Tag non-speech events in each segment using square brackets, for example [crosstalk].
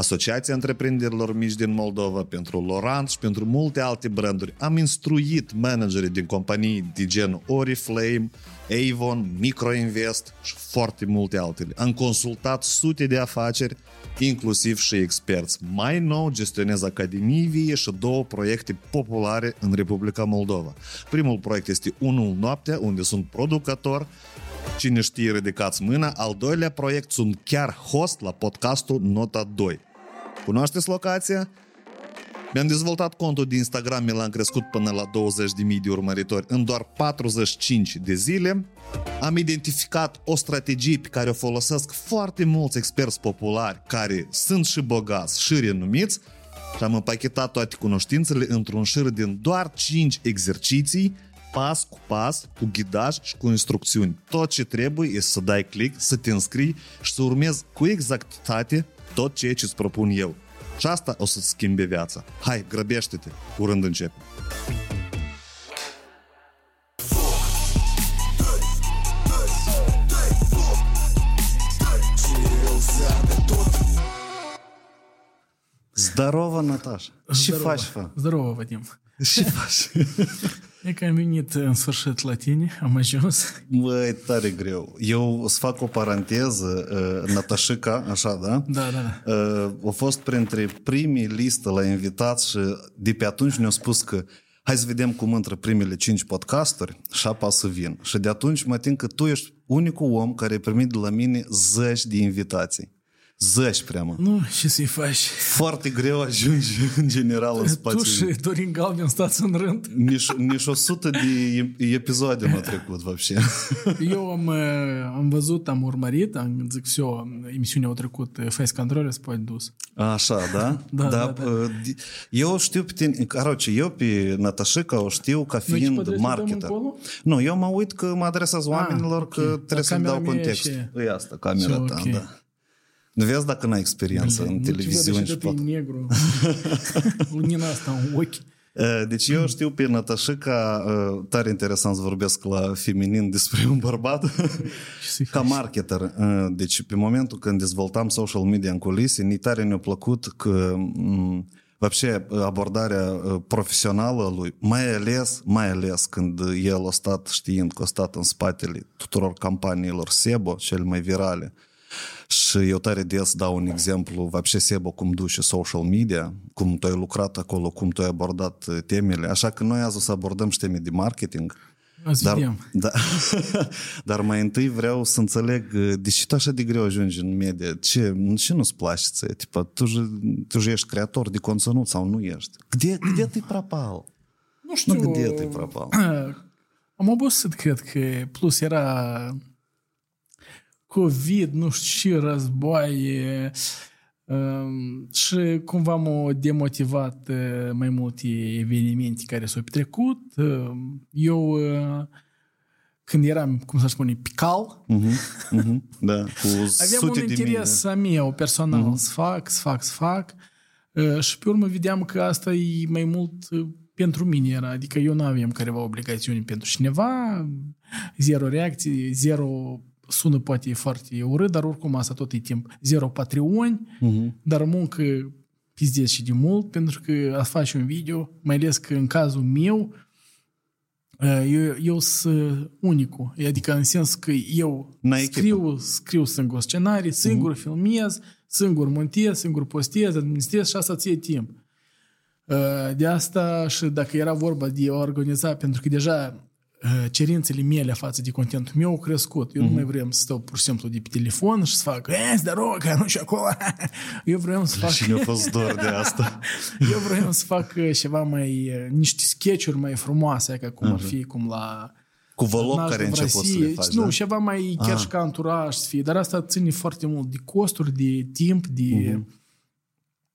Asociația Întreprinderilor Mici din Moldova, pentru Lorant și pentru multe alte branduri. Am instruit managerii din companii de gen Oriflame, Avon, Microinvest și foarte multe altele. Am consultat sute de afaceri, inclusiv și experți. Mai nou gestionez Academii Vie și două proiecte populare în Republica Moldova. Primul proiect este Unul Noaptea, unde sunt producător, Cine știe, ridicați mâna. Al doilea proiect sunt chiar host la podcastul Nota 2. Cunoașteți locația? Mi-am dezvoltat contul de Instagram, mi l-am crescut până la 20.000 de urmăritori în doar 45 de zile. Am identificat o strategie pe care o folosesc foarte mulți experți populari care sunt și bogați și renumiți și am împachetat toate cunoștințele într-un șir din doar 5 exerciții pas cu pas, cu ghidaj și cu instrucțiuni. Tot ce trebuie este să dai click, să te înscrii și să urmezi cu exactitate tot ceea ce îți propun eu. Și asta o să-ți schimbe viața. Hai, grăbește-te, curând începe. Здорово, Наташа. Ce faci, fă? Здорово, Vadim. Ce faci? E că am venit în sfârșit la tine, am ajuns. Băi, tare greu. Eu să fac o paranteză, uh, Natașica, așa, da? Da, da, da. Uh, a fost printre primii listă la invitați și de pe atunci ne-a spus că hai să vedem cum intră primele cinci podcasturi și apa să vin. Și de atunci mă tin că tu ești unicul om care a primit de la mine zeci de invitații Zeci preamă. Nu, ce să-i faci? Foarte greu ajungi în general în spațiu. Tu și Dorin Galben stați în rând. Nici, nici o sută de episoade m-a trecut, вообще. Eu am, am văzut, am urmărit, am, zic și eu, emisiunea au trecut Face Control, se poate dus. Așa, da? [laughs] Da, da, da. Eu știu pe tine, короче, eu pe Natașica o știu ca fiind marketer. Nu, eu mă uit că mă adresez oamenilor că trebuie să-mi dau context. E asta, camera ta, da. Nu vezi dacă n-ai experiență în televiziune și pot. negru. [laughs] Lunina asta în ochi. Deci eu știu pe Natașica, tare interesant să vorbesc la feminin despre un bărbat, [laughs] ca marketer. Deci pe momentul când dezvoltam social media în culise, ni tare ne-a plăcut că вообще abordarea profesională lui, mai ales, mai ales când el a stat știind că a stat în spatele tuturor campaniilor SEBO, cele mai virale, și eu tare des dau un exemplu, вообще Sebo, cum duce social media, cum tu ai lucrat acolo, cum tu ai abordat temele. Așa că noi azi o să abordăm și teme de marketing. Dar, [laughs] da, dar mai întâi vreau să înțeleg de ce tu așa de greu ajungi în media? Ce, ce nu-ți place ție? Tipa, tu, tu ești creator de conținut sau nu ești? Где, где ты пропал? Nu știu. Nu, где ты пропал? Am obosit, cred că, plus era COVID, nu știu ce, războaie și cumva m-au demotivat mai multe evenimente care s-au petrecut. Eu când eram, cum să spune, pical, uh-huh, uh-huh, da, cu [laughs] aveam un interes a meu personal, uh-huh. să fac, să fac, să fac și pe urmă vedeam că asta e mai mult pentru mine era, adică eu nu aveam careva obligațiuni pentru cineva, zero reacții, zero sună poate foarte urât, dar oricum asta tot e timp. Zero Patreon, uh-huh. dar muncă pizdeți și de mult, pentru că a face un video, mai ales că în cazul meu, eu, eu sunt unicul. Adică în sens că eu N-ai scriu, scriu singur scenarii, singur uh-huh. filmez, singur montez, singur postez, administrez și asta ție timp. De asta și dacă era vorba de a organiza, pentru că deja uh, cerințele mele față de contentul meu au crescut. Eu mm-hmm. nu mai vreau să stau pur și simplu de pe telefon și să fac e, zdorovo, că nu și acolo. Eu vreau să fac... Și mi-a fost dor de asta. Eu vreau să fac uh, ceva mai... uh, niște sketch-uri mai frumoase, ca cum ar fi cum la... Cu vlog Nașul care în început să le Rosie. faci, Nu, da? ceva mai chiar Ah. și ca anturaj să fie. Dar asta ține foarte mult de costuri, de timp, de...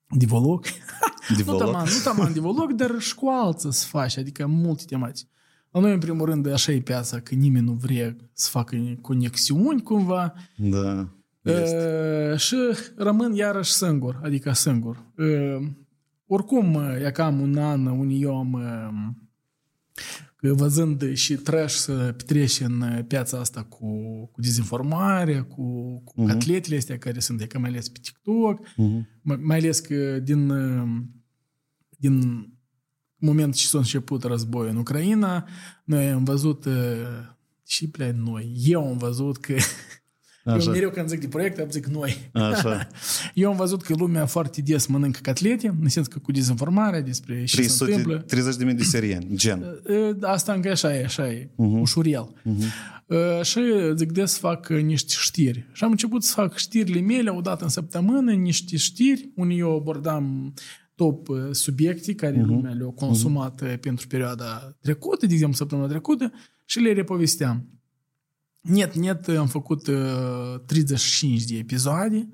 De vlog. De [laughs] Nu vlog? taman, nu taman de vlog, dar și cu alții să faci, adică multe tematici. La noi, în primul rând, așa e piața, că nimeni nu vrea să facă conexiuni cumva Da. Este. uh, și rămân iarăși singur, adică singur. Uh, oricum, uh, e cam un an, un eu uh, că văzând și trash să petrece în uh, piața asta cu, cu dezinformare, cu, cu uh-huh. atletele astea care sunt, e că mai ales pe TikTok, Mhm. mai mai ales că din, uh, din momentul ce s-a început războiul în Ucraina, noi am văzut uh, și plea noi, eu am văzut că Așa. eu mereu când zic de proiecte, am zic noi. Așa. [laughs] Eu am văzut că lumea foarte des mănâncă catlete, în sens că cu dezinformarea despre ce se 300, întâmplă. 30 de mii de serieni, gen. Uh, Asta încă așa e, așa e, uh-huh. ușurel. Uh, Și zic des să fac uh, niște știri. Și am început să fac știrile mele o dată în săptămână, niște știri, unde eu abordam top uh, subiecte care uh-huh. lumea le-a mhm. consumat uh-huh. pentru perioada trecută, de exemplu săptămâna trecută, și le repovesteam. Net, net uh, am făcut uh, 35 de episoade,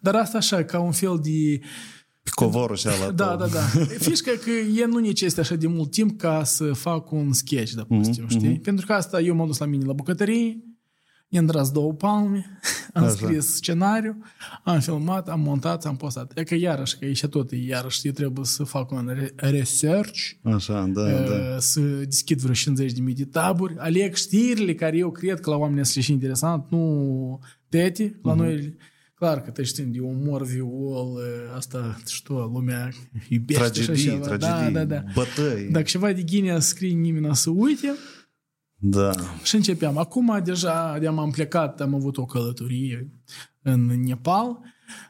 dar asta așa, ca un fel de... Covorul și ala [laughs] da, da, da, [laughs] da. Fișca că e nu necesită așa de mult timp ca să fac un sketch, da, mm-hmm. știi? Mhm. Pentru că asta eu m-am dus la mine la bucătărie, i-am tras două palme, [laughs] am Așa. scris scenariu, am filmat, am montat, am postat. E că iarăși, că e și tot, iarăși eu trebuie să fac un re- research, Așa, da, da. uh, să deschid vreo 50 de mii de taburi, aleg știrile care eu cred că la oameni sunt și interesant, nu tete, la noi clar că te știm de umor, viol, uh, asta, știu, lumea iubește Tragedii, și așa ceva. tragedii, Da, da, da. bătăi. Dacă ceva de ghinea scrie nimeni să uite Da. și începeam. Acum deja de am plecat, am avut o călătorie în Nepal,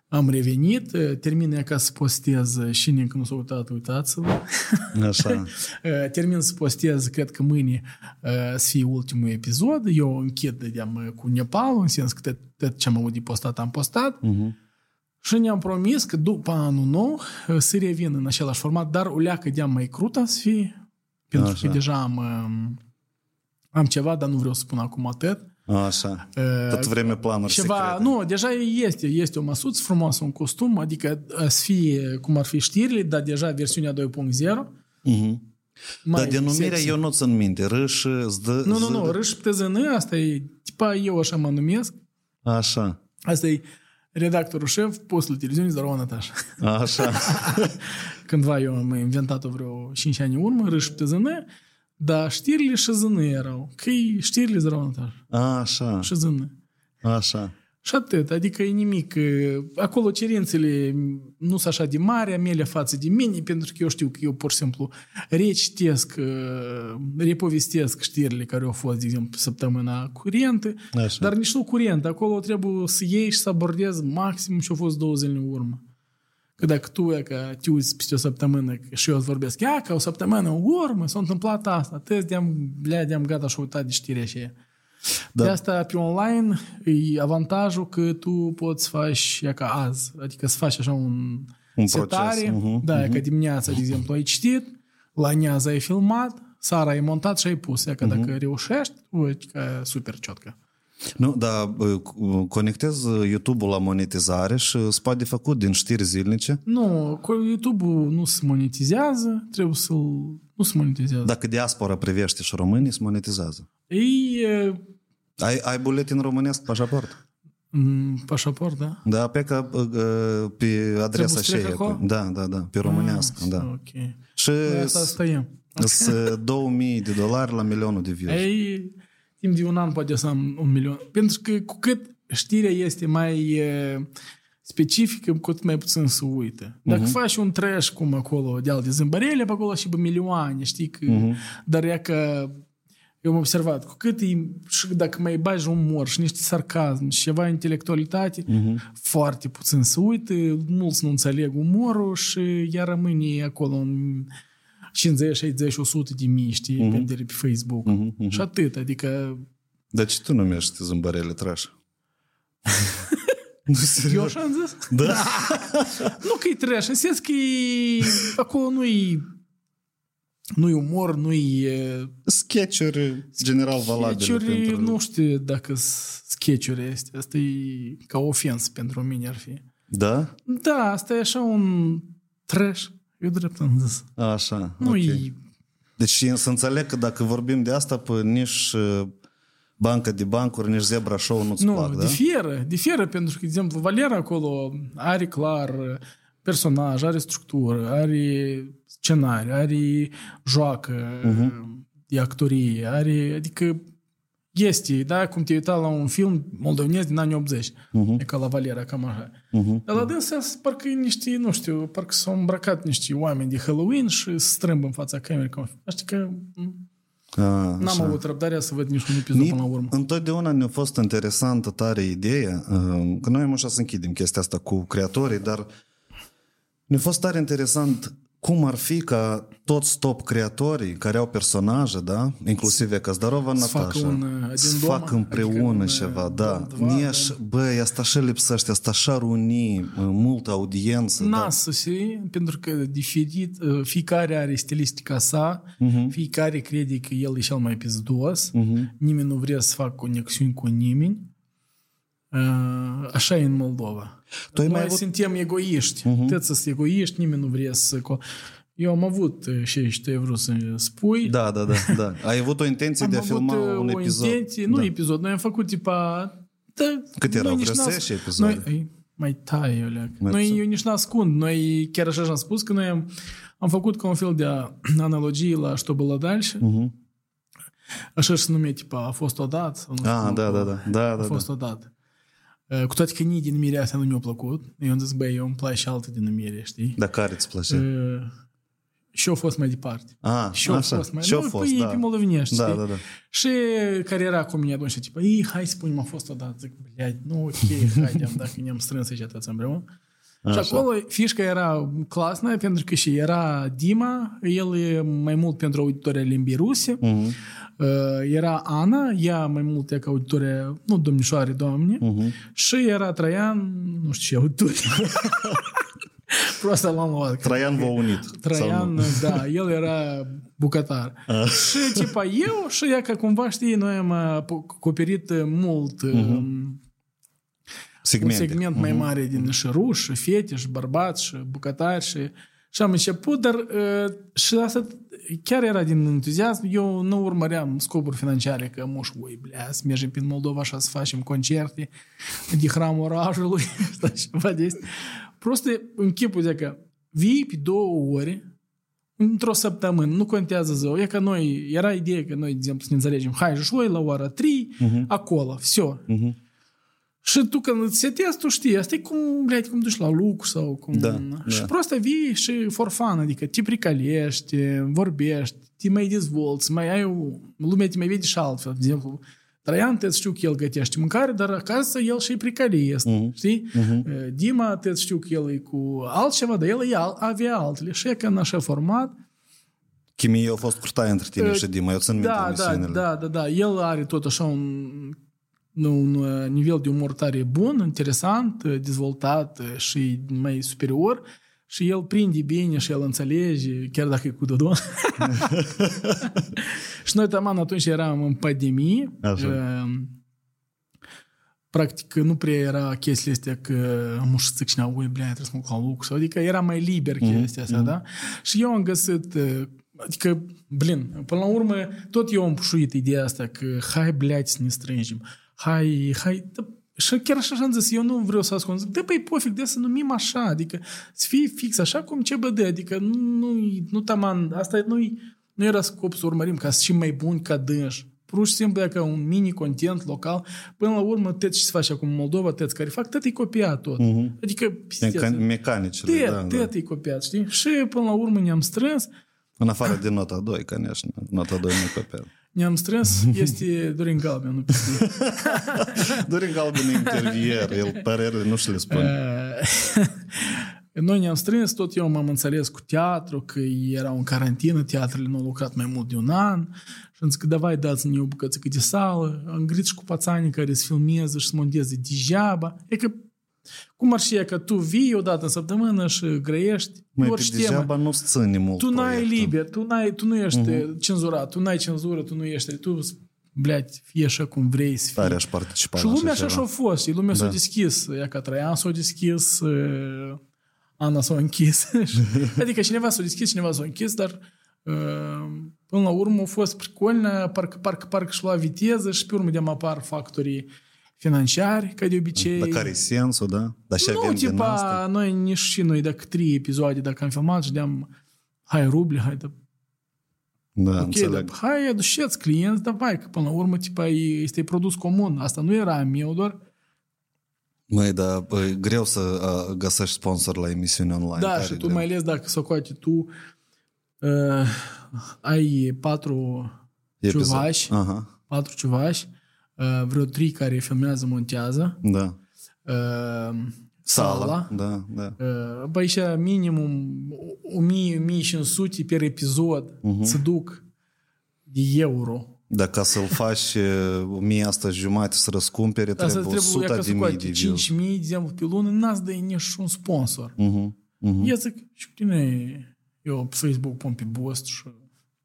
am revenit, termin ca să postez și încă nu s-a uitat, uitați-vă. [laughs] Așa. Uh, [laughs] Termin să postez, cred că mâine uh, să fie ultimul episod. Eu închid de cu Nepal, în sens că tot, tot ce am avut de postat, am postat. Mhm. Și ne-am promis că după anul nou uh, să revin în același format, dar o leacă de mai crută să fie, pentru Așa. că deja am, um, am ceva, dar nu vreau să spun acum atât. Așa. Uh, Tot vreme planuri Ceva, secrete. nu, deja este, este o măsuță frumoasă, un costum, adică uh, să fie cum ar fi știrile, dar deja versiunea 2.0. Mhm. mai Dar denumirea sexy. eu nu țin minte. Râș, zdă... Nu, nu, nu, ză- râș PTZN, asta e, tipa eu așa mă numesc, Așa. asta e redactorul șef, postul televiziunii Zdorova Natașa. Așa. [laughs] Cândva eu am inventat-o vreo 5 ani în urmă, râș PTZN, dar știrile și ZN erau, că e știrile Zdorova Natașa, Așa. și ZN. Așa. Și atât, adică e nimic. Acolo cerințele nu sunt așa de mari, mele față de mine, pentru că eu știu că eu pur și simplu recitesc, repovestesc știrile care au fost, de exemplu, săptămâna curentă, Așa. dar nici nu curent. Acolo trebuie să iei și să abordezi maxim ce au fost două zile în urmă. Că dacă tu e că te uiți peste o săptămână și eu îți vorbesc, ia ca o săptămână în urmă s-a întâmplat asta, tăți de-am, blea, de-am gata și uitat de știrea aceea. Da. De asta pe online e avantajul că tu poți să faci e ca azi, adică să faci așa un, Un setare, proces, mhm, da, uh-huh. că dimineața, de exemplu, ai citit, la nează ai filmat, seara ai montat și ai pus. E că Mhm. dacă reușești, uite că e super ciotcă. Nu, dar bă, cu- conectez YouTube-ul la monetizare și se poate făcut din știri zilnice. Nu, cu YouTube-ul nu se monetizează, trebuie să-l... Nu se monetizează. Dacă diaspora privește și românii, se monetizează. Ei, e, Ai, ai buletin românesc, pașaport? m, pașaport, da? Da, pe ca uh, pe adresa să trec și acolo? Da, da, da, pe românească, Ah, da. Ok. Și Noi asta stăiem. sunt 2000 de dolari la milionul de views. Ei, timp de un an poate să am un milion. Pentru că cu cât știrea este mai e, specifică, cu atât mai puțin să uită. Dacă uh-huh. faci un trash cum acolo, de de zâmbărele, pe acolo și pe milioane, știi? Că, uh-huh. Dar e că eu am observat, cu cât e, și dacă mai bagi umor și niște sarcasm și ceva intelectualitate, uh-huh. foarte puțin să uită, mulți nu înțeleg umorul și ea rămâne acolo în, 50, 60, 100 de mii, știi, Mhm. mm-hmm. pe Facebook. Mm-hmm. Și atât, adică Dar ce tu numești zâmbărele trash? [laughs] nu, eu serios? așa am zis? Da? [laughs] Nu că e trash, în sens că e, acolo nu-i nu-i umor, nu-i e, Sketch-uri general valabile sketch-uri, pentru... nu știu dacă sketch-uri este. Asta e ca ofens pentru mine ar fi. Da? Da, asta e așa un trash. Eu drept am zis. Așa, Nu ok. e... Deci să înțeleg că dacă vorbim de asta, pe nici uh, banca de bancuri, nici zebra show nu-ți Nu, plac, da? diferă, diferă, pentru că, de exemplu, Valera acolo are clar personaj, are structură, are scenariu, are joacă Mhm. de actorie, are, adică este, da, cum te uita la un film moldovenesc din anii 80, Mhm. e ca la Valera, cam așa. Dar la dânsa parcă e niște, nu știu, parcă s-au îmbrăcat niște oameni de Halloween și se strâmb în fața camerei. Cum- Știi că m, A, n-am așa. avut răbdarea să văd nici un episod Mie până la urmă. Întotdeauna ne-a fost interesantă tare ideea, uh, că noi am așa să închidem chestia asta cu creatorii, dar ne-a fost tare interesant cum ar fi ca toți top creatorii care au personaje, da? Inclusiv Eca Zdarova, Să facă Natasha. un, uh, din să doma, facă împreună adică un, ceva, uh, da. dom dva, Mie da. aș, băi, asta așa lipsește, asta așa uni uh, multă audiență. N-a da. să se, pentru că diferit, uh, fiecare are stilistica sa, Mhm. fiecare crede că el e cel mai pizdos, nimeni nu vrea să facă conexiuni cu nimeni. Uh, Așa e în Moldova. Tu ai Noi mai avut- suntem egoiști. Uh-huh. Toți sunt egoiști, nimeni nu vrea să... co- Eu am avut uh, și ce ai vrut să spui. Da, da, da, da. Ai avut o intenție am de a avut filma uh, un o episod. intenție, nu da. episod, noi am făcut tipa... Da, Cât noi erau? nici Vreo n-am- 10 episoade? Noi, ei, mai tai, Iuleac. Mai Noi puțin. eu nici n-ascund. Noi chiar așa am spus că noi am, am făcut ca un fel de analogie la Что было дальше. Mhm. Așa se numește, tipa, a fost odată. sau nu Ah, știu, da, da, da. Da, A da, fost da. odată. Uh, Cu toate că nici denumirea asta nu mi-a plăcut. Eu am zis, băi, eu îmi place altă denumire, știi? Dar care îți place? Uh, Și eu fost mai departe. Ah, Și eu așa. fost mai... Și eu nu, fost, pe, da. pe moldovenești, Da, știi? da, da. Și care era cu mine atunci, tipo, ei, hai spunem, a fost odată. Zic, blядь, nu, ok, haidem, dacă ne-am strâns aici toți împreună. Și Așa. acolo fișca era clasnă, pentru că și era Dima, el e mai mult pentru auditoria limbii ruse, Mhm. Uh, era Ana, ea mai mult e ca auditore, nu domnișoare, doamne, uh-huh. și era Traian, nu știu ce auditore. [laughs] Proasta l-am luat. Traian v-a unit. Traian, da, el era bucătar. [laughs] Ah. și tipa eu și ea că cumva, știi, noi am uh, acoperit uh, mult uh-huh. Segmente. un segment mai mhm. mare din uh-huh. și ruși, și fete, și bărbați, și bucătari, și și am început, dar uh, și asta chiar era din entuziasm. Eu nu urmăream scopuri financiare, că moș, ui, blea, să mergem prin Moldova așa să facem concerte de hramul orașului, [laughs] sau ceva de astea. Просто închipul de că vii pe două ore, într-o săptămână, nu contează ziua. E că noi, era ideea că noi, de exemplu, să ne înțelegem, hai, joi la ora 3, acolo, все. Mhm. Și tu când îți setezi, tu știi, asta e cum, blядь, cum duci la lucru sau cum... Da, și da. prost vii și for fun, adică te pricalești, vorbești, te mai dezvolți, mai ai o... Lumea te mai vede și altfel. De exemplu, Traian, te știu că el gătește mâncare, dar acasă el și pricalist, Mhm. știi? Dima, te știu că el e cu altceva, dar el e al, avea altele. Și e că în așa format, Chimie a fost curtaie între tine Uh, și Dima. Eu țin minte da, da, emisiunile. da, da, da. El are tot așa un, un uh, nivel de umor tare bun, interesant, uh, dezvoltat uh, și mai superior și el prinde bine și el înțelege, chiar dacă e cu Dodon. și noi, taman, atunci eram în pandemie. Așa. Uh, Practic, nu prea era chestiile astea că nu știu zic cine, ui, blea, trebuie să mă duc la lucru. Sau, adică era mai liber chestia asta, da? Și eu am găsit, uh, adică, blin, până la urmă, tot eu am pușuit ideea asta că hai, blea, să ne strângem Hai, hai, da, și chiar așa am zis, eu nu vreau să ascund. Zic, da, păi, pofic, de să numim așa, adică să fie fix așa cum CBD, adică nu, nu, nu taman, asta nu nu era scop să urmărim ca să fim mai buni ca dânși. Pur și simplu, ca un mini-content local, până la urmă, tot ce se face acum în Moldova, tot care fac, tot e copiat tot. Mhm. Adică, pisteț, Mecan- Mecanicele, tot, da, da. tot e copiat, știi? Și până la urmă ne-am strâns, În afară de nota 2, конечно. Nota 2 nu copiat. ne-am strâns, [laughs] este Dorin Galben, nu pistie. [laughs] Dorin Galben e intervier, el părere nu și le spune. Uh, Noi ne-am strâns, tot eu m-am înțeles cu teatru, că erau în carantină, teatrele nu au lucrat mai mult de un an și am zis că davai dați-ne o bucățică de sală, am grit și cu pațanii care se filmează și se monteze degeaba. E că cum ar fi că tu vii odată în săptămână și grăiești, Mai pe orice degeaba nu ține mult tu n-ai proiectul. liber, tu, n-ai, tu nu ești uh-huh. cenzurat, tu n-ai cenzură, tu nu ești, tu, blядь, fie așa cum vrei să fii. Tare aș participa Și la lumea așa așa ceva. și-a fost, și lumea s-a Da. deschis, ea ca Traian s-a deschis, uh, Ana s-a închis. [laughs] adică cineva s-a deschis, cineva s-a închis, dar uh, până la urmă a fost pricolnă, parcă, parcă, parcă și lua viteză și pe urmă de apar factorii financiari, ca de obicei. Dar care e sensul, da? Dar și nu, avem din tipa, asta. noi nici și noi, dacă trei episoade, dacă am filmat și de-am hai ruble, hai, da, Da, ok, înțeleg. dar hai, aduceți clienți, davai, că până la urmă, tipa, e- este produs comun. Asta nu era a meu, doar Măi, dar bă, e greu să uh, găsești sponsor la emisiuni online. Da, tare și tu greu. mai ales dacă socoate tu uh, ai patru Episod. ciuvași, Aha, patru ciuvași, uh, vreo trei care filmează, montează, da. uh, Sala. sala, Da, da. uh, băi, și minimum 1000-1500 per episod Mhm. uh-huh. se duc de euro. Dar ca să-l faci uh, o mie asta jumate să răscumpere, Asta trebuie trebuie 100 ca de să mii coate de views. 5.000, de exemplu, pe lună, n-ați dă nici un sponsor. Mhm, mhm. Eu zic, și cu tine eu pe Facebook pun pe post și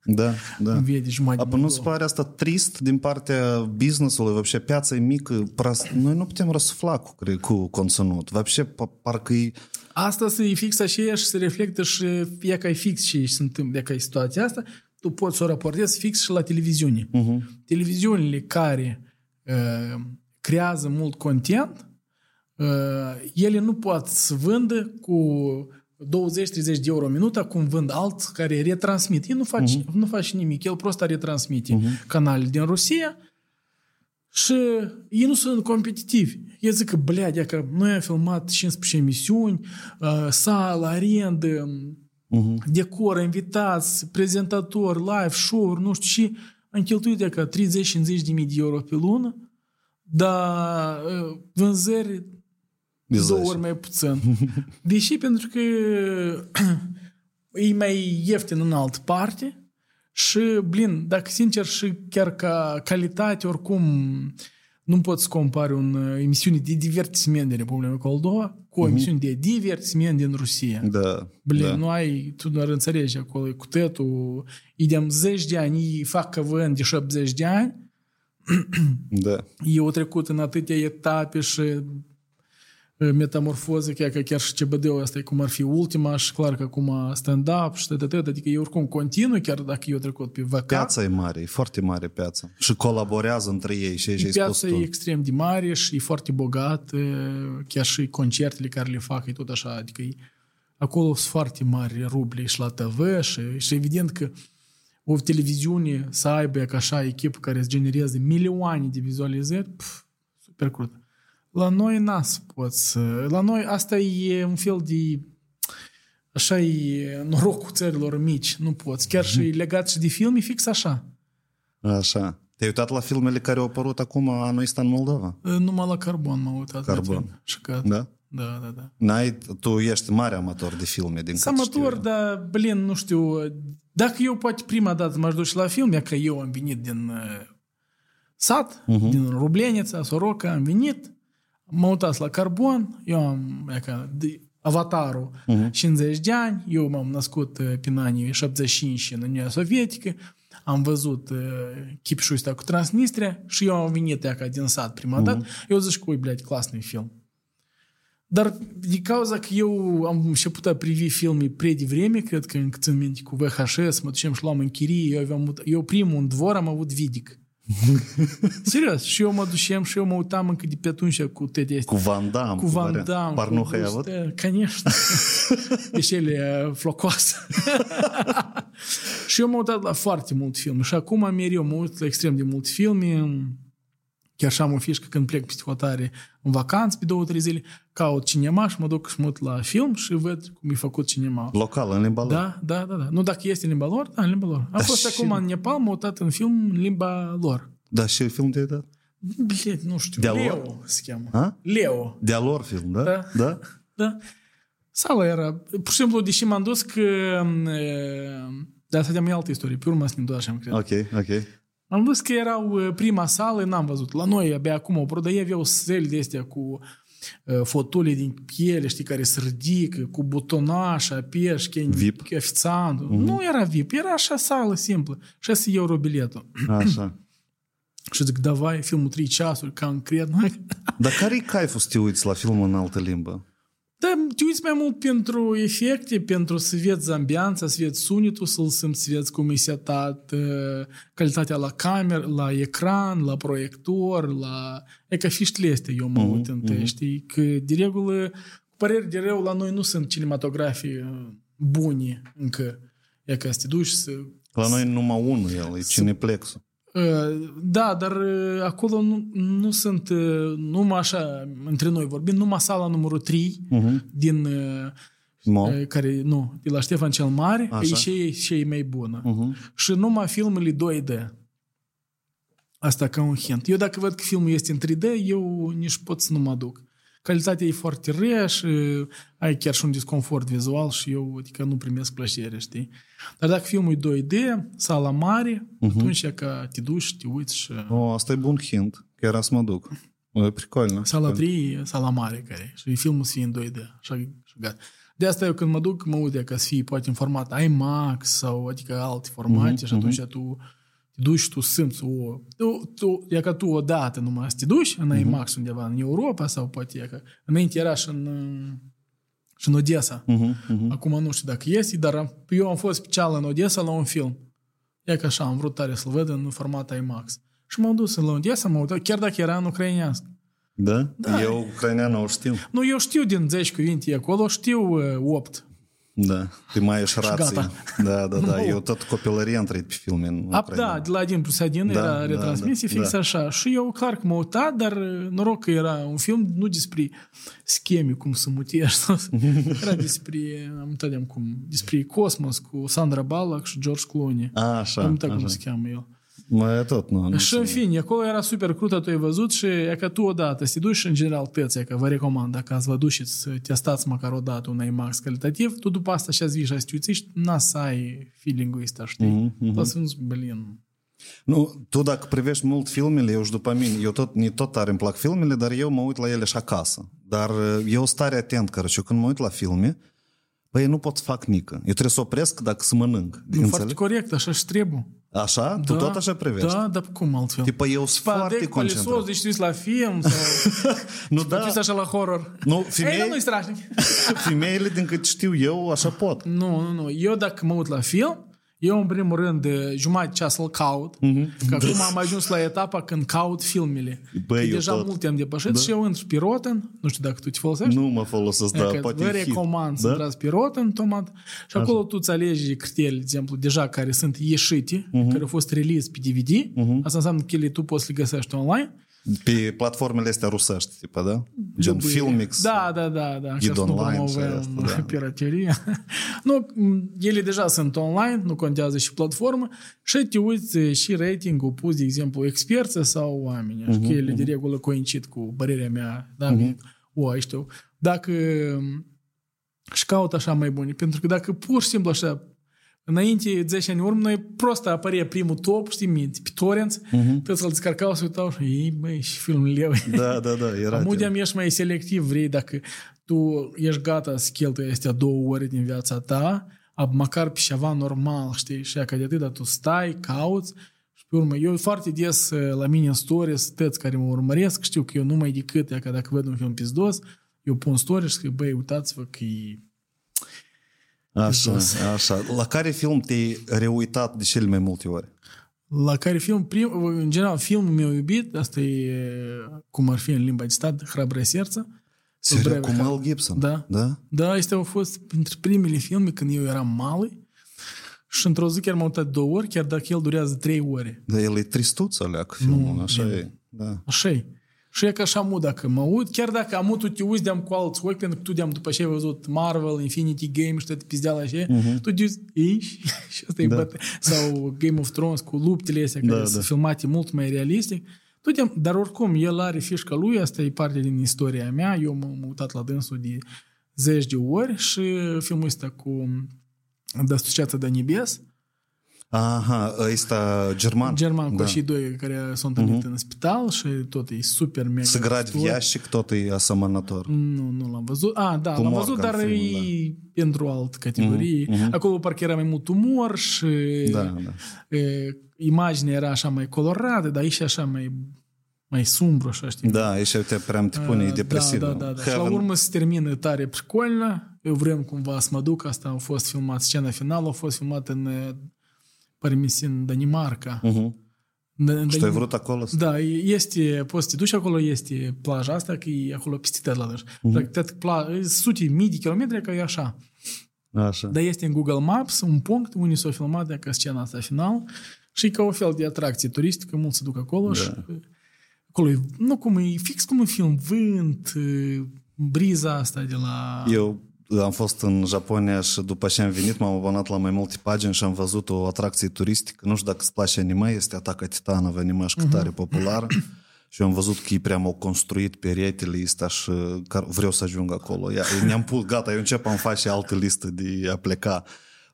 Da, da. îmi vede jumătate Apă nu-ți pare asta trist din partea business-ului? Вообще, piața e mică, pras... noi nu putem răsufla cu, cre- cu conținut. Вообще, pa- parcă e... Asta se fix așa și se reflectă și fie că e fix și se întâmplă, că e situația asta, tu poți să o raportezi fix și la televiziune. Uh-huh. Televiziunile care uh, creează mult content, uh, ele nu pot să vândă cu 20-30 de euro minuta, cum vând alți care retransmit. El nu face, uh-huh. nu face nimic, el prost retransmite uh-huh. canalele din Rusia și ei nu sunt competitivi. Eu zic că, blea, că noi am filmat 15 emisiuni, uh, sală, arendă, uh-huh. decor, invitați, prezentatori, live, show-uri, nu știu și am cheltuit de ca 30-50 de mii de euro pe lună, dar uh, vânzări Bizar. două ori mai puțin. [laughs] Deși pentru că [clears throat] e mai ieftin în altă parte și, blin, dacă sincer și chiar ca calitate, oricum nu poți să compari un uh, emisiune de divertisment din Republica Moldova cu o emisiune de divertisment din Rusia. Da, Blin, da. nu ai, tu nu înțelegi acolo, e cu tătul, idem 10 de ani, ei fac căvânt de 70 de ani, [clears throat] da. eu au trecut în atâtea etape și uh, metamorfoze, chiar că chiar și CBD-ul ăsta e cum ar fi ultima și clar că acum stand-up și tot, tot, adică eu oricum continuu, chiar dacă eu trecut pe VK, Piața e mare, e foarte mare piața. Și colaborează între ei și ce ai spus piața tu. e extrem de mare și e foarte bogat, uh, chiar și concertele care le fac e tot așa, adică e, acolo sunt foarte mari ruble și la TV și, și evident că o televiziune să aibă ca așa echipă care îți generează milioane de vizualizări, pf, super crud. La noi n să poți. să- La noi asta e un fel de așa e norocul țărilor mici, nu poți. Chiar și legat și de film e fix așa. Așa. Te-ai uitat la filmele care au apărut acum anul ăsta în Moldova? Numai la carbon m-am uitat. la Carbon. film. Și gata. Da? Da, da, da. N-ai, tu ești mare amator de filme, din Sunt cât știu amator, eu. dar, blin, nu știu, dacă eu poate prima dată m-aș duce la film, e că eu am venit din uh, sat, uh-huh. din Rublenița, Soroca, am venit, m-am uitat la Carbon, eu am, e ca, de, Avatarul, uh-huh. 50 de ani, eu m-am născut uh, prin anii 75 în Uniunea Sovietică, am văzut uh, chipșul ăsta cu Transnistria și eu am venit ea ca din sat prima uh-huh. dată, eu zic că, ui, blядь, clasный film. Dar din cauza că eu am început a privi filme pre devreme, cred că încă țin minte cu VHS, mă ducem și luam în chirie, eu, aveam, eu primul în dvor am avut Vidic. [laughs] Serios, și eu mă ducem și eu mă uitam încă de pe atunci cu tete Cu Van Damme. cu Van Damme. Парнуха cu ai avut? Guste, Конечно. [laughs] Deci el e flocoasă. [laughs] și eu m-am uitat la foarte mult filme. Și acum mereu mă uit la extrem de mult filme. Chiar și am o fișcă când plec peste hotare în vacanță pe două, trei zile, caut cinema și mă duc și mă uit la film și văd cum e făcut cinema. Local, în limba lor. Da, da, da, da. Nu dacă este în limba lor, da, în limba lor. Am Da, fost și- acum în Nepal, m-am uitat în film în limba lor. Da, și film de dat? Bilet, nu știu. De-a lor? Leo se cheamă. Ha? Leo. De-a lor film, da? Da. Da? Da. Sala era... Pur și simplu, deși m-am dus că... De asta de altă istorie. Pe urmă să ne duc așa, cred. Ok, ok. Am văzut că erau prima sală, n-am văzut. La noi abia acum o produie aveau săli de astea cu fotole din piele, știi, care se ridică, cu butonașa, pești, VIP. ofițantul. Mm-hmm. Nu era VIP, era așa sală simplă. 6 euro biletul. Așa. [clears throat] și zic, davai, filmul 3 ceasuri, concret. Dar care e caiful să te uiți la filmul în altă limbă? Da, te uiți mai mult pentru efecte, pentru să vezi ambianța, să vezi sunetul, să-l simți, să vezi cum e setat calitatea la cameră, la ecran, la proiector, la... E ca fiștile astea eu mă uit mm-hmm. în știi? Că de regulă, cu păreri de rău, la noi nu sunt cinematografii buni încă. E ca să te duci să... La noi numai unul el, e Cineplexul. Da, dar acolo nu, nu sunt numai așa, între noi vorbim, numai sala numărul 3 uh-huh. din Mo. care, nu, de la Ștefan cel Mare, așa. e și, și e mai bună. Uh-huh. Și numai filmele 2D. Asta ca un hint. Eu dacă văd că filmul este în 3D, eu nici pot să nu mă duc calitatea e foarte rea și ai chiar și un disconfort vizual și eu adică nu primesc plăcere, știi? Dar dacă filmul e 2D, sala mare, uh-huh. atunci că te duci, te uiți și... O, asta e bun hint, chiar să mă duc. E pricolnă. Sala 3 e sala mare care și filmul să fie în 2D, așa, și gata. De asta eu când mă duc, mă uit ca să fie poate în format IMAX sau adică alte formate uh-huh, și atunci uh-huh. tu duci, tu simți o... Tu, tu, e ca tu odată numai să te duci în uh-huh. IMAX undeva în Europa sau poate e că înainte era și în, și în Odessa. Uh-huh. Uh-huh. Acum nu știu dacă este, dar eu am fost special în Odessa la un film. E că așa, am vrut tare să-l văd în format IMAX. Și m-am dus la Odessa, m-am uitat, chiar dacă era în ucrainească. Da? da? Eu ucraineană o știu. Nu, eu știu din 10 cuvinte acolo, știu uh, 8. Da, ты da, da. Eu tot copilărie am trăit pe filme în A, Da, de la 1 plus 1 da, era retransmisie da, fix da. așa. Și eu clar că m-am uitat, dar noroc că era un film nu despre scheme, cum să mutești. era despre, am uitat cum, despre cosmos cu Sandra Bullock și George Clooney. A, așa. Am uitat cum se cheamă el. Mai tot, nu. nu și în fine, acolo era super crută, tu ai văzut și e că tu odată să te duci în general tăți, că vă recomand, dacă ați vă duci să testați măcar o dată un IMAX calitativ, tu după asta și-ați vii și ați și n să ai feeling-ul ăsta, știi? Mm-hmm. Tot să blin. Nu, tu dacă privești mult filmele, eu și după mine, eu tot, ne tot tare îmi plac filmele, dar eu mă uit la ele și acasă. Dar eu stare atent, că eu când mă uit la filme, Păi nu pot să fac nică. Eu trebuie să opresc dacă să mănânc. E foarte corect, așa și trebuie. Așa? Da, tu tot așa privești? Da, dar cum altfel? Tipă eu sunt foarte concentrat. Deci tu la film sau... [laughs] nu, da. Tu așa la horror. Nu, femei... Ei, nu-i strașnic. [laughs] Femeile, din cât știu eu, așa pot. Nu, nu, nu. Eu dacă mă uit la film, eu, în primul rând, de jumătate ceas să-l caut, mm-hmm. că acum am ajuns la etapa când caut filmele. Băi, deja tot. multe am depășit da. și eu intru pe Rotten, nu știu dacă tu te folosești. Nu mă folosesc, da, poate Vă recomand să da? intrați pe Rotten, tomat, și acolo Așa. tu îți alegi criteriile, de exemplu, deja care sunt ieșite, mm-hmm. care au fost release pe DVD, mm-hmm. asta înseamnă că ele tu poți să le găsești online, pe platformele astea rusești, tipa, da? Gen Filmix. Da, da, da. da. Ghid online și asta, da. piraterie. [laughs] nu, ele deja sunt online, nu contează și platformă și te uiți și ratingul pus, de exemplu, experți sau oameni. Așa uh-huh, că ele uh-huh. de regulă coincid cu părerea mea. Da, uh-huh. o, știu. Dacă și caut așa mai bune. Pentru că dacă pur și simplu așa Înainte, 10 ani urmă, noi prost apărea primul top, știi, minți, pe torrents, uh-huh. toți îl descarcau, se uitau și, ei, băi, și filmul leu. Da, da, da, era. Amudeam ești mai selectiv, vrei, dacă tu ești gata să cheltui astea două ore din viața ta, măcar pe ceva normal, știi, și că de atât, dar tu stai, cauți, și pe urmă, eu foarte des la mine în stories, tăți care mă urmăresc, știu că eu nu mai decât, că dacă văd un film pizdos, eu pun stories și că, băi, uitați-vă că e Așa, așa. La care film te-ai reuitat de cele mai multe ori? La care film, prim, în general, filmul meu iubit, asta e cum ar fi în limba de stat, Hrabră Serță. Serios, cu Mel Gibson? Da. Da? Da, este au fost printre primele filme când eu eram mali și într-o zi chiar m-am uitat două ori, chiar dacă el durează trei ore. Da, el e tristuț alea cu filmul, nu, așa e. Da. Așa e. Și e ca așa mut dacă mă uit, chiar dacă am tu te uiți de cu alți ochi, pentru că tu de-am după ce ai văzut Marvel, Infinity Game și toate pizdeala așa, uh-huh. tu te uiți, Eiși? [laughs] și asta e da. bătă. Sau Game of Thrones cu luptele astea, da, care da. sunt filmate mult mai realistic. Tu de dar oricum, el are fișca lui, asta e parte din istoria mea, eu m-am uitat la dânsul de zeci de ori și filmul ăsta cu Dăstuceața de Nibes, Aha, ăsta german. German, da. cu și doi care s-au întâlnit uh-huh. în spital și tot e super mega. Să gradviașic tot e asemănător. Nu, nu l-am văzut. A, da, l-am văzut, dar film, e da. pentru alt categorie. Uh-huh. Acolo parcă era mai mult umor și da, da. E, imaginea era așa mai colorată, dar aici așa mai mai sumbru, așa, știi? Da, aici te prea te pune uh, depresiv. Da, da, da. da. Și la urmă se termină tare pricolnă. Eu vrem cumva să mă duc. Asta a fost filmat, scena finală a fost filmată în eh, pare mi se, în Danimarca. Mhm. În, în Și tu ai vrut acolo? să- Da, este, poți să te duci acolo, este plaja asta, că e acolo peste la deci. Mhm. Practic, pla, e sute, mii de kilometri, că e așa. Așa. Dar este în Google Maps un punct unde s-a filmat de ca scena asta final și e ca o fel de atracție turistică, mulți se duc acolo Da. și acolo e, nu cum e, fix cum în film, vânt, e, briza asta de la... Eu am fost în Japonia și după ce am venit m-am abonat la mai multe pagini și am văzut o atracție turistică. Nu știu dacă îți place anime, este Ataca Titanov, animașcă Mhm. tare populară. [coughs] Și eu am văzut că ei prea au construit peretele ăsta și car- vreau să ajung acolo. Ia, ne-am pus, gata, eu încep am face altă listă de a pleca.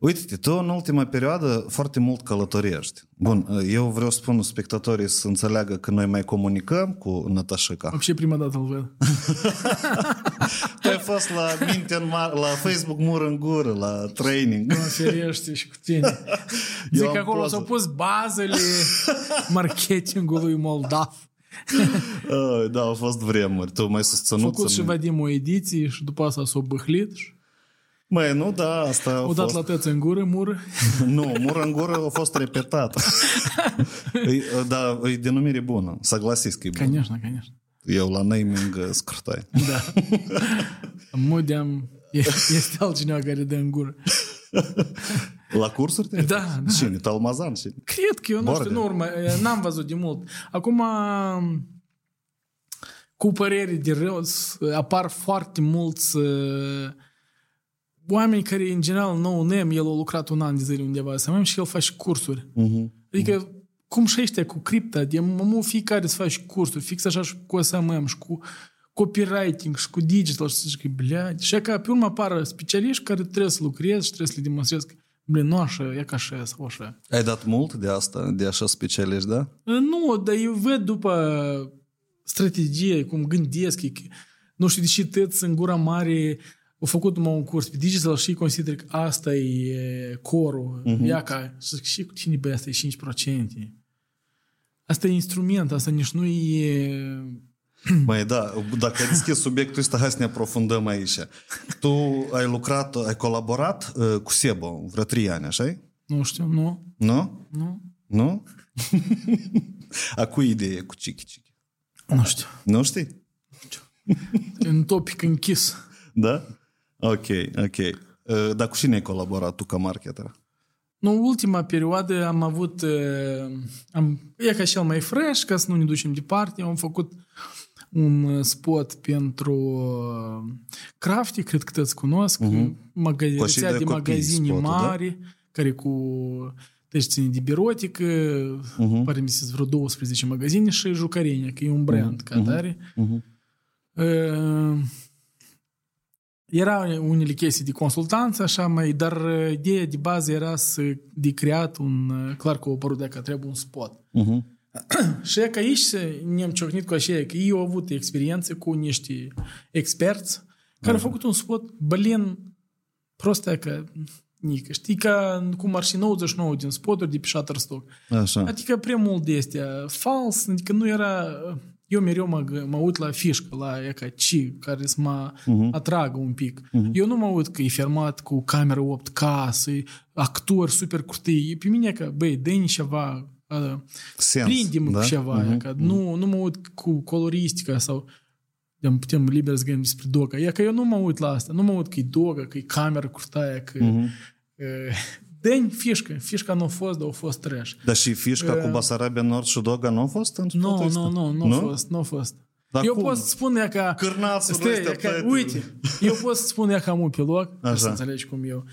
Uite-te, tu în ultima perioadă foarte mult călătorești. Bun, eu vreau să spun spectatorii să înțeleagă că noi mai comunicăm cu Natașica. Am și prima dată îl văd. [laughs] tu ai fost la minte în mar- la Facebook mur în gură, la training. Nu, seriește și cu tine. [laughs] Zic că acolo poză. s-au pus bazele [laughs] marketingului moldav. da, au fost vremuri. Tu mai susținut Făcut și Vadim o ediție și după asta s-a s-o băhlit și Măi, nu, da, asta a au dat fost... la tăți în gură, mură. [laughs] Nu, mur în gură a fost repetat. [laughs] e, da, e denumire bună. Согласись că e bună. Конечно, конечно. Eu la naming uh, scurtai. Da. [laughs] Mudeam, este altcineva care dă în gură. La cursuri? te-ai Da, fost? da. Cine? Talmazan? Cine? Cred că eu nu Borde. știu, nu urmă, n-am văzut de mult. Acum, cu păreri de rău, s- apar foarte mulți uh, oameni care, în general, nou nem, el a lucrat un an de zile undeva, să mai și el face cursuri. Mhm. Adică, cum și ăștia cu cripta, de mă fiecare să faci cursuri, fix așa și cu SMM și cu copywriting și cu digital și să zic, blядь, și ca pe urmă apară specialiști care trebuie să lucrezi și trebuie să le demonstrezi că, blin, nu așa, e ca așa sau așa. Ai dat mult de asta, de așa specialiști, da? Nu, dar eu văd după strategie, cum gândesc, e că, nu știu de ce tăți în gura mare au făcut numai un curs pe digital și consider că asta e corul. Uh-huh. Ia ca, și zic, și cu tine, băi, asta e 5%. Asta e instrument, asta nici nu e... [clears throat] Mai da, dacă ai deschis subiectul ăsta, hai să ne aprofundăm aici. Tu ai lucrat, ai colaborat uh, cu Sebo vreo trei ani, așa Nu știu, nu, Nu? nu, Nu? [laughs] A cui idee cu Chiki Chiki? nu știu. Nu știi? E un topic închis. Da? Ok, ok. Uh, Dar cu cine ai colaborat tu ca marketer? Nu, ultima perioadă am avut, uh, am, e ca cel mai fresh, ca să nu ne ducem departe, am făcut un uh, spot pentru uh, Crafty, cred că toți cunosc, uh-huh. magazi- Cu și rețea de de copii magazine spotul, da? mari, care cu deci ține de birotică, uh-huh. pare mi se vreo 12 magazine și jucărinia, că e un brand uh-huh. ca tare. Uh-huh. Uh, era unele chestii de consultanță, așa mai, dar uh, ideea de bază era să de creat un, uh, clar că o apărut de că trebuie un spot. Uh-huh. [clears throat] Și e că aici se- ne-am ciocnit cu așa, că ei au avut experiențe cu niște experți care au făcut un spot, blin, prost e că nică. Știi că cum ar și 99 din spoturi de pe Shutterstock. Așa. Adică prea mult de astea fals, adică nu era... Eu mereu mă, gă- mă uit la fișcă, la ea ca ci, care să mă uh-huh. atragă un pic. Uh-huh. Eu nu mă uit că e filmat cu cameră 8K, să actori super curtii. Pe mine e că, băi, dă ceva, uh, Sens, prinde-mă da? cu ceva, uh-huh. că nu, nu mă uit cu coloristica sau de putem liber să gândim despre doga. E că eu nu mă uit la asta. Nu mă uit că e doga, că e cameră curtaia, că... Uh-huh. Dă-mi fișcă. Fișca nu a fost, dar a fost trash. Dar și fișca cu Basarabia Nord și Doga nu a fost în Nu, spotul ăsta? nu, nu, nu a fost, nu a fost. Dar eu cum? pot să spun ea că... Cârnațul Stai, ăsta, e că, tăte. uite, eu pot să spun ea că am un pilot, ca să Așa. înțelegi cum eu.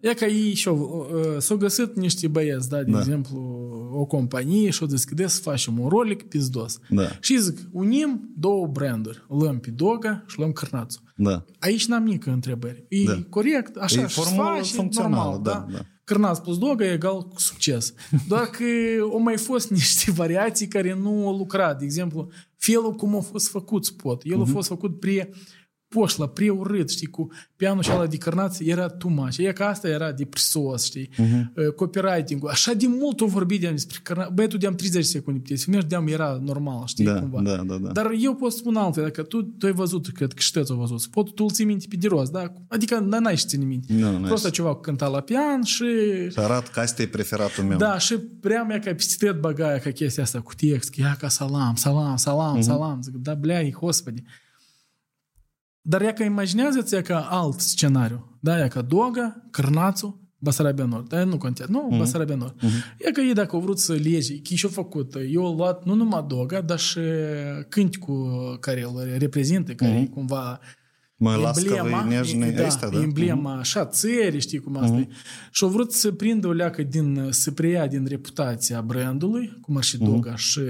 E ca ei și-au, s-au găsit niște băieți, da, de Da. exemplu, o companie și-au deschide să facem un rolic pizdos. Da. Și zic, unim două branduri, luăm pe Doga și luăm Cârnațul. Da. Aici n-am nică întrebări. E Da. corect, așa E și formulă face, funcțională, normal, da, da? da. Cârnaț plus Doga e egal cu succes. [laughs] Doar că au mai fost niște variații care nu au lucrat. De exemplu, felul cum a fost făcut spot. El Mhm. a fost făcut pre poșlă, preurât, știi, cu pianul și ala de cărnați, era too much. E că asta era depresos, știi, uh-huh. copywriting-ul. Așa de mult o vorbit de despre cărnați. Băietul de-am 30 secunde pe tine, de-am era normal, știi, da, cumva. Da, da, da. Dar eu pot spune altfel, dacă tu, tu ai văzut, cred că știți o văzut, pot, tu îl ții minte pe de rost, da? Adică n-ai și ține minte. No, Prosta ceva cânta la pian și... Și arat că asta e preferatul meu. Da, și prea mea ca pistet băgaia ca chestia asta cu text, că ia ca salam, salam, salam, uh-huh. salam. Zic, da, blea, hospede. Dar ea imaginează-ți că alt scenariu. Da, ea că Doga, Cârnațu, Basarabia Nord. Dar nu contează. Nu, mm-hmm. Basarabia Nord. Mm-hmm. E că ei dacă au vrut să lege, ce și-au făcut, eu au luat nu numai Doga, dar și cânticul care îl reprezintă, care mm-hmm. cumva Mă las că vei nežni da, astea, da. Emblema, mhm. așa, țări, știi cum asta mhm. uh-huh. Și au vrut să prindă o leacă din, să preia din reputația brandului, cum ar și uh-huh. Doga și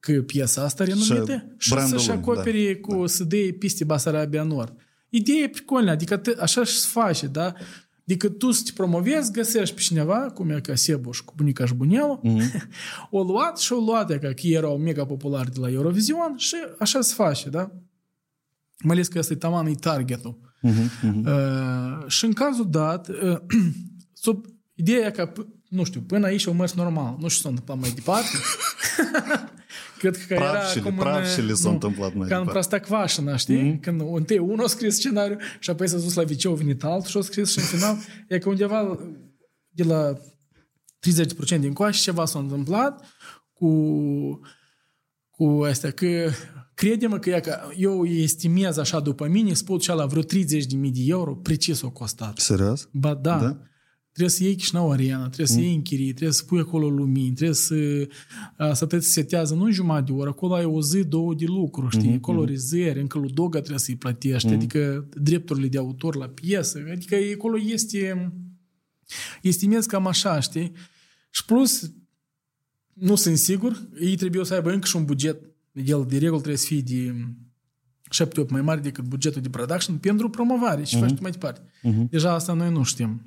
că piesa asta renumită, și brandul să-și lui, acopere da, cu să dea piste Basarabia Nord. Ideea e pricolnă, adică te, așa și se face, da? Adică tu să te promovezi, găsești pe cineva, cum e ca Sebu și cu bunica și bunelul, [laughs] o luat și o luat, e ca că erau mega populari de la Eurovision și așa se face, da? Mai ales că ăsta e taman, e targetul. Uh, și în cazul dat, uh, [clears throat] sub ideea e că, p- nu știu, până aici au mers normal. Nu știu ce s-a întâmplat mai departe. [laughs] Cred că Prafșele, era cum prafșele în, s-au nu, întâmplat mai Ca în departe. Prostacvașina, știi? Mm-hmm. Când întâi unul a scris scenariu și apoi s-a dus la viceu, a venit altul și a scris și în final e că undeva de la 30% din coașe ceva s-a întâmplat cu cu astea, că crede-mă că, ea, că eu îi estimez așa după mine, spun și la vreo 30.000 de euro, precis o costat. Serios? Ba da. Da? Da. Trebuie să iei Chișinău Arena, trebuie să iei închirii, trebuie să pui acolo lumini, trebuie să, a, să te setează nu în jumătate de oră, acolo ai o zi, două de lucru, știi, acolo rezeri, încă lui Doga trebuie să-i plătești, adică drepturile de autor la piesă, adică acolo este, estimez cam așa, știi? Și plus, nu sunt sigur, ei trebuie să aibă încă și un buget, el de regulă trebuie să fie de 7-8 mai mare decât bugetul de production pentru promovare și faci tu mai departe. Deja asta noi nu știm.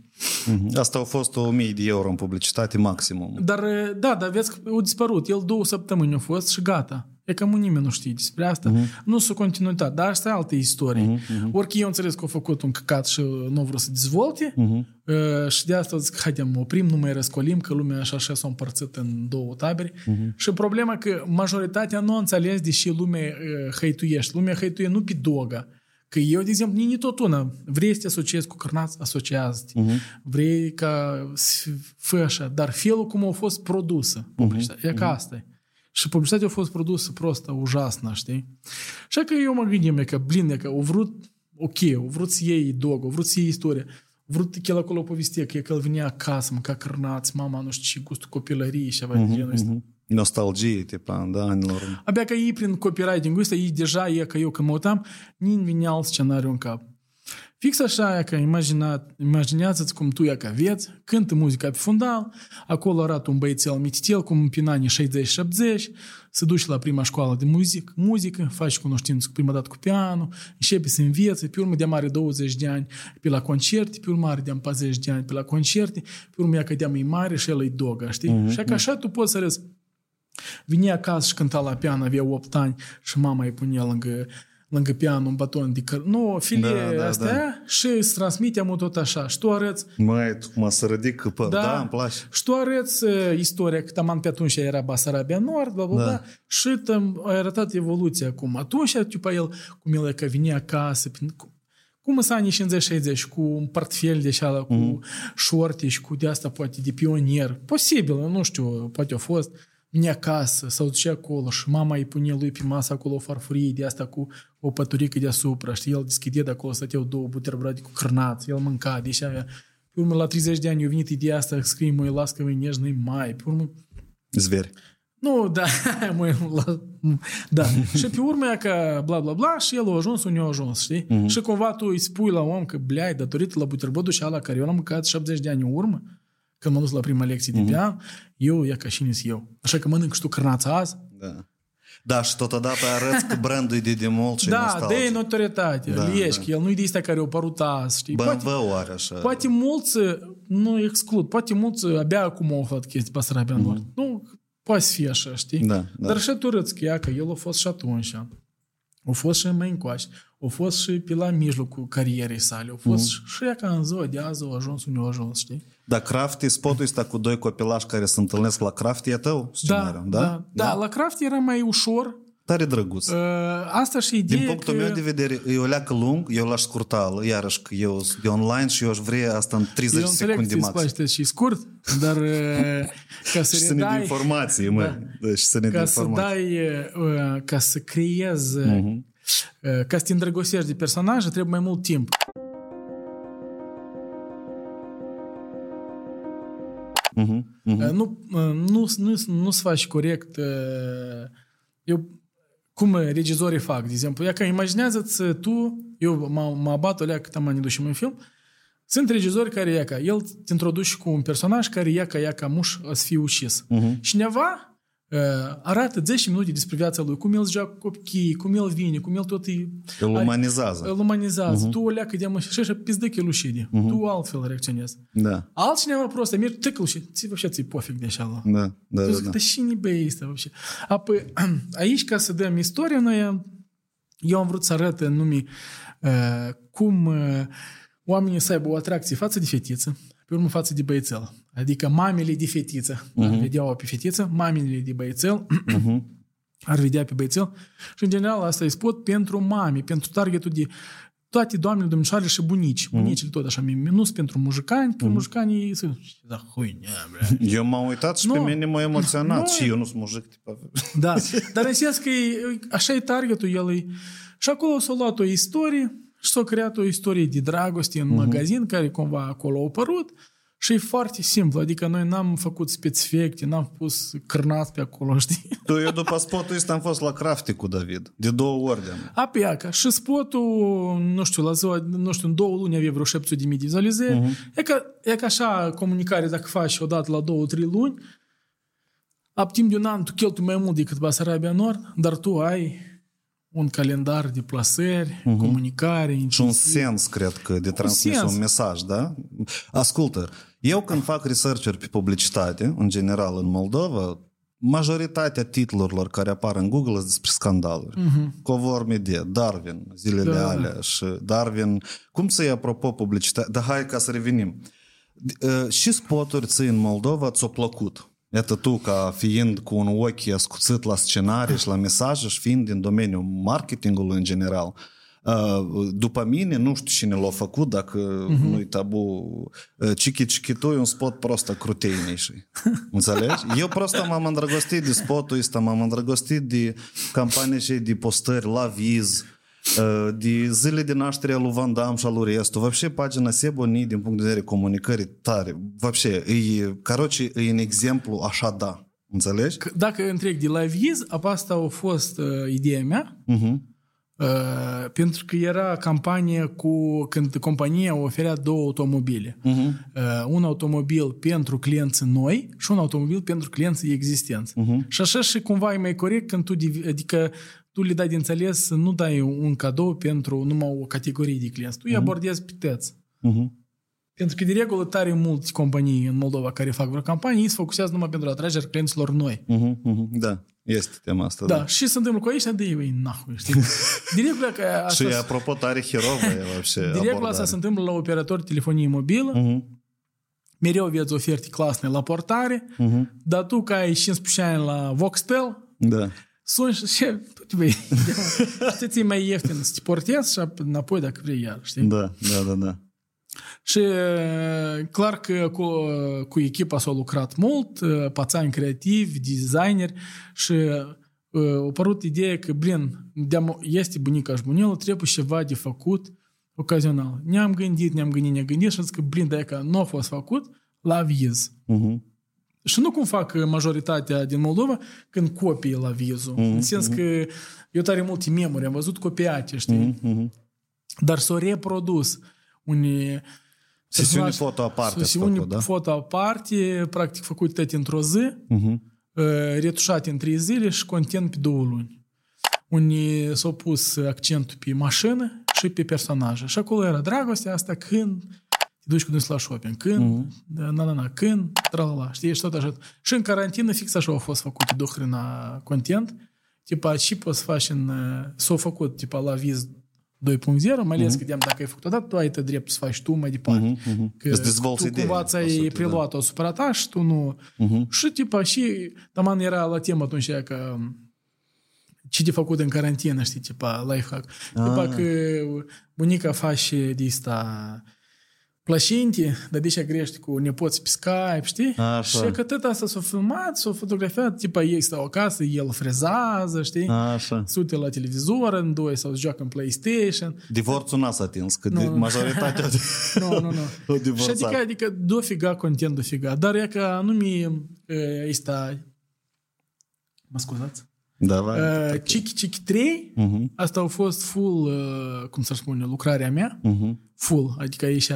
Mhm. Asta au fost 1000 de euro în publicitate maximum. Dar, da, dar vezi că au dispărut. El două săptămâni a fost și gata. E că nimeni nu știe despre asta. Uh-huh. Nu s-a continuitate. Dar asta e altă istorie. Uh-huh. Orică eu înțeles că au făcut un căcat și nu vreau să dezvolte. Uh-huh. Uh, și de asta zic, haidem, oprim, nu mai răscolim, că lumea așa așa s-a împărțit în două tabere. Uh-huh. Și problema că majoritatea nu a înțeles deși lumea uh, hăituiește. Lumea hăituie nu pe Doga. Că eu, de exemplu, nici tot una. Vrei să te asociezi cu cărnați, asociază-te. Uh-huh. Vrei ca să fii așa. Dar felul cum a fost produsă publicitatea, uh-huh. e ca asta e. Și publicitatea a fost produsă prostă, ujasnă, știi? Și că eu mă gândim, că, blin, că au vrut, ok, au vrut să iei dog, au vrut să iei istorie, vrut el acolo povestea că el venea acasă, mânca cărnați, mama, nu știu ce, gustul copilăriei și ceva uh-huh, de genul ăsta. Uh-huh. Nostalgie, tipa, da, anilor. Abia că ei prin copywriting-ul ăsta, ei deja, e că eu când mă uitam, nimeni veneau scenariul în cap. Fix așa e că imagina, imaginează-ți cum tu e că vezi, cântă muzica pe fundal, acolo arată un băiețel mititel cum în anii 60-70, se duce la prima școală de muzică, muzică, faci cunoștință cu prima dată cu pianul, începe să învețe, pe urmă de mare 20 de ani pe la concerte, pe urmă are de 40 de ani pe la concerte, pe urmă ea că de mai mare și el e doga, știi? Mm-hmm. Și că așa tu poți să râzi. Vine acasă și cânta la pian, avea 8 ani și mama îi punea lângă, lângă pian un baton de căr... Nu, file Da, da, astea da. și îți transmite amul tot așa. Și tu arăți Mai, tu mă să ridic păr, da. da, îmi place. și tu arăți uh, istoria, că taman pe atunci era Basarabia Nord, bla, bla, Da. da. și tam ai arătat evoluția cum atunci, tipa el, cum el e că vine acasă, prin, cum, cum sunt anii 50-60, cu un portfel de așa, cu Mhm. șorte și cu de asta poate de pionier. Posibil, nu știu, poate a fost vine acasă, sau duce acolo și mama îi pune lui pe masă acolo o farfurie de asta cu o păturică deasupra, știi, el deschide de acolo, stăteau două buterbrade cu cârnați, el mânca, deci avea. Pe urmă, la 30 de ani, a venit ideea asta, scrie, măi, lască măi, nežnai mai. Pe urmă, Zveri. Nu, da, mă, la, da. și pe urmă e că bla bla bla și el a ajuns unde a ajuns, știi? Uh-huh. Și cumva tu îi spui la om că, bleai, datorită la buterbrodul și ala care eu l-am mâncat 70 de ani în urmă, când m-am dus la prima lecție uh-huh. de pian, eu e ca și eu. Așa că mănânc și tu crânața azi. Da. Da, și totodată arăți că brandul e de demult și Da, de notorietate. Da, Liești, da. el nu e de astea care au apărut azi, știi? Poate, are așa. Poate mulți, nu exclud, poate mulți abia acum au aflat chestii Basarabia mm-hmm. Nord. Nu, poate fi așa, știi? Da, da. Dar și tu râți că ea, că el a fost și atunci. A fost și mai încoace. A fost și pe la mijlocul carierei sale. A fost mm-hmm. și ea ca în ziua de azi a ajuns unde a ajuns, știi? Da, Crafty, spotul ăsta cu doi copilași care se întâlnesc la Crafty e tău scenariu, da? Da, da, da. da la Crafty era mai ușor, Tare drăguț. Uh, asta și ideea Din punctul că... meu de vedere, e o leacă lung, eu l-aș scurta, iarăși că eu sunt online și eu aș vrea asta în 30 eu secunde max. Eu înțeleg și scurt, dar [laughs] ca să și să ne dai... informații, mă. Da. Da, și să ne ca informații. să dai, ca să creezi, uh-huh. ca să te îndrăgostești de personaje, trebuie mai mult timp. Uh-huh. Uh-huh. Nu, nu, nu, nu se faci corect eu, cum regizorii fac, de exemplu, ia că imaginează-ți tu, eu mă, mă abat o cât am ani în film, sunt regizori care ia ca, el te introduce cu un personaj care ia ca, ia ca muș să fie ucis. Uh-huh. Cineva arată 10 minute despre viața lui, cum el joacă copii, cum el vine, cum el tot îi... Îl umanizează. Îl umanizează. Uh-huh. Tu o leacă de și așa pizdă că lușide. Uh-huh. Tu altfel reacționezi. Da. Altcineva просто merge, tăcă și ți вообще ți pofic de așa. Da, da, da. Da și не бейсtă, вообще. Apoi, aici, ca să dăm istoria, noi, eu am vrut să arăt în nume uh, cum uh, oamenii să aibă o atracție față de fetiță, pe urmă față de băiețel. Adică mamele de fetiță. Uh-huh. Vedeau pe fetiță, mamele de băiețel uh-huh. [clears throat] ar vedea pe băiețel. Și în general asta e spot pentru mame, pentru targetul de toate doamnele, domnișoare și bunici. Uh-huh. Bunicile tot așa, minus pentru mujicani, că uh-huh. mujicanii sunt da, huine, [laughs] Eu m-am uitat și no. pe mine m-a emoționat no. și eu nu sunt mujic. Da, [laughs] dar în sens că e, așa e targetul, el e... Și acolo s-a luat o istorie și s-a creat o istorie de dragoste în uh-huh. magazin care cumva acolo a apărut și e foarte simplu, adică noi n-am făcut specifiecte, n-am pus cârnați pe acolo, [laughs] știi? Tu, eu după spotul ăsta am fost la crafty cu David, de două ori de-am. Apiaca. Și spotul, nu știu, la ziua, nu știu, în două luni avea vreo 700 de mii de vizualizări. Uh-huh. E, ca, e ca așa comunicare dacă faci odată la două, trei luni, ab timp de un an tu cheltui mai mult decât Basarabia Nord, dar tu ai un calendar de plasări, uh-huh. comunicare, Și un sens, cred că, de transmis un, un mesaj, da? Ascultă, eu când fac research pe publicitate, în general în Moldova, majoritatea titlurilor care apar în Google sunt despre scandaluri. Uh-huh. Covor Media, Darwin, zilele da. alea și Darwin. Cum să-i apropo publicitate? Dar hai ca să revenim. Și spoturi ți în Moldova ți-au plăcut. Iată tu, ca fiind cu un ochi ascuțit la scenarii și la mesaje și fiind din domeniul marketingului în general, după mine, nu știu cine l-a făcut, dacă uh-huh. nu-i tabu, Chichi Chichitu e un spot prost și Înțelegi? Eu prost m-am îndrăgostit de spotul ăsta, m-am îndrăgostit de campanii și de postări la viz, de zile de naștere a lui Van Damme și a lui Restu. Вообще, pagina Seboni, din punct de vedere comunicării, tare. Вообще, e, caroci, e un exemplu așa da. Înțelegi? Dacă întreg de la viz, asta a fost uh, ideea mea. Uh-huh. Uh, pentru că era campanie cu când compania oferea două automobile. Uh-huh. Uh, un automobil pentru clienți noi și un automobil pentru clienți existenți. Uh-huh. Și așa și cumva e mai corect când tu, adică tu le dai de înțeles, nu dai un cadou pentru numai o categorie de clienți. Tu uh-huh. îi abordezi pe tăți. Uh-huh. Pentru că de regulă tare multe companii în Moldova care fac vreo campanie, ei se focusează numai pentru atragerea clienților noi. Uh-huh, uh-huh, da, este tema asta. Da, da. și se întâmplă cu aici, de ei, nahui, știi? [laughs] De regulă că asta... și apropo, tare herovă e [laughs] вообще De regulă asta se întâmplă la operator telefonie mobilă, uh-huh. mereu aveți oferte clasne la portare, uh-huh. dar tu ca ai 15 ani la Voxtel, da suni și ce, [laughs] tu te vei. Știi, e mai ieftin să te portezi și înapoi dacă vrei iar, știi? Da, da, da, da. Și clar că cu, cu echipa s-a lucrat mult, pațani creativi, designeri și a apărut ideea că, blin, este bunica și bunelul, trebuie ceva de făcut ocazional. Ne-am gândit, ne-am gândit, ne-am gândit și am zis că, blin, dacă nu a fost făcut, la viz. Uh-huh. Și nu cum fac majoritatea din Moldova când copii la vizul. Mm-hmm. În sens că eu tare multe memori am văzut copiate, știi? Mm-hmm. Dar s-au reprodus unii Sesiuni foto aparte. Sesiuni făcut, da? foto aparte, practic făcute într-o zi, uh-huh. retușate în trei zile și content pe două luni. Unii s-au pus accentul pe mașină și pe personaje. Și acolo era dragostea asta când te duci cu noi la shopping, când, uh-huh. na, na, na, când, tralala, știi, și tot așa. Și în carantină fix așa au fost făcute duhrina content, tipa, și poți să faci în, s-au făcut, tipa, la viz 2.0, mai ales uh-huh. că dacă ai făcut odată, tu ai drept să faci tu mai departe. Uh-huh, uh-huh. Că tu cumva ți-ai preluat-o asupra ta și tu nu... Uh-huh. Și tipa și taman era la temă atunci că ce de făcut în carantină, știi, tipa life-hack. Ah. Tipa că bunica face de asta plășinte, dar de ce grești cu nepoți pe Skype, știi? Așa. Și că tot asta s-a filmat, s-a fotografiat, tipa ei stau acasă, el frezează, știi? Așa. Sute la televizor în doi sau joacă în PlayStation. Divorțul n-a atins, că no. majoritatea nu, nu, nu. Și adică, adică dofiga content, dofiga. Dar e că anume ăsta... Mă scuzați? Da, va. Uh, Chiki Chiki 3, uh-huh. asta a fost full, uh, cum să spune, lucrarea mea. Uh-huh. Full, adică aici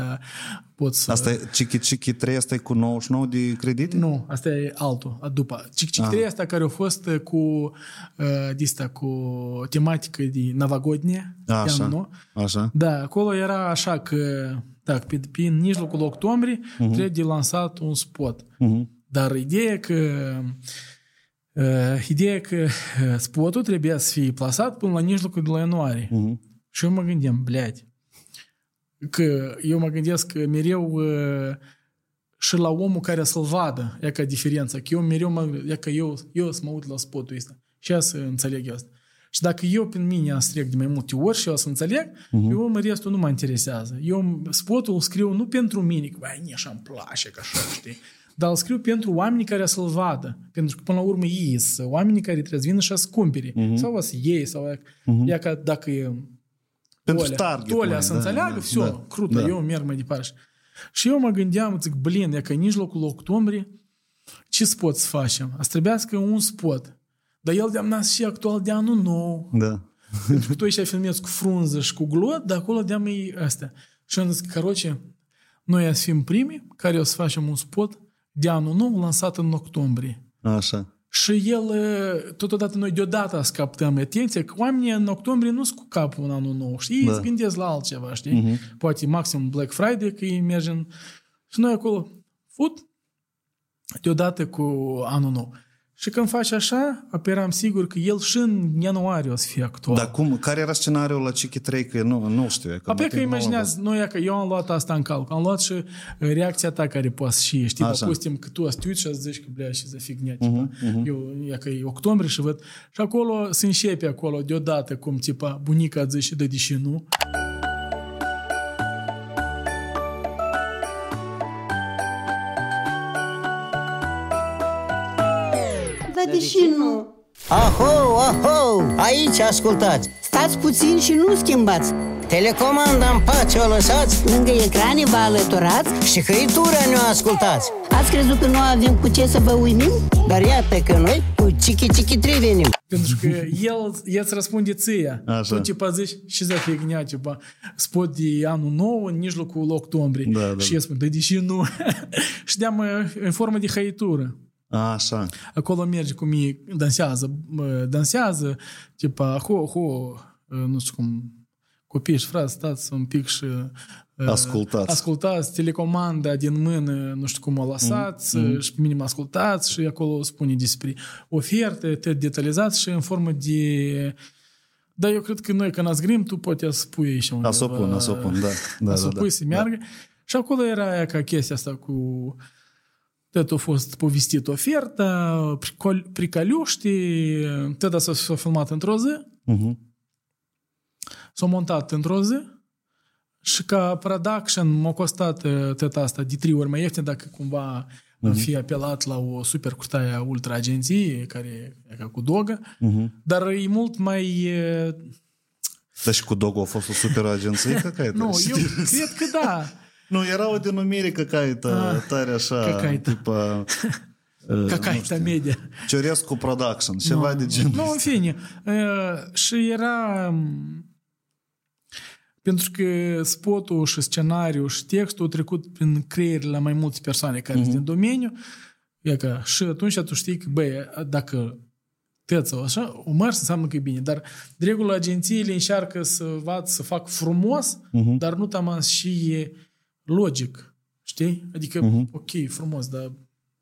pot să... Asta e Chiki Chiki 3, asta e cu 99 de credite? Nu, asta e altul, după. Chiki Chiki 3, asta care a fost cu, uh, dista, cu tematică de Navagodnie. Așa, nu? așa. Da, acolo era așa că, da, pe, pe mijlocul octombrie uh-huh. trebuie de lansat un spot. Uh-huh. Dar ideea că Uh, ideea că uh, spotul trebuia să fie plasat până la mijlocul de la ianuarie. Uh-huh. Și eu mă gândeam, blядь, că eu mă gândesc că mereu uh, și la omul care să-l vadă, e ca diferența, că eu mereu mă, e că eu, eu să mă uit la spotul ăsta și ea să înțeleg asta. Și dacă eu prin mine am stric de mai multe ori și eu să înțeleg, uh-huh. eu mă restul nu mă interesează. Eu spotul îl scriu nu pentru mine, că băi, așa îmi place, că așa, știi? dar îl scriu pentru oamenii care să-l vadă. Pentru că, până la urmă, ei sunt oamenii care trebuie să vină și să cumpere. Uh-huh. Sau să iei, sau uh-huh. ea că dacă e pentru tolea, target, tolea să da, înțeleagă, da, все, da, crută, da. eu merg mai departe. Și eu mă gândeam, zic, blin, e că în mijlocul octombrie, ce spot să facem? Asta trebuia un spot. Dar el de-am și actual de anul nou. Da. [laughs] Pentru că tu aici filmezi cu frunză și cu glot, dar acolo de-am e astea. Și am zis, caroce, noi să fim primii care o să facem un spot de anul nou lansat în octombrie. Așa. Și el, totodată noi deodată scaptăm atenția că oamenii în octombrie nu sunt cu capul în anul nou, știi? Da. Îți gândesc la altceva, știi? Uh-huh. Poate maxim Black Friday, că ei merg în... Și noi acolo, fut, deodată cu anul nou. Și când faci așa, eram sigur că el și în ianuarie o să fie actual. Dar cum? Care era scenariul la Chiki 3? Că nu, nu știu. Că Apoi că imaginează, nu e că eu am luat asta în calc. Am luat și uh, reacția ta care poate și știi, așa. postim că tu ați uiți și ați zici că blea și să fignia. Uh-huh, uh-huh. Eu, e că e octombrie și văd. Și acolo se începe acolo deodată cum tipa bunica zice de deși nu. Deși nu. Aho, aho, aici ascultați. Stați puțin și nu schimbați. Telecomanda în pace o lăsați Lângă ecrane vă alăturați Și hăitura ne ascultați Ați crezut că nu avem cu ce să vă uimim? Dar iată că noi cu chichi chichi trei venim Pentru că el, el îți răspunde ție Așa. Tu tipa zici și za fignia tipa Spot de anul nou în mijlocul octombrie da, da. Și el spune, da deși nu [laughs] Și deam în formă de hăitură Așa. Acolo merge cu mie, dansează, dansează, tipa, ho, ho, nu știu cum, copii și frați, stați un pic și ascultați. ascultați telecomanda din mână, nu știu cum o lăsați mm-hmm. și pe mine mă ascultați și acolo spune despre oferte, te detalizați și în formă de dar eu cred că noi când asgrim, tu poți să pui aici undeva. Să o pun, să o pun, da. da, să o da, pui da, să meargă. Da. Și acolo era aia ca chestia asta cu Tot a fost povestit oferta, pricaliuști, tot s-a filmat într-o zi, uh-huh. s-a montat într-o zi și ca production m-a costat tot asta de trei ori mai ieftin dacă cumva uh-huh. fi apelat la o super curtaie ultra agenție care e ca cu Doga, uh-huh. dar e mult mai... Dar și cu Doga a fost o super agenție? Ca nu, eu cred că da. Nu, era o denumire căcaită, ah, tare așa, căcaită. tipa... [laughs] Uh, Cacaita media. Ciorescu Production, ceva nu, de genul Nu, în fine. Uh, și era... Um, pentru că spotul și scenariul și textul au trecut prin creierile la mai mulți persoane care mm-hmm. sunt mhm. din domeniu. Iacă, și atunci tu știi că, băi, dacă tăți sau așa, o mers înseamnă că e bine. Dar, de regulă, agențiile încearcă să vadă, să fac frumos, mm-hmm. dar nu taman și e logic. Știi? Adică, ok, frumos, dar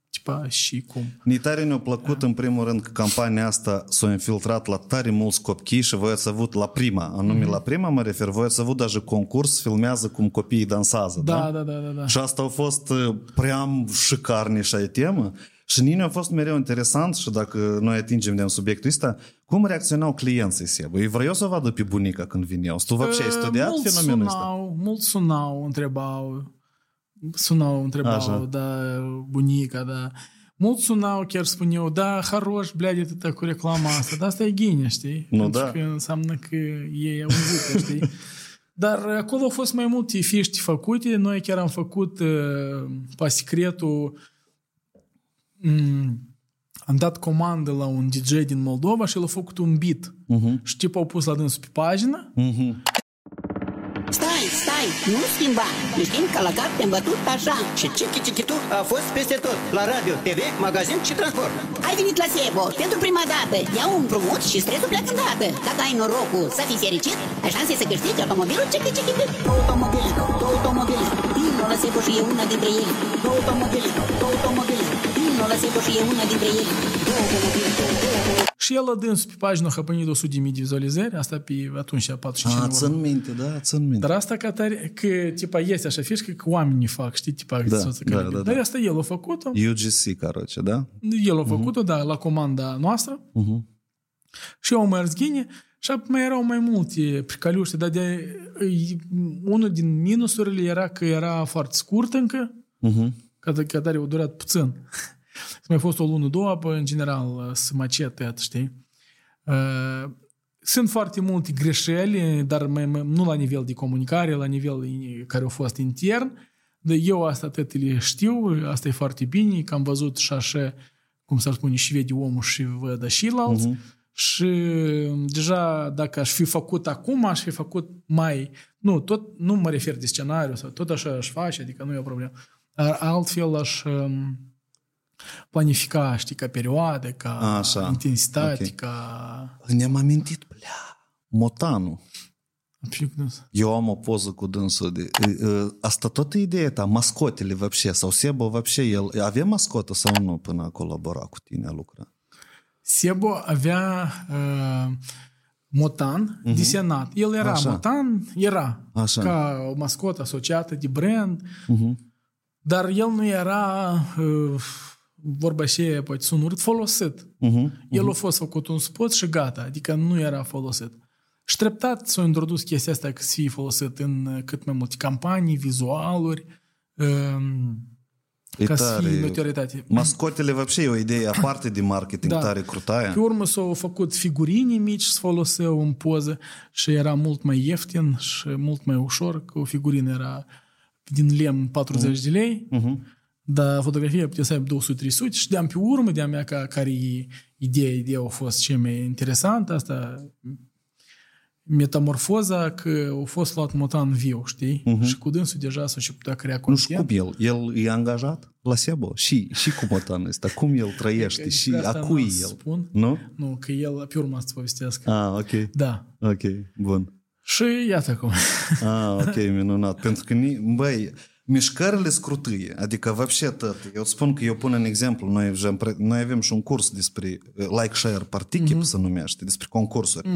tipa și cum. Ni tare ne-a plăcut în primul rând că campania asta s-a infiltrat la tare mulți copii și voi ați avut la prima, anume la prima mă refer, voi ați avut deja concurs, filmează cum copiii dansează, da? Da, da, da, da. da. Și asta a fost uh, prea șicarnișa temă. Și nini a fost mereu interesant și dacă noi atingem de subiectul ăsta, cum reacționau clienții Seba? Ei vreau să vadă pe bunica când vineau. Tu вообще ai studiat mulți fenomenul ăsta? sunau, mulți sunau, întrebau, sunau, întrebau, Așa. da, bunica, da. Mulți sunau, chiar spuneau, da, haroș, blядь, atâta cu reclama asta, dar asta e ghinea, știi? Nu, Pentru da. că înseamnă că e auzită, știi? Dar acolo au fost mai multe fiști făcute, noi chiar am făcut uh, pe secretul mm, am dat comandă la un DJ din Moldova și el a făcut un beat. Mhm. Și tipul au pus la dânsul pe pagină. Stai, stai, nu schimba. Nu știm că la cap te-am bătut așa. Și Chichi Chichitu a fost peste tot. La radio, TV, magazin și transport. Ai venit la Sebo pentru prima dată. Ia un împrumut și stresul pleacă îndată. Dacă ai norocul să fii fericit Ai șanse să câștigi automobilul ce ce Două automobile, două automobile Vino la Sebo și e una dintre ele Două automobile, și e una dintre ele. Și el adâns pe pagina a pânit 100.000 de vizualizări, asta pe atunci a 45 A, țin minte, da, țin minte. Dar asta că tare, că tipa este așa fișcă, că oamenii fac, știi, tipa da, da, da, da, Dar da. asta el a făcut-o. UGC, caroce, da? El a mhm. făcut-o, uh-huh. da, la comanda noastră. Uh-huh. Și eu mers ghine și mai erau mai multe pricaliuște, dar de, unul din minusurile era că era foarte scurt încă, uh-huh. că, că dar a durat puțin. [laughs] Să mai fost o lună, două, apoi în general să macet, știi? Uh, Sunt foarte multe greșeli, dar mai, mai, nu la nivel de comunicare, la nivel in- care au fost intern. Dar eu asta atât le știu, asta e foarte bine, că am văzut și așa, cum să spune, și vede omul și văd și la alții. Și deja dacă aș fi făcut acum, aș fi făcut mai... Nu, tot, nu mă refer de scenariu, sau tot așa aș face, adică nu e o problemă. Dar altfel aș um, planifica, știi, ca perioade, ca Așa, intensitate, ok. ca... Ne-am amintit, blea, Motanu. Nu Eu am o poză cu dânsul de... e, e, Asta tot e ideea ta, mascotele вообще, sau Sebo вообще, el avea mascotă sau nu până a colabora cu tine, a lucra? Sebo avea uh, Motan uh-huh. desenat. El era Așa. Motan, era Așa. ca o mascotă asociată de brand, uh-huh. dar el nu era, uh, vorba aceea, poate sună urât, folosit. Uh-huh. El a fost făcut un spot și gata, adică nu era folosit. Și treptat s-a introdus chestia asta că să fie folosit în uh, cât mai multe campanii, vizualuri, um, E ca să tare. fie notorietate. Mascotele вообще e o idee aparte de marketing, Da. tare crutaia. Pe urmă s-au făcut figurini mici să foloseau în poză și era mult mai ieftin și mult mai ușor, că o figurină era din lemn 40 de lei, dar fotografia putea să aibă 200-300 și de-am pe urmă, de-a mea ca, care e ideea, ideea a fost cea mai interesantă, asta metamorfoza că a fost luat motan viu, știi? Și cu dânsul deja s-a și putea crea Nu știu content. cum el. El e angajat la Sebo? Și, și cu Motanul ăsta. Cum el trăiește? Și Asta a cui n-am el? să Spun. Nu? Nu, că el pe urmă să povestesc. Ah, ok. Da. Ok, bun. Și iată cum. Ah, ok, minunat. Pentru că, ni- băi, mișcările scrutâie, adică вообще tot. Eu îți spun că eu pun în exemplu, noi, avem pre- noi avem și un curs despre eh, like, share, particip, se numește, despre concursuri.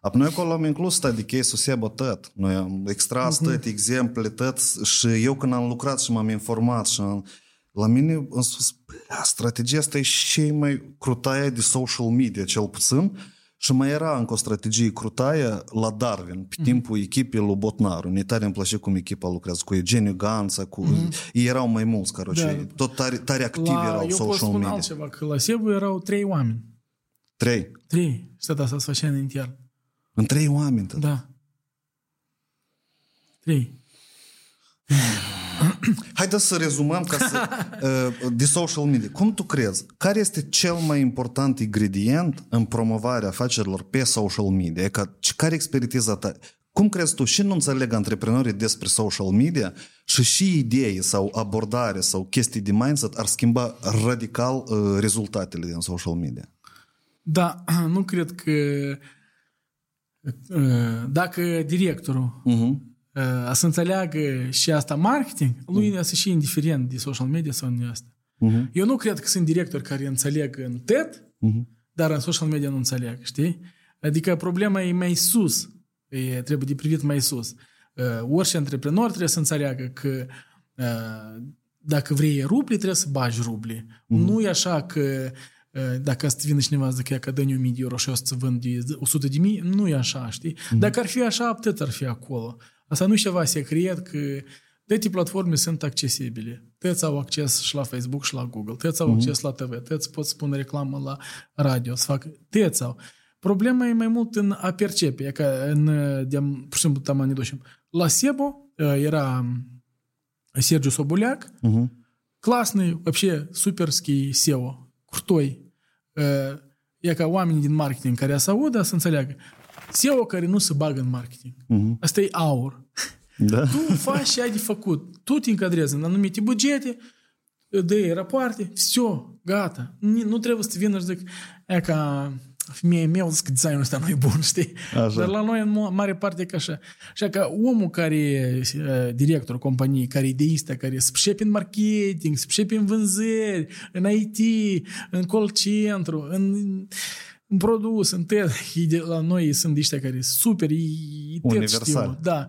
Apoi noi acolo am inclus ăsta de case-ul Sebo tot. Noi am extras tot, exemple, tot. Și eu când am lucrat și m-am informat și am, la mine am spus, "Bля, strategia asta e și mai crutaia de social media, cel puțin. și mai era încă o strategie crutaia la Darwin, pe timpul echipei lui Botnaru. Ne tare îmi place cum echipa lucrează cu Eugeniu Ganța, cu... Ei erau mai mulți, caroce. Da. Tot tare, tare activi La, erau eu pot social spune media. altceva, că la Sebu erau trei oameni. Trei. Trei. Și asta se făcea în intern. În trei oameni. tot. Da. Trei. [sighs] [clears throat] Haideți să rezumăm ca să, [laughs] uh, de social media. Cum tu crezi? Care este cel mai important ingredient în promovarea afacerilor pe social media? E ca, care e expertiza ta? Cum crezi tu și nu înțeleg antreprenorii despre social media și și idei sau abordare sau chestii de mindset ar schimba radical uh, rezultatele din social media? Da, [clears throat] nu cred că uh, dacă directorul Uh-huh. Uh, să înțeleagă și asta marketing, lui uh-huh. să și indiferent de social media sau în asta. Uh-huh. Eu nu cred că sunt directori care înțeleg în TED, Uh-huh. dar în social media nu înțeleg, știi? Adică problema e mai sus, e, trebuie de privit mai sus. Uh, orice antreprenor trebuie să înțeleagă că uh, dacă vrei rubli, trebuie să bagi rubli. Mm. Nu e așa că uh, dacă să vină cineva să zică că dă 1000 de euro și o să vând de 100 de mii, nu e așa, știi? Mm. Dacă ar fi așa, atât ar fi acolo. Asta nu e ceva secret că toate platforme sunt accesibile. Toți au acces și la Facebook și la Google, toți au acces la TV, toți pot spune reclamă la radio, să facă, toți au. Problema e mai mult în a percepe, e ca în, de, pur și simplu, tam ducem. La Sebo uh, era Sergiu Sobuleac, Uh-huh. классный, вообще суперский SEO, крутой. Uh, E ca oamenii din marketing care să audă să înțeleagă. SEO care nu se bagă în marketing. Uh-huh. Asta e aur. Da? Tu faci ce ai de făcut. Tu te încadrezi în anumite bugete, dai rapoarte, все, gata. Ni- Nu trebuie să vină și zic, e ca femeia mea, zic că designul ăsta nu e bun, știi? Așa. Dar la noi în mo- mare parte e ca așa. Așa că omul care e uh, directorul companiei, care e ideista, care se pricepe în marketing, se pricepe în vânzări, în IT, în call centru, în, în produs, în TED, [laughs] e la noi sunt niște care sunt super, e, e TED Universal. știu, da.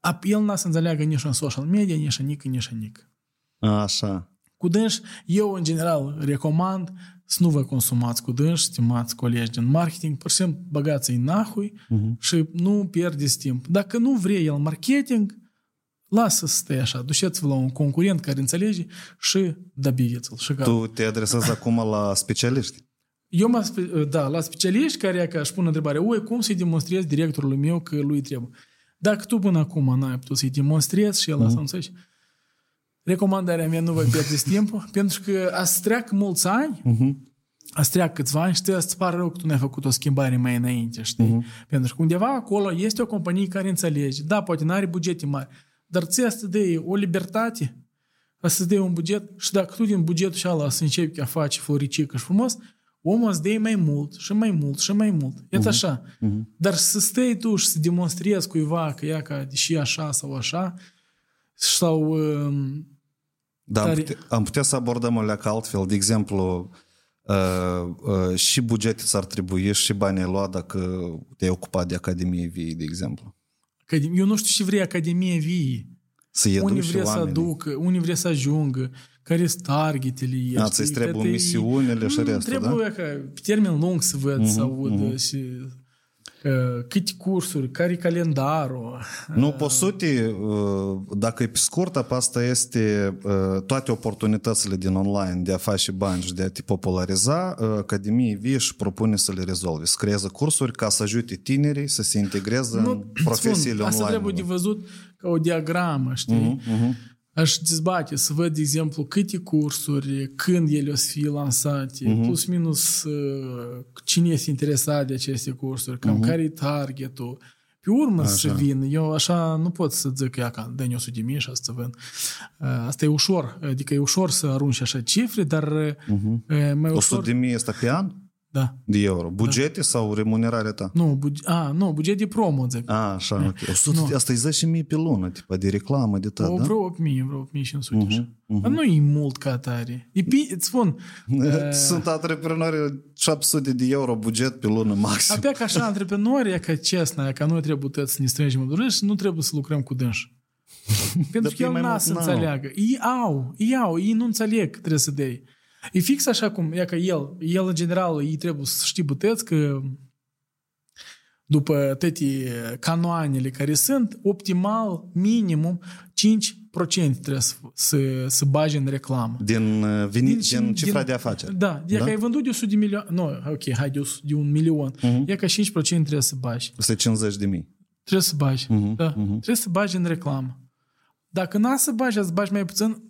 A, el n-a să înțeleagă nici în social media, nici în nic, nici în nic. Așa. Cu dânși, eu în general recomand să nu vă consumați cu dânși, stimați colegi din marketing, pur și simplu băgați-i nahui Mhm. și nu pierdeți timp. Dacă nu vrei el marketing, lasă să stai așa, duceți-vă la un concurent care înțelege și dobiveți-l. Și gata. Tu te adresezi acum la specialiști. Eu mă, spe- da, la specialiști care că își pun întrebarea, ui, cum să-i demonstrez directorului meu că lui trebuie? Dacă tu până acum n-ai putut să-i demonstrezi și el asta înțelegi, recomandarea mea nu vă pierdeți [laughs] timpul, pentru că a să treacă mulți ani, a să treacă câțiva ani și te îți pare rău că tu n-ai făcut o schimbare mai înainte, știi? Pentru că undeva acolo este o companie care înțelege, da, poate n-are bugete mari, dar ți asta de o libertate, să dai un buget și dacă tu din bugetul și ala să începi a face floricică și frumos, omul îți dai mai mult și mai mult și mai mult. E uh-huh. așa. Uh-huh. Dar să stai tu și să demonstrezi cuiva că ea ca și așa sau așa sau um, Da, am, Tare. putea, am putea să abordăm o leacă altfel. De exemplu, uh, uh, și bugetul s-ar trebui și banii ai luat dacă te-ai ocupat de Academie Vii, de exemplu. academie. Eu nu știu ce vrei Academie Vie. Să Unii educi vrea să oamenii. aducă, unii vrea să ajungă, care sunt targetele ei. A, știi, ți-ți trebuie că te- misiunile și Mm, restul, da? Trebuie ca pe termen lung să văd, să aud și uh, câte cursuri, care e calendarul. Nu, pe sute, uh, dacă e pe scurt, asta este uh, toate oportunitățile din online de a face bani și de a te populariza, uh, Academie Vie și propune să le rezolve. Să creeze cursuri ca să ajute tinerii să se integreze în profesiile spun, Asta online. trebuie de văzut ca o diagramă, știi? uh-huh. Aș dezbate, să văd, de exemplu, câte cursuri, când ele o să fie lansate, Mhm. plus minus uh, cine este interesat de aceste cursuri, cam care e targetul. Pe urmă să Mhm. Așa. vin. Eu așa nu pot să zic, ia ca dă 100 de mii și asta să vând. Uh, Asta e ușor. Adică e ușor să arunci așa cifre, dar uh, mai 100 ușor... de mii este pe an da. De euro. Bugete da. sau remunerarea ta? Nu, buge- a, nu, buget de promo, zic. A, așa, da. ok. 100, nu. Asta e 10.000 pe lună, tipa, de reclamă, de tot da? Vreo 8.000, vreo 8.500 uh-huh, uh-huh. Nu e mult ca atare. E, îți spun... [laughs] Uh, Sunt antreprenori 700 de euro buget pe lună maxim. Abia ca așa [laughs] antreprenori, e ca cesna, ca noi trebuie să ne strângem în și nu trebuie să lucrăm cu dânși. [laughs] Pentru că el n-a să înțeleagă. Ei au, ei au, ei nu înțeleg că trebuie să dei E fix așa cum, e ca el, el în general, ei trebuie să știi bătăți că după toate canoanele care sunt, optimal, minimum, 5% trebuie să, să, să bagi în reclamă. Din, uh, venit, Din- din, cifra de afaceri. Da, e Da? că ai vândut de 100 de milioane, nu, ok, hai de, 100 de un milion, Mhm. e ca 5% trebuie să bagi. Este 50 de mii. Trebuie să bagi. Mhm, Da. mhm. Trebuie să bagi în reclamă. Dacă n-a să bagi, să bagi mai puțin,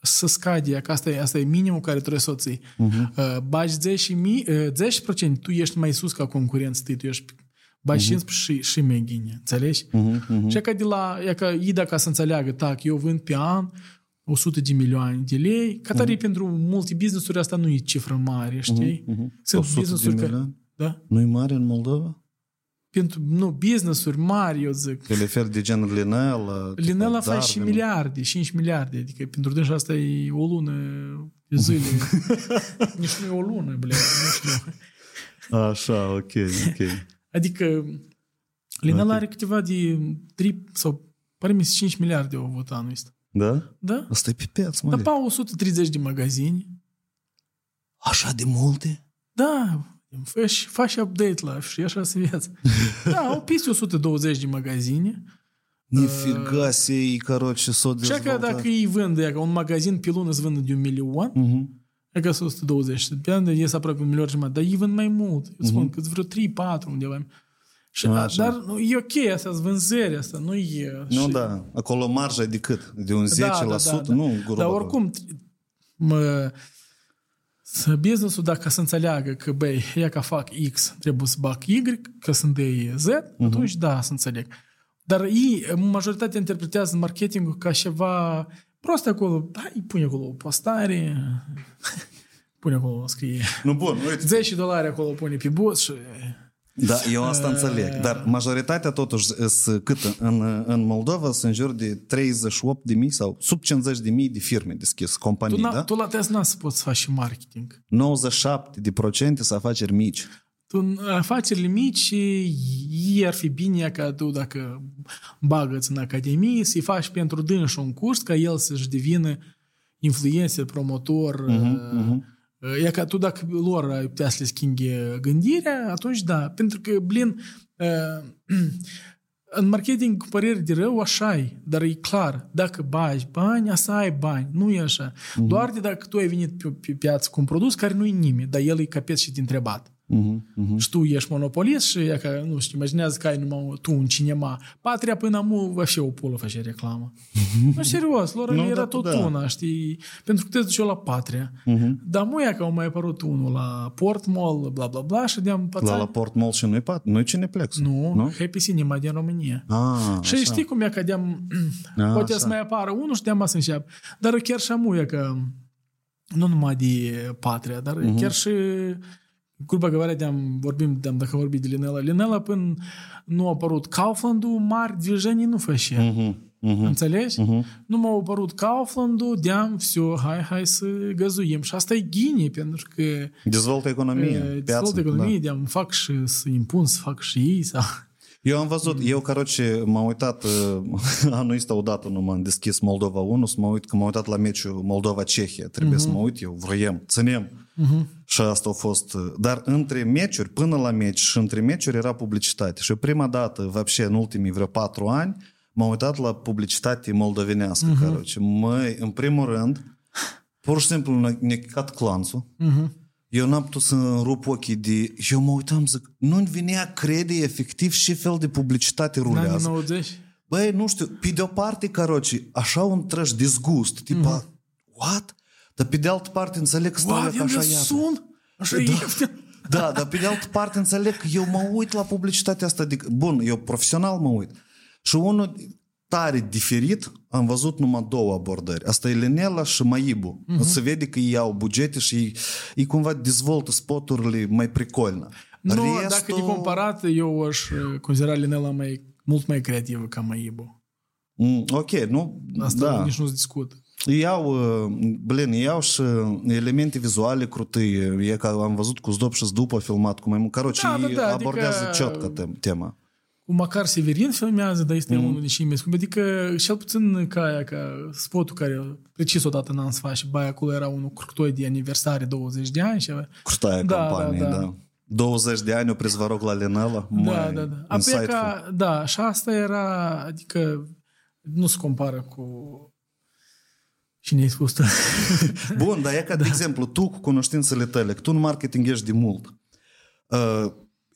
să scade, că asta e, asta e minimul care trebuie să o ții. Uh-huh. Uh, bagi 10, mi, uh, 10%, tu ești mai sus ca concurență, tu ești bagi uh-huh. 15 și, și mai ghine, înțelegi? Uh-huh, uh-huh. Și că de la, e că Ida ca să înțeleagă, tac, eu vând pe an 100 de milioane de lei, ca tare uh-huh. pentru multe business-uri asta nu e cifră mare, știi? Uh-huh, uh-huh. Sunt business-uri care... Da? Nu e mare în Moldova? Pentru, nu, business-uri mari, eu zic. Te referi de genul Linela? Linela face și miliarde, 5 miliarde, adică pentru dânsa asta e o lună de zile. [laughs] Nici nu e o lună, ble, nu știu. Așa, ok, ok. Adică Linela okay. are câteva de 3 sau pare mi 5 miliarde au avut anul ăsta. Da? Da. Asta e pe piață, mă. Da, pa 130 de magazini. Așa de multe? Da, Faci, faci update la și așa se viață. [laughs] Da, au peste 120 de magazine. Nifiga se, короче, s-o Și că dacă îi vând, că un magazin pe lună se vând de un milion, uh-huh. e că 120. Pe an ies aproape un milion jumătate, dar ei vând mai mult. Eu spun uh-huh. că vreo 3-4 undeva. Și, Așa. dar nu, e ok, asta sunt vânzări, asta nu e... Nu, și... da, acolo marja e de cât? De un 10%? Da, da, da, da. Nu, Dar oricum, mă, business-ul dacă să înțeleagă că, băi, e ca fac X, trebuie să bag Y, că sunt de Z, uh-huh. atunci da, să înțeleg. Dar ei, majoritatea interpretează marketingul ca ceva prost acolo, da, îi pune acolo o postare, [laughs] pune acolo, scrie. Nu bun, uite. 10 dolari acolo pune pe bus și da, eu asta înțeleg. Dar majoritatea totuși sunt cât în, în Moldova sunt în jur de 38 de mii sau sub 50 de mii de firme deschis, companii, tu, da? Tu la test n să poți să faci și marketing. 97 de procente sunt afaceri mici. Tu afacerile mici, ei ar fi bine ca tu dacă bagăți în academie să-i faci pentru dânsul un curs ca el să-și devină influencer, promotor, uh-huh, uh-huh E ca tu dacă lor ai putea să le schimbi gândirea, atunci da. Pentru că, blin, în marketing, cu păreri de rău, așa e. Dar e clar, dacă bagi bani, asta ai bani. Nu e așa. Mm-hmm. Doar de dacă tu ai venit pe, pe piață cu un produs care nu e nimeni, dar el e capeț și te întrebat. Uh-huh, uh-huh. Și tu ești monopolist și e ca, nu știu, imaginează că ai numai tu un cinema. Patria până amu, așa o pulă face reclamă. [laughs] nu, serios, lor nu, era da, tot da. una, știi? Pentru că te duci eu la Patria. Uh-huh. Dar mu că au mai apărut unul la Port Mall, bla bla bla, și de-am La, la Port Mall și nu-i, pat, nu-i Cineplex. Nu, nu? Happy Cinema din România. Ah, și așa. știi cum e că de-am, ah, [clears throat] poate așa. să mai apară unul și de-am să înceap. Dar chiar și amu că nu numai de Patria, dar uh-huh. chiar și Gruba говоря, de-am, vorbim, de-am, dacă vorbim de Linela. Linela, până nu a apărut Kauflandul, mari движений nu făcea. Uh-huh. Uh-huh. Înțelegi? Uh-huh. Nu m-a apărut Kauflandul, de-am, все, hai, hai să găzuim. Și asta e ghine, pentru că... Dezvoltă economie, e, Dezvoltă economie, da. de-am, fac și să impun, să fac și ei, sau... Eu am văzut, eu, caroce, m-am uitat, [laughs] anul ăsta odată nu m-am deschis Moldova 1, să mă uit, că m-am uitat la meciul Moldova-Cehia. Trebuie uh-huh. să mă uit eu, vroiem, ținem. Uh-huh. Și asta a fost... Dar între meciuri, până la meci și între meciuri era publicitate. Și prima dată, вообще, în ultimii vreo patru ani, m-am uitat la publicitate moldovenească, uh-huh. caroce. Măi, în primul rând, pur și simplu ne-a cat clanțul. Uh-huh. eu n-am putut să rup ochii de... Eu mă uitam, zic, nu-mi venea crede efectiv ce fel de publicitate rulează. 90? Băi, nu știu, pe de o parte, caroci, așa un trăș disgust, tipa, mm-hmm. what? Dar pe de altă parte înțeleg că stau ca așa sun? Așa da. e. [laughs] Da, dar pe de altă parte înțeleg că eu mă uit la publicitatea asta. De... Bun, eu profesional mă uit. Și unul tare diferit, am văzut numai două abordări. Asta e Linela și Maibu. Uh-huh. Se vede că ei au bugete și ei, ei cumva dezvoltă spoturile mai pricolnă. Nu, Restul... dacă te comparat, eu aș considera Linela mai, mult mai creativă ca Maibu. Mm, ok, nu? Asta da. nici nu se discută. Iau, blin, iau și elemente vizuale crutâi. E ca am văzut cu Zdop și după filmat cu mai mult. Caroci, da, da, da, abordează adică... ciotcă tema cu Macar Severin filmează, dar este mm. unul din cei mai scumpi. Adică, cel puțin ca aia, ca spotul care precis odată n-am să faci, bai, acolo era unul curtoi de aniversare, 20 de ani. Și... Curtaia da, campanie, da, da. da. 20 de ani o prins, vă rog, la Lenela. Da, da, da. Apoi ca, da, și asta era, adică nu se compară cu Cine ai spus tu? Bun, dar e ca, [laughs] da. de exemplu, tu cu cunoștințele tale, că tu în marketing ești de mult. Uh,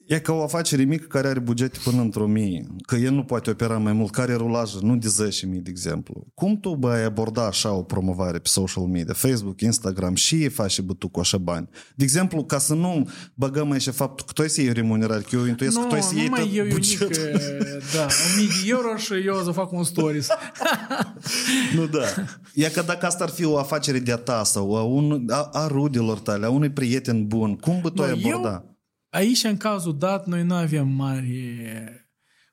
E ca o afacere mică care are bugete până într-o mie, că el nu poate opera mai mult, care rulajă, nu de 10.000, de exemplu. Cum tu bă, ai aborda așa o promovare pe social media, Facebook, Instagram și faci și bă, tu cu așa bani? De exemplu, ca să nu băgăm aici faptul că tu ai să iei remunerare, că eu intuiesc că tu ai să iei nu mai tot eu, eu bugetul. nică, da, 1000 de euro și eu o să fac un stories. [laughs] Nu, da. E că dacă asta ar fi o afacere de-a ta sau a, un, a, a rudelor tale, a unui prieten bun, cum bă, tu Bă, ai eu- aborda? Aici, în cazul dat, noi nu avem mari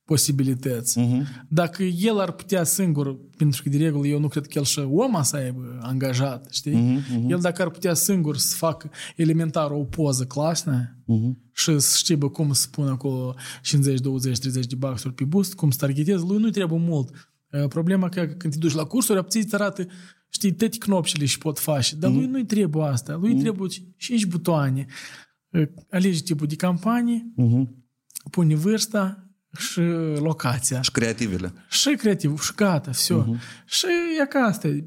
posibilități. Mhm. Dacă el ar putea singur, pentru că de regulă eu nu cred că el și oma să aibă angajat, știi? Mhm, El dacă ar putea singur să facă elementar o poză clasă Mhm. și să știe bă, cum să pună acolo 50, 20, 30 de baxuri pe boost, cum să targetezi, lui nu trebuie mult. Uh, Problema că când te duci la cursuri, apții îți arată știi, toate knopșile și pot face, dar lui nu-i trebuie asta. Lui trebuie 5 butoane Uh, Alege tipul de campanie, Mhm. pune vârsta și locația. Și creativele. Și creativ, și gata, все. Mhm. Și e ca asta. e.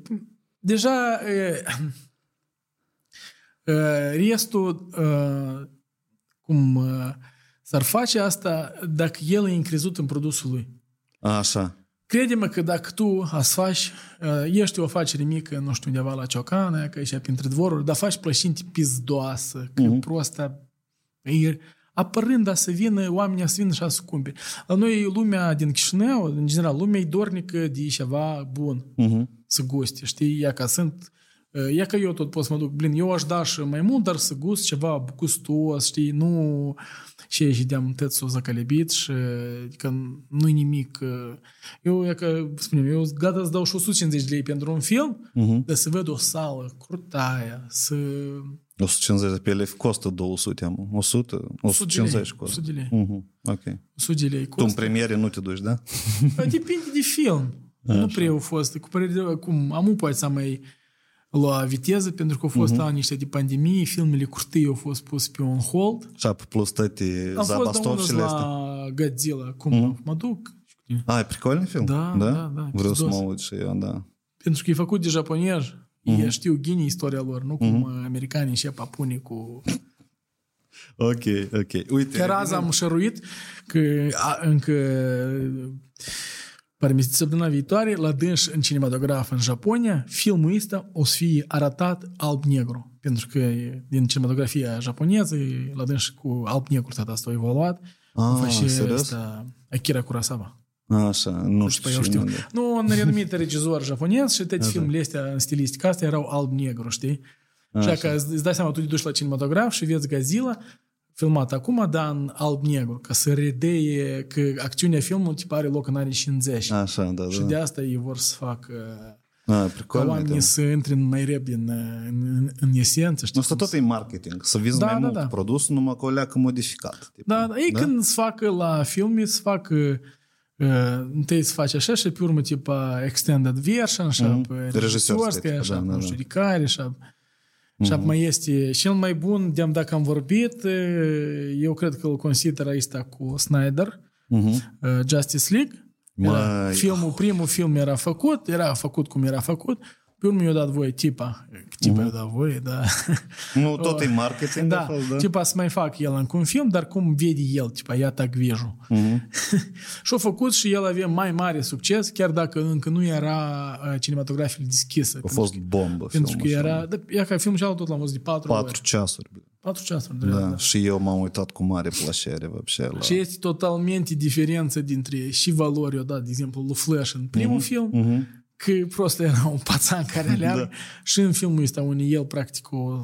Deja e, e, restul e, cum e, s-ar face asta dacă el e încrezut în produsul lui. Așa. Crede-mă că dacă tu ați faci, e, ești o afacere mică, nu știu, undeva la Ciocană, că aici printre dvoruri, dar faci plășinte pizdoasă, că Mhm. prosta e, apărând a să vină, oamenii să vină și a să cumpere. La noi lumea din Chișinău, în general, lumea e dornică de ceva bun Mhm. să guste, știi? Ia ca sunt Ia că eu tot pot să mă duc, blin, eu aș da și mai mult, dar să gust ceva gustos, știi, nu și și de-am tățul zacalebit și că nu-i nimic. Eu, ia că, spunem, eu sunt gata să dau și 150 de lei pentru un film, Mhm. dar să văd o sală crutaia, să... 150 pe ele costă 200, am. 100? 150 costă. 100 de lei. Mhm. Ok. 100 de lei Tu în costă. premiere nu te duci, da? Depinde de film. [laughs] Nu prea au fost. Cu părere de, cum am poate să mai lua viteză, pentru că au fost ani niște de pandemie, filmele curtâi au fost puse pe un hold. Și plus toate Am fost de unul zabastovșile astea. la Godzilla, cum mă duc. A, e pricolic film? Da, da, da, Vreau să pizdos. mă uit și eu, da. Pentru că e făcut de japonezi. Ei știu ghinii istoria lor, nu cum americanii și papuni cu... Ok, ok. Uite. Chiar azi am șăruit că a, încă pare mi săptămâna viitoare, la dânș în cinematograf în Japonia, filmul ăsta o să fie arătat alb-negru. Pentru că e din cinematografia japoneză, e la dânș cu alb-negru tata asta a evoluat. Ah, o face serios? ăsta Akira Kurosawa. Așa, nu știu Păi eu știu. cine. Nu, un renumit regizor japonez și toate filmele astea în stilistica asta erau alb-negru, știi? Și Așa. dacă îți îți dai seama, tu te duci la cinematograf și vezi Gazila, filmat acum, dar în alb-negru, ca să redeie că acțiunea filmului te pare loc în anii 50. Așa, da, da. Și de asta ei vor să facă a, ca oamenii da. să intre mai repede în, în, în esență. Știi, asta tot e marketing, să vinzi da, mai da, mult da. produsul, numai că o leacă modificat. Tip. Da, da, ei da? când se facă la filme, se facă Uh, întâi să faci așa și pe urmă tipa extended version, și mm-hmm. pe regisorska, așa, da, da, nu da. știu, da. care, așa, și acum este cel mai bun, de dacă am vorbit, uh, eu cred că îl consider ăsta cu Snyder, Mhm. uh, Justice League. Era, Mai- filmul, primul film era făcut, era făcut cum era făcut, pe urmă i-a dat voie tipa, tipa i-a dat voie, da. [laughs] Nu, tot e marketing, Da, de fapt, da? tipa să mai fac el încă un film, dar cum vede el, tipa, ia так вижу. Mhm. [laughs] și-a făcut și el avea mai mare succes, chiar dacă încă nu era uh, cinematografic deschisă. A fost bombă Pentru că filmul ăsta. era, da, ia ca film și tot l-am văzut de 4 Patru ori. ceasuri. bă. 4 ceasuri. Da. Da. da. Și eu m-am uitat cu mare plăcere, вообще, la... Și este totalmente diferență dintre și valori, eu dat, de exemplu, lui Flash în primul film, Mhm. că prost era un pațan care aleargă [laughs] și în filmul ăsta unde el practic o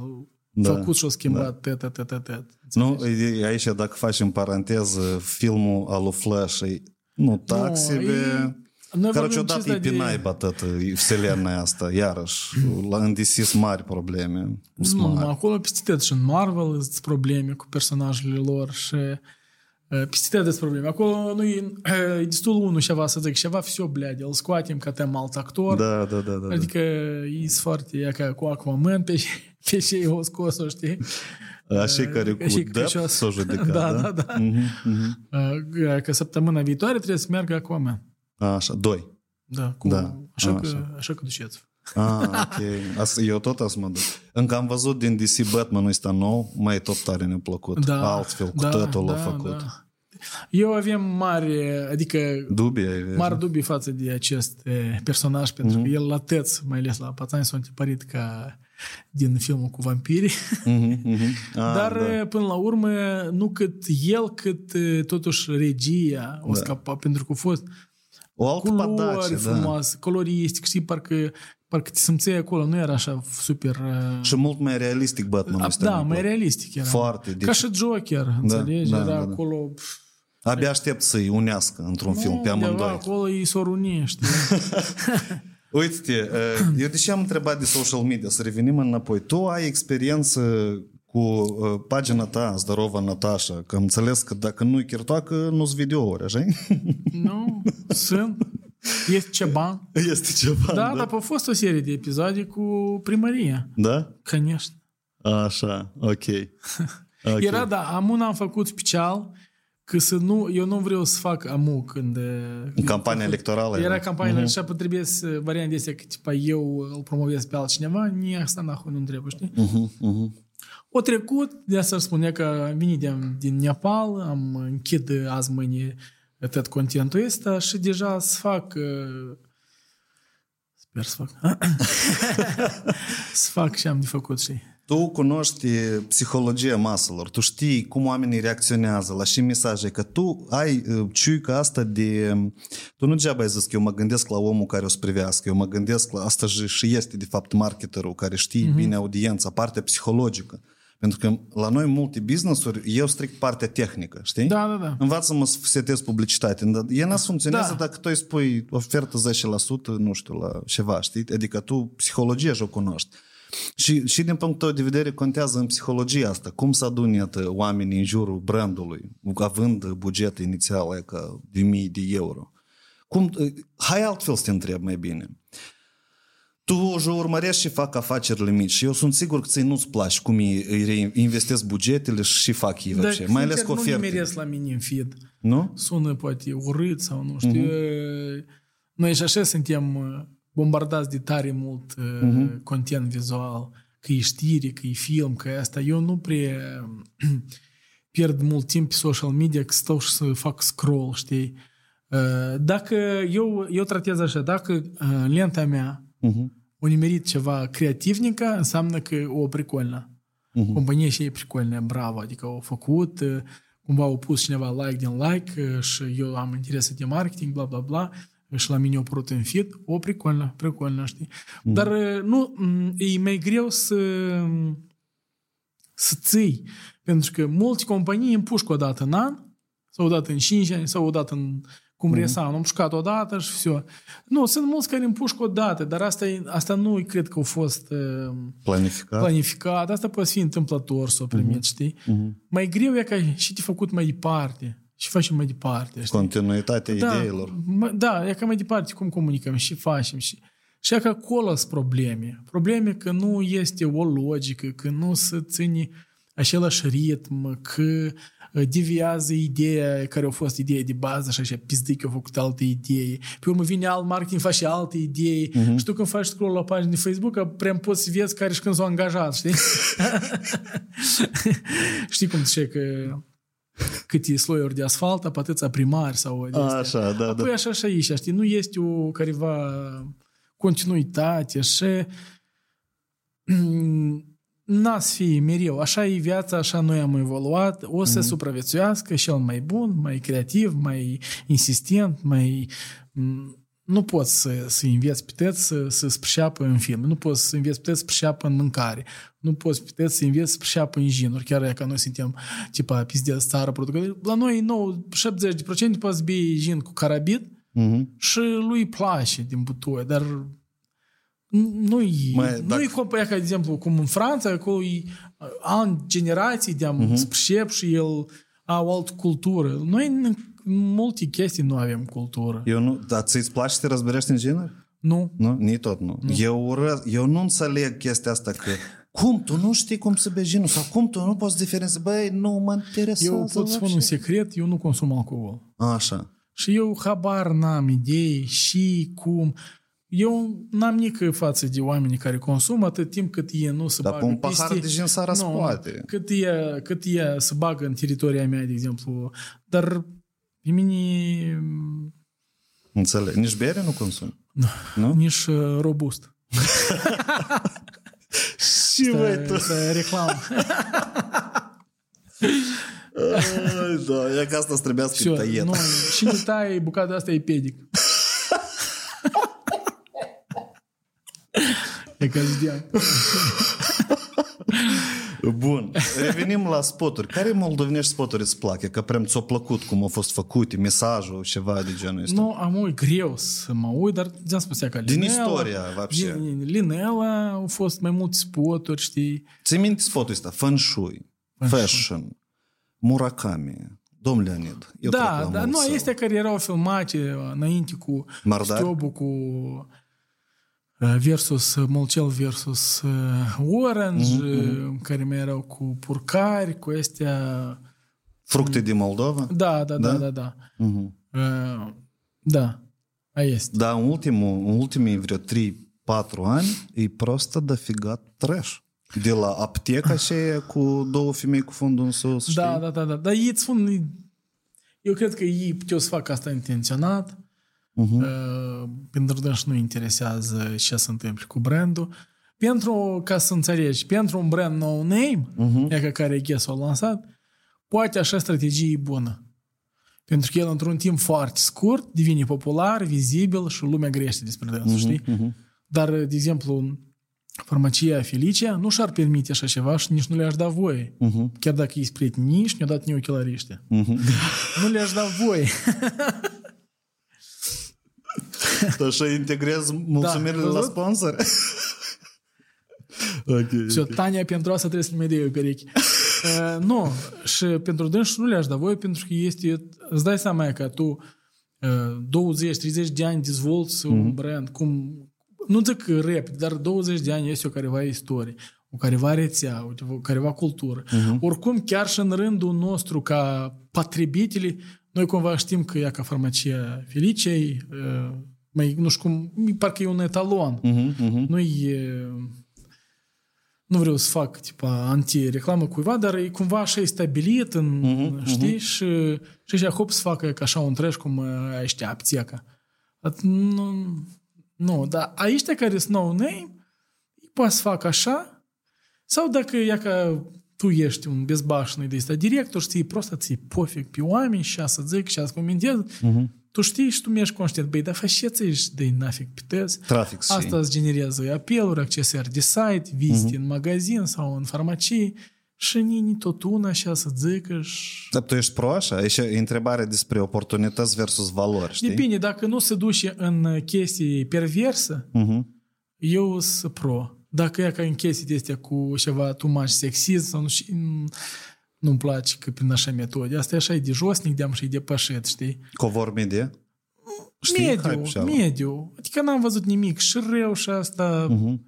Da, făcut și-o schimbat da. tet, tet, tet, tet. Nu, e- aici, dacă faci în paranteză, filmul al lui Flash e nu tac себе... e- Noi Короче, vorbim odată ăsta e pe naiba tătă vselenia asta, iarăși. La îndesis mari probleme. Sunt Nu, mari. acolo peste tot și în Marvel sunt probleme cu personajele lor și uh, peste tot sunt probleme. Acolo nu e, e destul unul ceva să zic, ceva все, блядь, îl scoatem ca tem alt actor. Da, da, da, da. Adică e foarte, e ca cu Aquaman pe, pe ce eu scos-o, știi? da. Așa care cu și Depp crăcios. s-o judecat, Da, da? da, da. Mhm, mhm. Uh, Că săptămâna viitoare trebuie să meargă Aquaman. Așa, doi. Da, cu, Da, așa, așa. că, așa că duceți. Ah, ok. Asta, eu tot asta mă duc. Încă am văzut din DC Batman ăsta nou, mai tot tare ne-a plăcut. Da, Altfel, cu da, totul l-a da, făcut. Da. Eu aveam mari, adică Dubii ai mari dubii față de acest eh, personaj, pentru că el la tăț, mai ales la pațani, s-a întipărit ca din filmul cu vampirii. Mhm, mhm. [laughs] Ah, Dar da. eh, până la urmă, nu cât el, cât eh, totuși regia o Da. scapa, pentru că a fost O altă culori padace, da. frumoase, coloristic, știi, parcă, parcă te simțeai acolo, nu era așa super... eh, Și mult mai realistic Batman a- ăsta. da, mi-a mai plăcut. realistic era. Foarte. Ca Deci, și Joker, înțelegi? da, era da, da. acolo... pf, abia aștept să-i unească într-un film pe undeva amândoi. acolo ei s-o runi, știi? [laughs] Uite, eu deși am întrebat de social media, să revenim înapoi. Tu ai experiență cu uh, pagina ta, Zdorova Natasha, că am înțeles că dacă nu-i chirtoacă, nu-ți videouri, așa nu, sunt. Este ceva. [laughs] Este ceva, Da, dar a fost o serie de episoade cu primăria. Da? Конечно. Așa, ok. okay. [laughs] Era, da, am una am făcut special că să nu, eu nu vreau să fac amu când... În campania electorală Era era. campania uh-huh. și apoi trebuie să variante astea că tipa eu îl promovez pe altcineva, nici asta nahui nu trebuie, știi? Uh-huh, uh-huh. O trecut, de asta spune că am venit din, din Nepal, am închid azi mâine tot contentul ăsta și deja să fac uh, sper să fac [laughs] să fac ce am de făcut, știi? Tu cunoști psihologia maselor, tu știi cum oamenii reacționează, la ce mesaje, că tu ai uh, ciuica asta de... Tu nu degeaba ai zis că eu mă gândesc la omul care o să privească, eu mă gândesc la... Asta și- și este, de fapt, marketerul care știe uh-huh. bine audiența, partea psihologică. Pentru că la noi multe business-uri, eu strict partea tehnică, știi? Da, da, da. Învață-mă să setez publicitate. Dar e n funcționează Da. dacă tu îi spui ofertă 10%, nu știu, la ceva, știi? Adică tu psihologia și o cunoști. Și, și din punctul tău de vedere contează în psihologia asta. Cum să aduni iată, oamenii în jurul brandului, având buget inițial e ca de mii de euro. Cum, hai altfel să te întreb mai bine. Tu și urmărești și fac afacerile mici și eu sunt sigur că ți nu-ți place cum îi, îi investesc bugetele și și fac ei Dar, mai ales cu sincer, nu oferte. nimeresc la mine în feed. Nu? Sună poate urât sau nu știu. Uh-huh. Noi și așa suntem uh, bombardați de tare mult uh-huh. content vizual, că e știri, că e film, că e asta. Eu nu prea [clears throat] pierd mult timp pe social media că stau și să fac scroll, știi? Uh, Dacă eu, eu tratez așa, dacă uh, lenta mea Uh-huh. O nimerit ceva creativnică, înseamnă că o pricolnă. Uh-huh. Compania și e pricolnă, bravo, adică au făcut, uh, cumva au pus cineva like din like uh, și eu am interese de marketing, bla bla bla, și la mine au apărut în feed, o pricolnă, pricolnă, știi? Uh-huh. Dar uh, nu, m, e mai greu să să ții, pentru că multe companii împușcă o dată în an, sau o dată în 5 ani, sau o dată în cum mm-hmm. am împușcat o dată și все. Nu, sunt mulți care împușcă o dată, dar asta, e- asta nu cred că a fost uh, Planificat. planificat, asta poate fi întâmplător să o primit, mm-hmm. știi? Mm-hmm. Mai greu e ca și de făcut mai departe și facem mai departe, știi? Continuitatea da, ideilor. mă- Da, e ca mai departe cum comunicăm și facem și și că acolo sunt probleme. Probleme că nu este o logică, că nu se ține același ritm, că uh, deviază ideea care a fost ideea de bază și așa pizdic că a făcut alte idei. Pe urmă vine alt marketing, face alte idei. Uh-huh. Și tu când faci scroll la pagina de Facebook, că prea poți să vezi care și când s-au angajat, știi? [laughs] știi cum zice că câte sloiuri de asfalt, apă atâția primari sau de astea. Așa, da, Apoi da. așa și aici, știi, nu este o careva continuitate și [clears throat] n-a să fie mereu. Așa e viața, așa noi am evoluat, o să mm. supraviețuiască cel mai bun, mai creativ, mai insistent, mai... Nu poți să, să înveți pe tăți să, să sprișeapă în film, nu poți să înveți pe tăți să sprișeapă în mâncare, nu poți pe tăți să înveți să sprișeapă în jinuri, chiar dacă noi suntem tipa pizdeț țară producători. La noi nou, 70% poți să bei jin cu carabit Mm-hmm. și lui îi place din butoie, dar nu-i, Mai, nu-i dacă- compania, ca de exemplu, cum în Franța, acolo e an generații de am uh-huh. sprșep și el a o altă cultură. Noi în multe chestii nu avem cultură. Eu nu, dar ți-ți place să te răzberești în genere? Nu? Nu? Nici tot nu. nu. Eu, ură, eu nu înțeleg chestia asta că cum tu nu știi cum să bei genul sau cum tu nu poți diferența. Băi, nu mă interesează. Eu pot spune un secret, eu nu consum alcool. Așa. Și eu habar n-am idei și cum. Eu n-am nică față de oamenii care consumă atât timp cât ei nu se Dar bagă un pahar peste... de gin s-ar răspoate. Cât e, cât e să bagă în teritoria mea, de exemplu. Dar pe mine... Înțeleg. Nici bere nu consum? Nu. nu? Nici uh, robust. [laughs] Și voi tu. Reclamă. da, e că asta trebuia să și, nu, și nu tai bucata asta e pedic. [laughs] e că zideam. [laughs] Bun. Revenim la spoturi. Care moldovenești spoturi îți place? Că prem ți-a plăcut cum au fost făcute, mesajul, ceva de genul ăsta. Nu, am e greu să mă uit, dar ți-am spus ea că Din Linela- istoria, вообще. Din Linela au fost mai multe spoturi, știi? Ți-ai minte spotul ăsta? Feng Shui, fashion, Murakami, Domn Leonid. Eu trec da, la da, mult nu, sau- este care erau filmate înainte cu Mardar? Stiobu, cu uh, versus uh, Molcel versus uh, Orange, Mhm, uh, care mai erau cu purcari, cu astea... Fructe din Moldova? Da, da, da, Da? da, da. Mhm. Uh, da, a este. Da, în, ultimul, în ultimii vreo 3-4 ani e prostă de figat trash. De la apteca și aia cu două femei cu fundul în sus, știi? Da, da, da, da. Dar ei îți spun... Eu cred că ei puteau să facă asta intenționat. Mhm. Uh, pentru că nu interesează ce se întâmplă cu brandul. Pentru, ca să înțelegi, pentru un brand no name, Mhm. uh-huh. care Guess a lansat, poate așa strategie e bună. Pentru că el, într-un timp foarte scurt, devine popular, vizibil și lumea grește despre dânsul, Mhm, știi? Dar, de exemplu, farmacia Felicia nu și-ar permite așa ceva și nici nu le-aș da voie. Mhm. Chiar dacă ei sunt prieteni și ne-au dat nie ochelariște. nu le-aș da voie. [laughs] [laughs] Tu așa integrezi mulțumirile Da, la văzut? sponsor? [laughs] ok. Și Tania pentru asta trebuie să ne dea o perechi. [laughs] Uh, nu, și pentru dânsul nu le-aș da voie pentru că este, îți dai seama că tu uh, 20-30 de ani dezvolți un brand, cum, nu zic că repede, dar 20 de ani este o careva istorie, o careva rețea, o careva cultură. Oricum, chiar și în rândul nostru ca patribitele, noi cumva știm că ea ca farmacia Felicei, uh, mai, nu știu cum, parcă e un etalon. Nu e nu vreau să fac tipa anti-reclamă cuiva, dar e cumva așa e stabilit, în, uh-huh, știi? Uh-huh. Și, și așa hop să facă ca așa un trăș cum uh, ăștia apteca. At, nu, nu, dar aici care sunt no name, poate să facă așa, sau dacă e ca tu ești un bezbașnă de ăsta director, știi, prost ți pofig pe oameni și să zic și să comentez, uh-huh. Tu știi și tu mergi conștient, băi, dar faceți și de nafig pe tezi. Trafic, și- Asta îți generează apeluri, accesări de site, vizite în magazin sau în farmacie și nini tot una și să zică și... Dar tu ești pro așa? E și e întrebare despre oportunități versus valori, știi? Depinde, dacă nu se duce în chestii perversă, Mhm. eu sunt pro. Dacă e ca în chestii de astea cu ceva too much sexism sau nu știu, nu-mi place că prin așa metode. Asta e așa e de josnic, de-am și de pășet, știi? Covor media? Știi? Hai mediu, pe cealaltă. mediu. Adică n-am văzut nimic și rău și asta Mhm.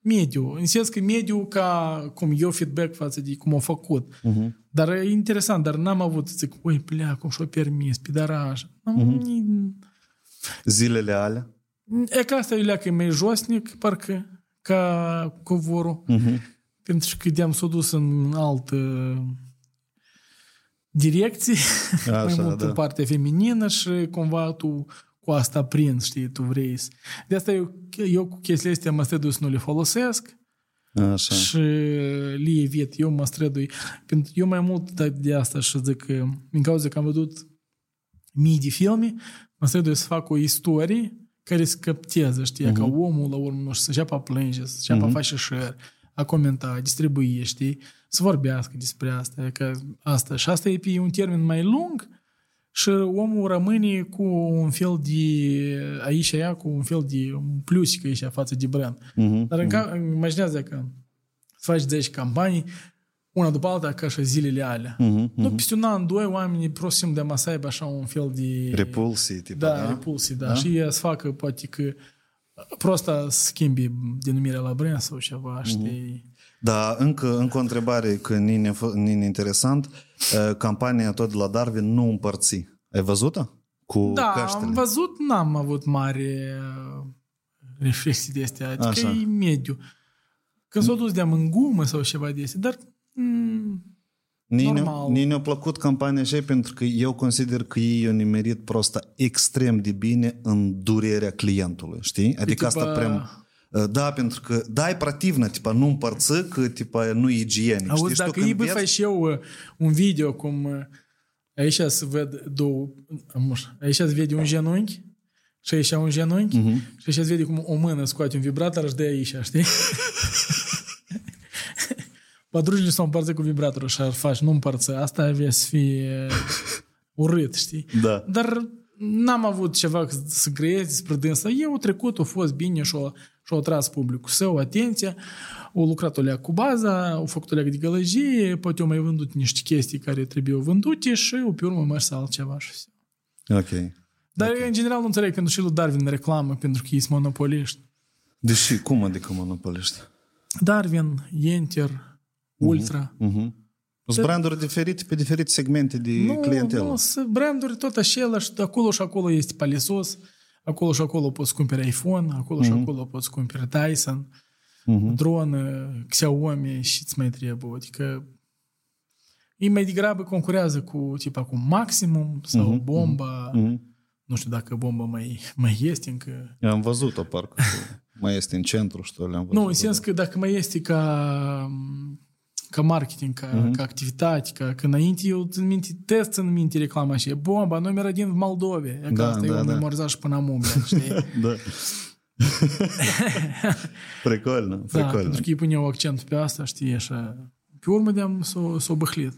mediu. În sens că mediu ca cum eu feedback față de cum au făcut. Mhm. Dar e interesant, dar n-am avut să zic, ui, plea, cum și-o permis, pidaraj. Mhm. Zilele alea? E că asta e leacă mai josnic, parcă, ca covorul. Mhm. Pentru că de-am s-o dus în altă direcție, [laughs] Așa, mai mult da. în partea feminină și cumva tu cu asta prins, știi, tu vrei să... De asta eu, eu cu chestiile astea mă strădui să nu le folosesc Așa. și le evit. Eu mă strădui. Pentru eu mai mult de, de asta și zic că din cauza că am văzut mii de filme, mă strădui să fac o istorie care să capteze, știi, uh-huh. ca omul la urmă nu știu, să înceapă a plânge, să înceapă uh-huh. a face share, a comenta, a distribui, știi, să vorbească despre asta, că asta. Și asta e pe un termen mai lung și omul rămâne cu un fel de, aici ea, cu un fel de un plus aici față de brand. Mhm. Dar în ca, imaginează că faci 10 campanii, una după alta, ca și zilele alea. Mhm, Nu, peste un an, doi, oamenii prosim de să aibă așa un fel de... Repulsii, tipa, Da, da? repulsii, da. Și ea să facă, poate că prosta schimbi denumirea la brand sau ceva, știi? Da, încă, încă o întrebare, că nini, nini interesant. Uh, Campania tot de la Darwin nu împărți. Ai văzut-o? Cu Da, căștile. am văzut, n-am avut mare reflexii de astea. Adică Așa. e mediu. Când s-au dus de în gumă sau ceva de astea, dar mm, Nici Normal. ne- ne-a plăcut campania așa pentru că eu consider că ei au nimerit prosta extrem de bine în durerea clientului, știi? Adică tipa- asta prea... Da, pentru că da, e prativnă, tipa, nu împărță, că tipa, nu e igienic. Auzi, știi? Și tu dacă când îi bă, vezi- faci și eu uh, un video cum uh, aici se văd două, muș, aici se vede un genunchi și aici un genunchi Mhm. și aici se vede cum o mână scoate un vibrator și de aici, știi? [laughs] Padrujile s-au împărțit cu vibratorul și ar faci, nu împărță. Asta avea să fie urât, știi? Da. Dar n-am avut ceva să creez despre dânsa. Eu trecut, a fost bine și a, și a tras publicul său atenția, au lucrat o leac cu baza, au făcut o leac de gălăgie, poate au mai vândut niște chestii care trebuiau vândute și eu pe urmă mers altceva. Și... Ok. Dar în general nu înțeleg când și lui Darwin reclamă pentru că ei sunt monopoliști. Deși, cum adică monopoliști? Darwin, Enter, Ultra. Uh-huh. Sunt branduri diferite pe diferite segmente de clientelă. nu, sunt branduri tot același, acolo și acolo este palisos, acolo și acolo poți cumperi iPhone, acolo și acolo poți cumperi Dyson, dronă, Xiaomi și îți mai trebuie. Adică ei mai degrabă concurează cu tipa cu Maximum sau Bomba. Nu știu dacă Bomba mai, mai este încă. Eu am văzut-o parcă. că [laughs] mai este în centru și tot le-am văzut. Nu, în sens că dacă mai este ca ca marketing, ca, ca activitate, ca, că înainte eu țin minte, test țin minte reclama și bomba, numără din Moldove. E Da, că asta da, eu [laughs] da. memorizat și până am umblă, știi? Da. Precolno, da, precolno. pentru că îi puneau accent pe asta, știi, așa. Pe urmă de-am s-o, s-o băhlit.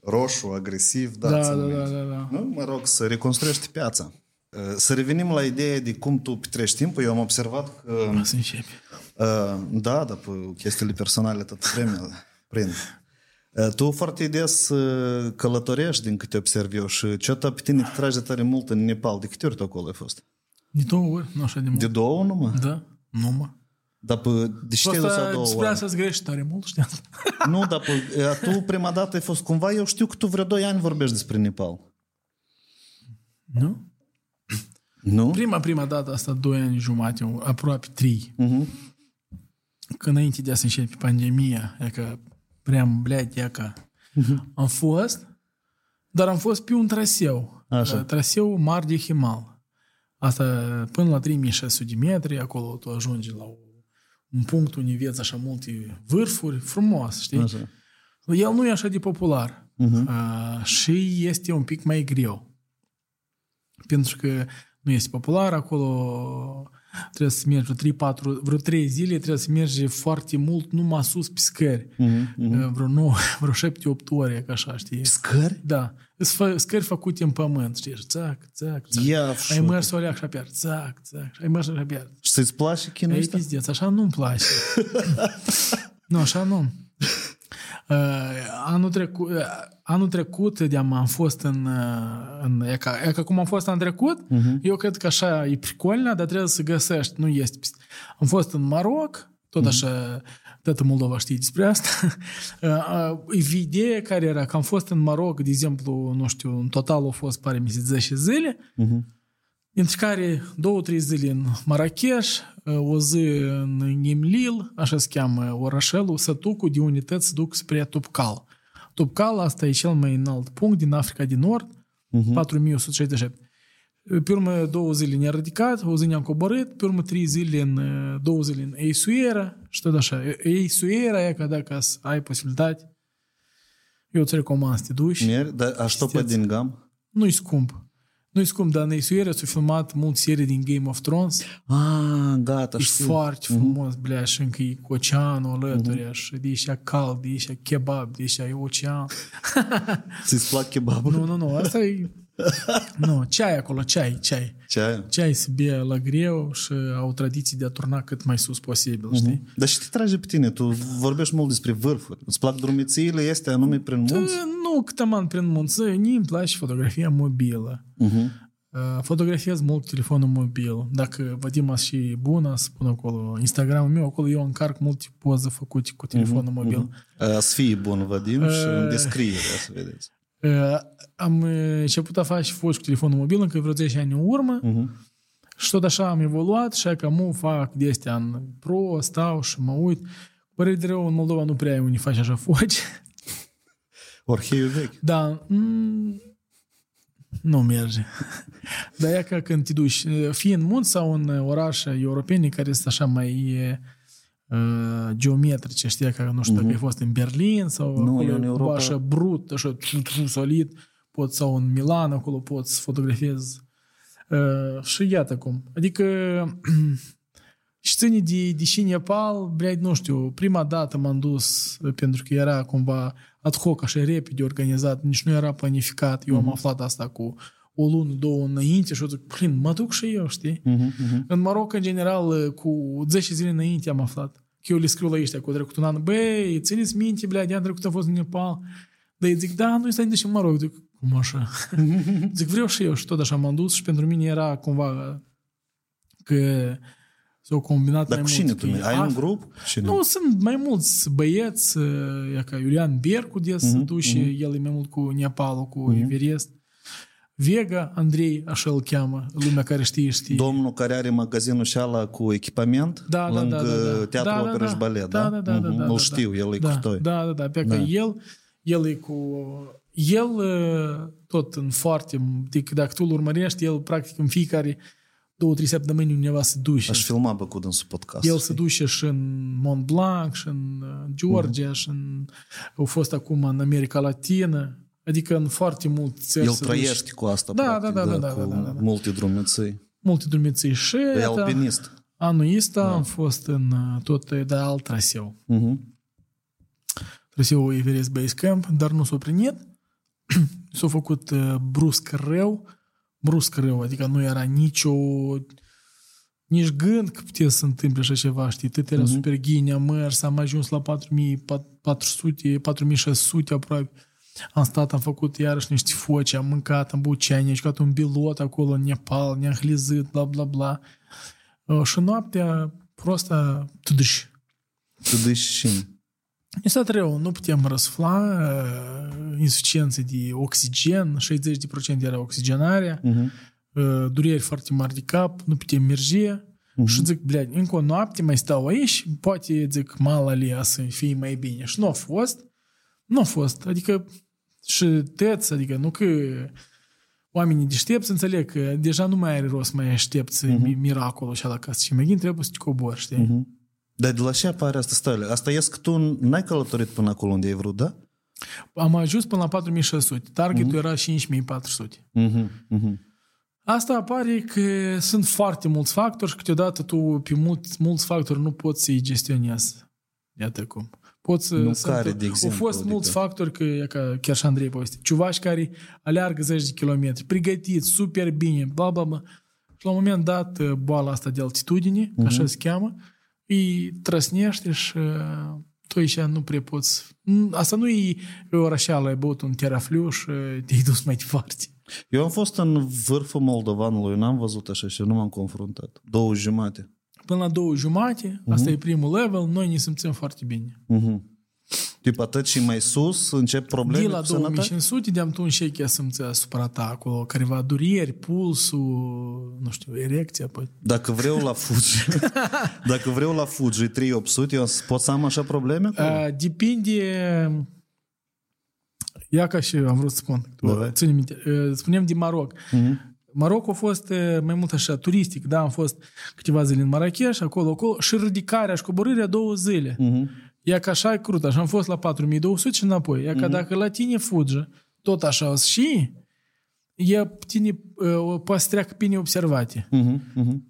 Roșu, agresiv, da, Da, țin da, minte. da, da, da. Nu, mă rog, să reconstruiești piața. Să revenim la ideea de cum tu petrești timpul. Eu am observat că... Să începe. Uh, da, dar pe chestiile personale tot vremea prind. Uh, Tu foarte des uh, călătorești din câte observ eu și ce pe tine te trage tare mult în Nepal. De câte ori tu acolo ai fost? De două ori, nu așa de mult. De două numai? Da, numai. Dar pe, de ce te-ai dus a Asta două spre ori? asta-ți grești tare mult, știi? [laughs] Nu, dar pe, uh, tu prima dată ai fost cumva, eu știu că tu vreo doi ani vorbești despre Nepal. Nu? Nu? Prima, prima dată, asta doi ani jumate, aproape trei. Uh-huh. Că înainte de a se începe pandemia, e că prea bled, e că am fost, dar am fost pe un traseu. Așa. Uh, Traseu mare de Himal. Asta până la 3600 de metri, acolo tu ajungi la o- un punct unde vezi așa multe vârfuri, frumos, știi? Așa. El nu e așa de popular uh, și este un pic mai greu. Pentru că nu este popular, acolo trebuie să mergi vreo 3-4, vreo 3 zile, trebuie să mergi foarte mult numai sus pe scări. Uh, Vreo 9, [laughs] vreo 7-8 ore, ca așa, știi? Scări? Da. Sunt fă- scări făcute în pământ, știi? Și Țac, țac, țac. Ia, ai șută. mers o leac și apiar, țac, țac. Și ai mers și apiar. Și să-ți place chinul Ei, ăsta? pizdeț, așa nu-mi place. [laughs] nu, așa nu. Uh, anul, trecut, uh, anul trecut de am fost în, uh, în e, ca, e ca cum am fost anul trecut, uh-huh. eu cred că așa e pricolnă, dar trebuie să găsești, nu este. peste- Am fost în Maroc, tot așa, toată Moldova știe despre asta. [laughs] Uh, uh, ideea care era că am fost în Maroc, de exemplu, nu știu, în total au fost, pare mi se 10 zile, dintre care două, trei zile în Marrakesh, o zi în Nimlil, așa se cheamă orașelul, sătucul de unități se duc spre Tupcal. Tupcal, asta e cel mai înalt punct din Africa de Nord, 4167. Pe urmă două zile ne-a ridicat, o zi ne-am coborât, pe urmă trei zile în, două zile în Eisuera și tot așa. Eisuera e că dacă să ai posibilitate, eu îți recomand să te duci. Mergi? Dar a что pe din gam? Nu-i scump. Nu-i scump, dar în Eisuera s-au filmat multe serii din Game of Thrones. Ah, gata, E știu. foarte frumos, blea, și încă e cu oceanul alături, și de aici cald, de aici kebab, de aici e ocean. [laughs] Ți-ți plac kebabul? Nu, nu, nu, asta e... [laughs] Nu, ceai acolo, ceai, ceai. Ce Ceai se bea la greu și au tradiții de a turna cât mai sus posibil, știi? Dar ce te trage pe tine? Tu vorbești mult despre vârfuri. Îți plac drumețiile este anume prin munți? Uh, Nu cât am an prin munță, nie îmi place fotografia mobilă. Uh-huh. Uh, Fotografiez mult telefonul mobil. Dacă Vadim și bună, spun acolo, Instagramul meu, acolo eu încarc multe poze făcute cu telefonul mobil. Să fii bun, Vadim, și în descriere, să vedeți. Uh, Am uh, început a face foci cu telefonul mobil încă vreo 10 ani în urmă. Uh-huh. Și tot așa am evoluat și că mu fac de astea în pro, stau și mă uit. Părere de rău, în Moldova nu prea ai unii faci așa foci. [laughs] Orheiul vechi. Da, mm, nu merge. Dar e ca când te duci, fie în munți sau în orașe europene care sunt așa mai uh, geometrice, știi, că nu știu dacă ai fost în Berlin sau Mhm. Nu, acolo eu în e Europa- așa brut, așa solid, poți sau în Milan, acolo poți fotografiezi. Uh, și iată cum. Adică și ține de, de și Nepal, blядь, nu știu, prima dată m-am dus pentru că era cumva ad hoc, așa repede organizat, nici nu era planificat. Eu am aflat asta cu o lună, două înainte și eu zic, plin, mă duc și eu, știi? În Maroc, în general, cu 10 zile înainte am aflat. Că eu le scriu la ăștia cu trecut un an, băi, țineți minte, blea, de an trecut am fost în Nepal. Dar îi zic, da, nu este nici în Maroc. Zic, cum așa? [laughs] zic, vreau și eu. Și tot așa m-am dus și pentru mine era cumva că s-au combinat Dar mai cu mult. cine tu? că Ai un af- grup? Cu Cine? nu, sunt mai mulți băieți, e ca Iulian Bercu des Mhm, mm-hmm, duce, mm-hmm. el e mai mult cu Nepalul, cu mm-hmm. Everest. Vega, Andrei, așa îl cheamă, lumea care știe, știe. Domnul care are magazinul și ala cu echipament da, da, lângă da, da, da. Teatru da, Operă da, și Șbalet, da? Da, da, da, Mhm, da, Îl da, știu, el e da, cu toi. Da, da, da, pe că Da. el, el e cu... El tot în foarte... Adică dacă tu îl urmărești, el practic în fiecare două, trei săptămâni undeva se duce. Aș filma bă cu dânsul podcast. El se duce și în Mont Blanc, și în uh, Georgia, și în... Au fost acum în America Latină, adică în foarte multe țări El se trăiește duce. cu asta, Da, practic, da, da, da, cu da, da, da. multe drumeții. Multe drumeții și... E iată, alpinist. Anul ăsta am fost în uh, tot de alt traseu. Mhm. Traseul Everest Base Camp, dar nu s-a primit. [clears throat] S-a făcut uh, brusc rău, brusc rău, adică nu era nicio nici gând că putea să se întâmple așa ceva, știi? Tot era super ghine, am mers, am ajuns la 4400, 4600 aproape. Am stat, am făcut iarăși niște foci, am mâncat, am băut ceai, ne-am jucat un bilot acolo în Nepal, ne-am hlizit, bla bla bla. Uh, și noaptea, prosta, tuduși. Tu duci și Mi s-a rău, nu putem răsfla, uh, insuficiență de oxigen, 60% era oxigenarea, Mhm. uh, dureri foarte mari de cap, nu putem merge. Și zic, blядь, încă o noapte mai stau aici, poate, zic, mal alea să fie mai bine. Și nu a fost, nu a fost. Adică și tăți, adică nu că oamenii deștepți înțeleg că deja nu mai are rost mai aștepți uh-huh. miracolul și la casă. Și mai trebuie să te cobori, știi? Mhm. Dar de la ce apare asta stările? Asta ies că tu n-ai călătorit până acolo unde ai vrut, da? Am ajuns până la 4600. Targetul era 5400. Mhm, mhm. Asta apare că sunt foarte mulți factori și câteodată tu pe mulți, mulți factori nu poți să-i gestionezi. Iată cum. Poți Nu să... care, sunt- de exemplu, Au fost adică- mulți factori, că, e ca chiar și Andrei poveste, ciuvași care aleargă zeci de kilometri, pregătiți, super bine, bla, bla, bla. Și la un moment dat boala asta de altitudine, Mhm. uh-huh. așa se cheamă, îi trăsnește și uh, tu aici nu prea poți... Mm, Asta nu e o rășeală, ai băut un terafliu și te-ai dus mai departe. Eu am fost în vârful Moldovanului, n-am văzut așa și nu m-am confruntat. Două jumate. Până la două jumate, uh-huh. asta e primul level, noi ne simțim foarte bine. Mhm. Tip atât și mai sus încep probleme de la cu sănătate? 2500 de-am tu înșechi simți asupra ta acolo careva dureri, pulsul, nu știu, erecția, păi. Dacă vreau la Fuji, [laughs] dacă vreau la Fuji 3800, eu pot să am așa probleme? acolo? A, depinde Ia ca și am vrut să spun. Da. Ține minte. Uh, Spunem de Maroc. Mhm. Maroc a fost uh, mai mult așa turistic, da, am fost câteva zile în Marrakesh, acolo, acolo, și ridicarea și coborârea două zile. Mhm. Ia că așa e crut, așa am fost la 4200 și înapoi. Ia că Mhm. dacă la tine fuge, tot așa o să și e tine uh, poate să treacă bine observate. Mhm. Mhm.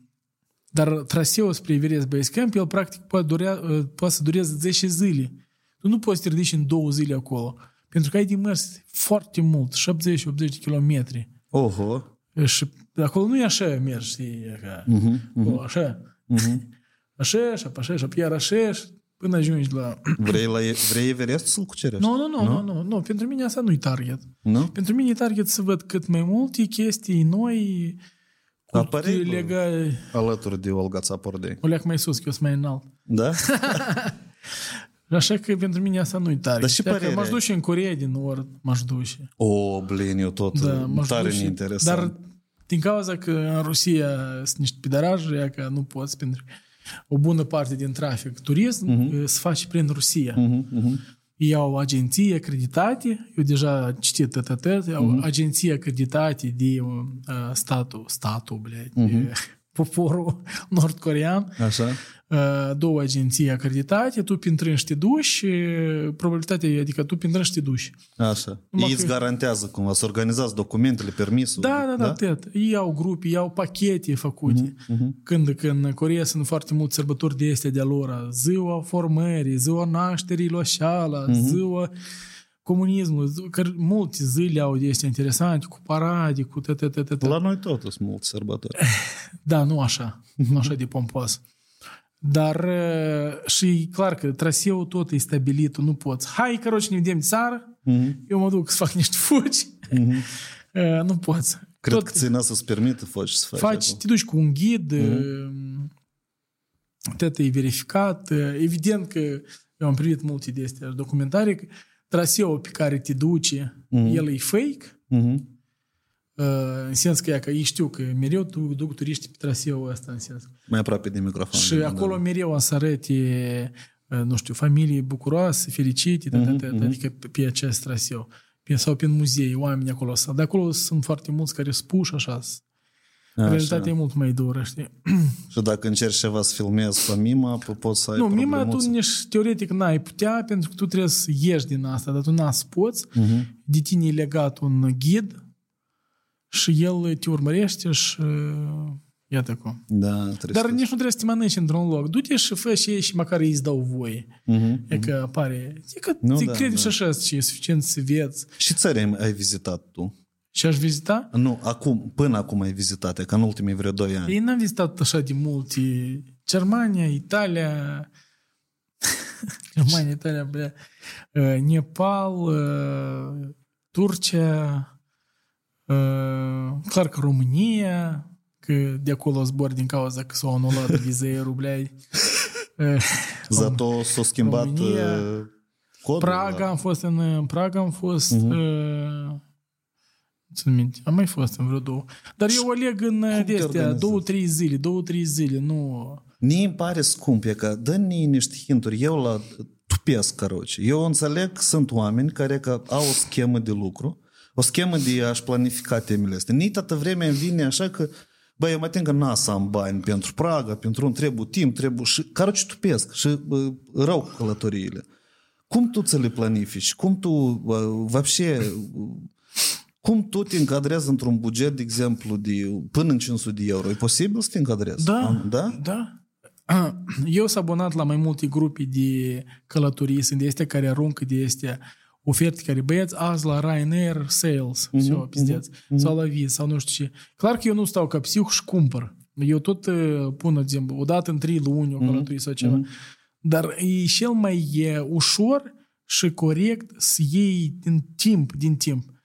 Dar traseul spre Everest Base Camp, el practic poate, durea, uh, poate să dureze 10 zile. Tu nu poți să te ridici în două zile acolo. Pentru că ai de mers foarte mult, 70-80 de kilometri. Oho. Și acolo nu e așa mergi, știi, e ca, Mhm. acolo, așa. [laughs] Așa, și apă așa, și apă iar așa, și până ajungi la... [clears throat] Vrei, la, vrei Everest să-l cucerești? Nu, nu, nu, nu, nu, nu, pentru mine asta nu e target. Nu? Pentru mine e target să văd cât mai multe chestii noi, cu Apărei, bă. lega, Alături de Olga Țapordei. o leac mai sus, că eu sunt mai înalt. Da? [laughs] Așa că pentru mine asta nu-i tare. Dar și Dacă părerea M-aș ai? duce în Coreea din Nord, m-aș duce. O, blin, eu tot Da, da, m-aș tare duce. interesant. Dar Din cauza că în Rusia sunt niște pidaraje, ea că nu poți, pentru că o bună parte din trafic turism uh-huh. se face prin Rusia. Mhm, mhm. Ei au agenții acreditate, eu deja citit tătăt, au uh-huh. agenții acreditate de uh, statul, statul, blядь, uh-huh. poporul [laughs] nord-corean, Așa? uh, două agenții acreditate, tu prin și te duci și probabilitatea, adică tu prin și te duci. Așa. Numai Ei că- îți garantează cumva, să organizați documentele, permisul. Da, da, da, da? Ei au grupe, ei au pachete făcute. Uh-huh. Când, când în Coreea sunt foarte multe sărbători de astea de lor, ziua formării, ziua nașterii lui Șala, uh-huh. ziua comunismul, zi- că multe zile au de astea interesante, cu parade, cu t t t t La noi tot sunt mulți sărbători. [laughs] Da, nu așa, nu așa de pompos. Dar uh, și e clar că traseul tot e stabilit, tu nu poți. Hai, căroci, ne vedem țară, eu mă duc să fac niște fugi. Uh, [laughs] nu poți. Cred Tot- că țina să-ți permită faci să faci. faci, acolo. te duci cu un ghid, mm tot e verificat. Evident că eu am privit multe de astea documentare, că traseul pe care te duci, el e fake, Mhm. uh, în sens că, ea, că ei știu că mereu tu duc turiști pe traseul ăsta, în sens. Mai aproape de microfon. Și acolo mereu o să arăte, uh, nu știu, familii bucuroase, fericite, Mhm, mm-hmm, adică pe, pe acest traseu. Pe, sau pe muzei, oameni acolo. Sau de acolo sunt foarte mulți care spuși așa. Așa. Realitatea e mult mai dură, știi? [clears throat] Și dacă încerci ceva să filmezi pe mima, po- poți să ai Nu, mima tu problemuțe. nici teoretic n-ai putea, pentru că tu trebuie să ieși din asta, dar tu n să poți. Mhm. De tine e legat un ghid și el te urmărește și uh, iată cum. Da, trebuie Dar să- nici nu trebuie să te mănânci într-un loc. Du-te și fă și ei și măcar îi îți dau voie. Mhm. E că apare... E că Nu, nu, da, crezi da. și așa și e suficient să vieți. Și țări ai- ai vizitat tu? Și aș vizita? Nu, acum, până acum ai vizitat, că în ultimii vreo 2 ani. Ei n-am vizitat așa de mult. Germania, Italia, [laughs] Germania, Italia, bă, ă, Nepal, ă, Turcia, ă, clar că România, că de acolo zbor din cauza că s-au anulat vizei rublei. [laughs] Zato s-a schimbat România, codul. Praga, da. am fost în, în Praga, am fost uh-huh. țin minte, am mai fost în vreo două. Dar eu aleg în te de astea, organizezi? două, trei zile, două, trei zile, nu... Mie îmi pare scump, e că dă-ne niște hinturi. Eu la tupesc, caroce. Eu înțeleg că sunt oameni care că au o schemă de lucru, o schemă de a-și planifica temele astea. Nici toată vremea îmi vine așa că Băi, eu mă tem că n să am bani pentru Praga, pentru un trebuie timp, trebuie... Și, caroce, tupesc și uh, rău cu călătoriile. Cum tu ți le planifici? Cum tu, uh, вообще, uh, cum tu te încadrezi într-un buget, de exemplu, de până în 500 de euro? E posibil să te încadrezi? Da, da. da. [clears throat] Eu sunt abonat la mai multe grupe de călătorii, sunt de este care aruncă de este oferte care băieți azi la Ryanair Sales, uh-huh, sau, pizdeți, mhm, uh-huh. Mhm. sau la Viz, sau nu știu ce. Clar că eu nu stau ca psihu și cumpăr. Eu tot uh, pun, de exemplu, o dată în trei luni o călătorie uh-huh, sau ceva. Uh-huh. Dar e cel mai e, ușor și corect să iei din timp, din timp.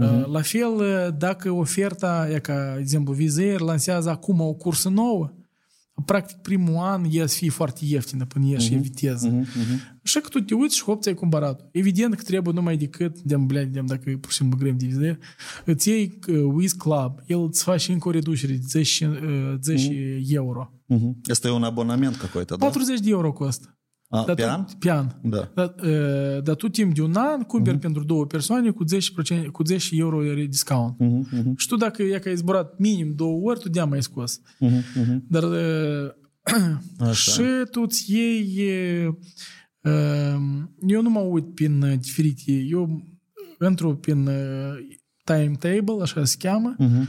Uh, La fel, uh, dacă oferta, e ca, de exemplu, Visa Air lansează acum o cursă nouă, practic primul an e să fie foarte ieftină până ieși uh-huh. e viteză. Uh-huh. Și că tu te uiți și hop, ți-ai cumpărat Evident că trebuie numai decât, de blядь, de dacă pur și simplu grem de Visa Air, îți iei uh, Wiz Club, el îți face încă o reducere de 10, uh, 10 euro. Мгм. Este un abonament какой-то, da? 40 de euro costă. A, Dar pe tu- an? Pe an. Da. Dar, uh, dar tu timp de un an cumperi uh-huh. pentru două persoane cu 10%, cu 10 euro de discount. Mhm, mhm, Și tu dacă e că ai zburat minim două ori, tu de mai scos. mhm, mhm. Dar uh, Așa. [clears throat] și tu îți iei... Uh, eu nu mă uit prin uh, diferite... Eu intru prin uh, timetable, așa se cheamă, Mhm,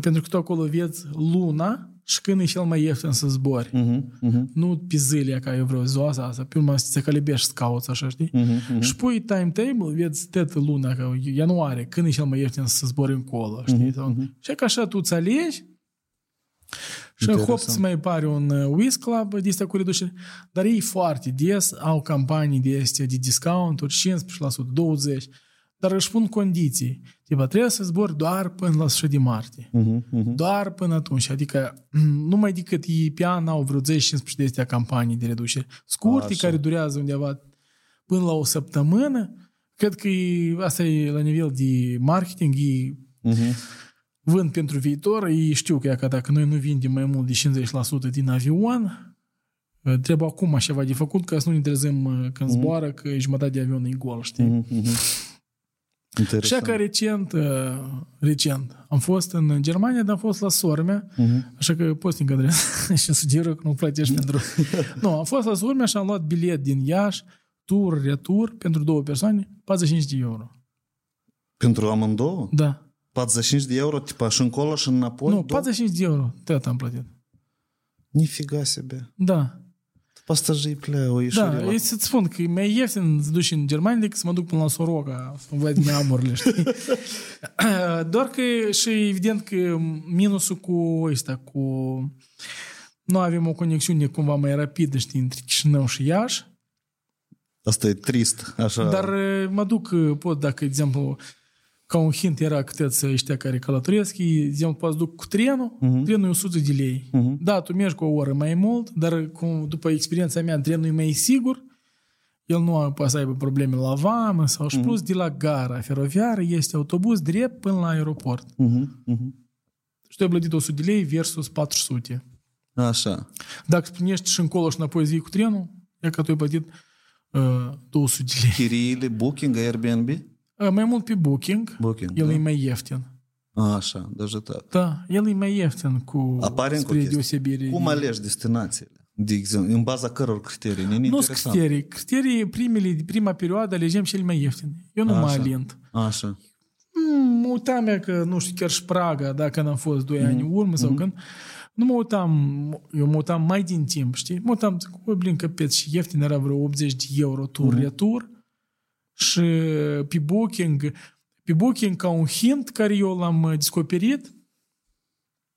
pentru că tu acolo vezi luna și când e cel mai ieftin să zbori. mhm, mhm, Nu pe zile, ca eu vreau ziua asta, pe urmă să te calibești să cauți, așa, știi? mhm, mhm. Și pui timetable, vezi toată luna, ca ianuarie, când e cel mai ieftin să zbori încolo, știi? Sau- Și că așa tu îți alegi și în hop Interesant. îți mai pare un uh, Wiz Club de astea cu reducere, dar ei foarte des au campanii de astea de discounturi, 15%, 20%, dar își pun condiții. Tipa, trebuie să zbori doar până la sfârșit de martie. Mhm, mhm. Doar până atunci. Adică [clears throat] numai decât ei pe an au vreo 10-15 de astea campanii de reducere. Scurte, Așa. care durează undeva până la o săptămână. Cred că e, asta e la nivel de marketing, ei Mhm. vând pentru viitor, ei știu că, că dacă noi nu vindem mai mult de 50% din avion, uh, trebuie acum ceva de făcut ca să nu ne trezim uh, când zboară că jumătate de avion e gol, știi? Mhm, mhm. Și Interesant. că recent, uh, recent, am fost în Germania, dar am fost la sora mea, Mhm. așa că poți să încadrez [laughs] și sugeră că nu plătești pentru... [laughs] nu, am fost la sora mea și am luat bilet din Iași, tur, retur, pentru două persoane, 45 de euro. Pentru amândouă? Da. 45 de euro, tipa și încolo și înapoi? nu, două? 45 de euro, tot am plătit. Nifiga себе. Da. Pasajerii o ieșire Da, la... e să-ți spun că e mai ieftin să duci în Germania decât să mă duc până la Soroca să văd neamurile, știi? Doar că și evident că minusul cu ăsta, cu... Nu avem o conexiune cumva mai rapidă, știi, între Chișinău și Iași, Asta e trist, așa. dar mă duc, pot, dacă, de exemplu, ca un hint era câteți ăștia care călătoresc, de exemplu, poți duc cu trenul, uh-huh. trenul e 100 de lei. Uh-huh. Da, tu mergi cu o oră mai mult, dar cum, după experiența mea, trenul e mai sigur, el nu poate să aibă probleme la vamă sau și plus de la gara feroviară este autobuz drept până la aeroport. Mhm, mhm. Și tu ai plătit 100 de lei versus 400. Așa. Dacă spunești și încolo și înapoi zi cu trenul, e că tu ai plătit uh, 200 de lei. Chiriile, Booking, Airbnb? Ă, mai mult pe Booking. Booking el da. e mai ieftin. Așa, deja tot. Da, el e mai ieftin cu Aparent spre cu deosebire. Cum alegi destinațiile? De exemplu, în baza căror criterii? Nu interesant. criterii. Criterii, primele, prima perioadă alegem cel mai ieftin. Eu nu așa. mă alint. Așa. Mm, mă uitam eu că, nu știu, chiar și Praga, dacă n-am fost 2 mm. Mm-hmm. ani urmă sau mm. când, nu mă uitam, eu mă uitam mai din timp, știi? Mă uitam, bă, blin, căpeț și ieftin, era vreo 80 de euro tur-retur. Mm-hmm. Mm și pe Booking, pe Booking ca un hint care eu l-am uh, descoperit,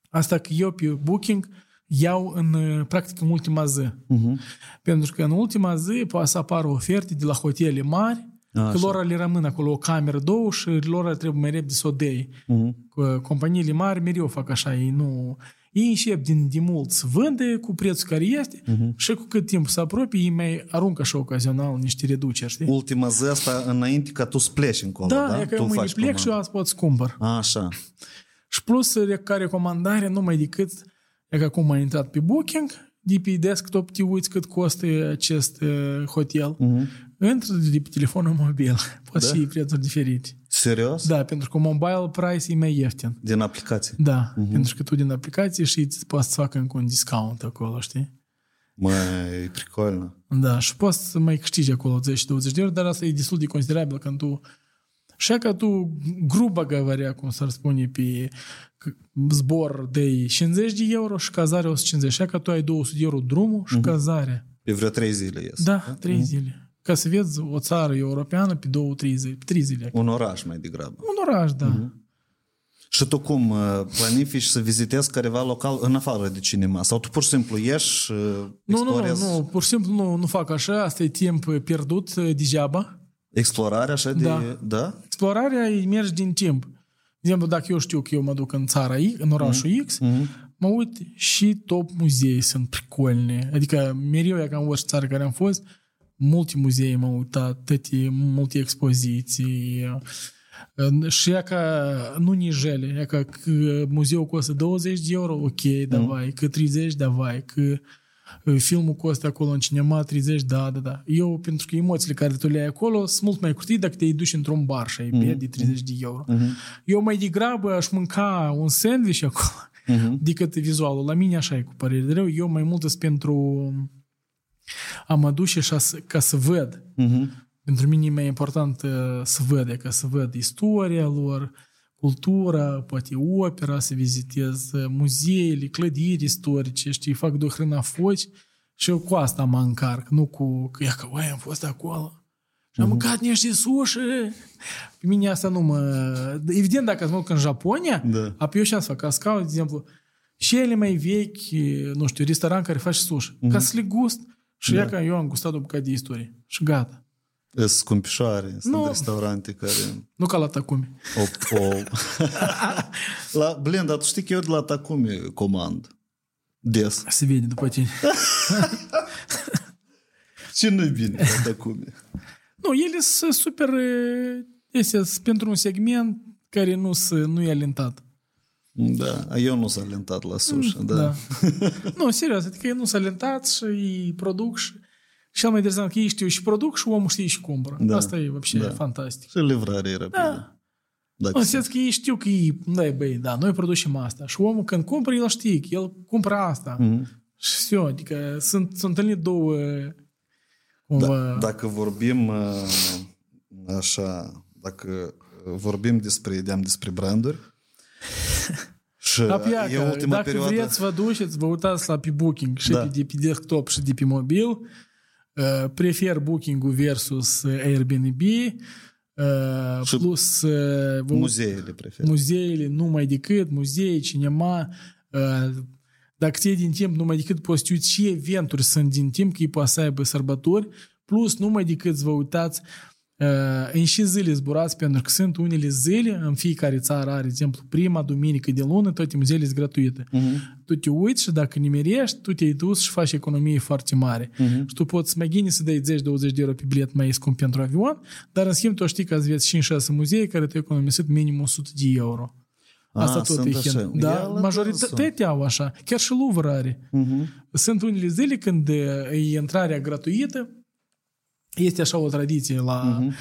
asta că eu pe Booking iau în, uh, practic, în ultima zi. Mhm. Pentru că în ultima zi poate să apară oferte de la hotele mari, Așa. că lor le rămân acolo o cameră, două și lor trebuie mai repede să o dei. Mhm. Că Companiile mari mereu fac așa, ei nu... Ei încep din, din mult să vânde cu prețul care este Mhm. și cu cât timp se apropie, ei mai aruncă așa ocazional niște reduceri, știi? Ultima zi asta înainte ca tu să pleci încolo, da? da, e că tu eu mâine faci plec și eu comandă. azi pot să cumpăr. Așa. Și plus, e ca recomandare, numai decât, e că acum ai intrat pe Booking, de pe desktop te uiți cât costă acest uh, hotel. Mhm. Intră de pe telefonul mobil. [laughs] Poți Da? da? și prețuri diferite. Serios? Da, pentru că mobile price e mai ieftin. Din aplicație? Da, uh-huh. pentru că tu din aplicație și îți poți să facă încă un discount acolo, știi? Mai e pricolnă. Da, și poți să mai câștigi acolo 10-20 de euro, dar asta e destul de considerabil când tu și că tu, grubă găvărea, cum s-ar spune, pe zbor de 50 de euro și cazare 150. Și că tu ai 200 de euro drumul și uh-huh. cazare. Pe vreo 3 zile ies. Da, da? 3 uh-huh. Mhm. zile. Ca să vezi o țară europeană pe 2-3 zile. 3 zile. Un oraș mai degrabă. Un oraș, da. Și tu cum uh, planifici să vizitezi careva local în afară de cinema? Sau tu pur și simplu ieși și Nu, nu, explorezi nu, pur și simplu nu, nu fac așa, asta e timp pierdut uh, degeaba. explorarea așa de... Da. da? Explorarea e mergi din timp. De exemplu, dacă eu știu că eu mă duc în țara X, în orașul X, mă uit și top muzei sunt pricolne. Adică mereu e ca în orice țară care am fost, multe muzee m-au uitat, toate, multe expoziții. Uh, Și e ca nu nijele, e ca că muzeul costă 20 de euro, ok, davai, că 30, davai, că uh, filmul costă acolo în cinema 30, da, da, da. Eu, pentru că emoțiile care tu le ai acolo sunt mult mai curtii dacă te duci într-un bar și ai mm-hmm. de 30 de euro. Mm-hmm. Eu mai degrabă aș mânca un sandwich acolo mm-hmm. [laughs] decât vizualul. La mine așa e cu părere de rău. Eu mai mult sunt pentru a mă duce și a, să- ca să văd. Mhm. Pentru mine e mai important uh, să văd, ca să văd istoria lor, cultura, poate opera, să vizitez uh, muzeele, clădiri istorice, știi, fac de foci și eu cu asta mă încarc, nu cu că, ia că, uai, am fost acolo și am mâncat niște sushi. Pe mine asta nu mă... Evident, dacă mă duc în Japonia, Da. apoi eu și asta fac, ca să caut, de exemplu, și ele mai vechi, nu știu, restaurant care face sushi, ca să le gust. Și da. ia că eu am gustat o bucată de istorie. Și gata. Sunt scumpișoare, sunt Nu. restaurante care... Nu ca la Takumi. O, o... [laughs] la, blin, dar tu știi că eu de la Takumi comand. Des. Se vede după tine. [laughs] Ce nu-i bine la Takumi? Nu, ele sunt super... e, Este pentru un segment care nu, se, nu e alentat. Da, eu nu s-am lentat la sushi, da. Da. [laughs] nu, serios, adică ei nu s-a lentat și îi produc și cel mai interesant că ei știu și produc și omul știe și cumpără. Da. Asta e, вообще, Da. fantastic. Și livrare e rapidă. Da. Dacă În sens că ei știu că ei, da, băi, da, noi producem asta. Și omul când cumpără, el știe că el cumpără asta. Mhm. Și все, adică sunt, sunt întâlnit două cumva... Da, dacă vorbim uh, așa, dacă vorbim despre, ideam despre branduri și Da, e piacă, ultima dacă perioadă... vreți, vă duceți, vă uitați la pe Booking și Da. pe, de pe desktop și de pe mobil. Uh, prefer Booking-ul versus uh, Airbnb. Uh, Și plus uh, vă Muzeele prefer. muzeele, numai decât, muzee, cinema, uh, dacă ți din timp, numai decât poți să uiți și eventuri sunt din timp, că ei poate să aibă sărbători, plus numai decât să vă uitați uh, în și zile zburați, pentru că sunt unele zile, în fiecare țară are, de exemplu, prima duminică de lună, toate muzeele sunt gratuite. Mhm. Tu te uiți și dacă nimerești, tu te-ai dus și faci economie foarte mare. Mhm. Și tu poți mai gine să dai 10-20 de euro pe bilet mai scump pentru avion, dar în schimb tu știi că ați vieți 5-6 muzee care te economisit minim 100 de euro. Asta Ah, tot sunt e așa. hen. Da, Ia la majoritatea au așa. Chiar și Louvre are. Mhm. Sunt unele zile când e intrarea gratuită, este așa o tradiție la, Mhm.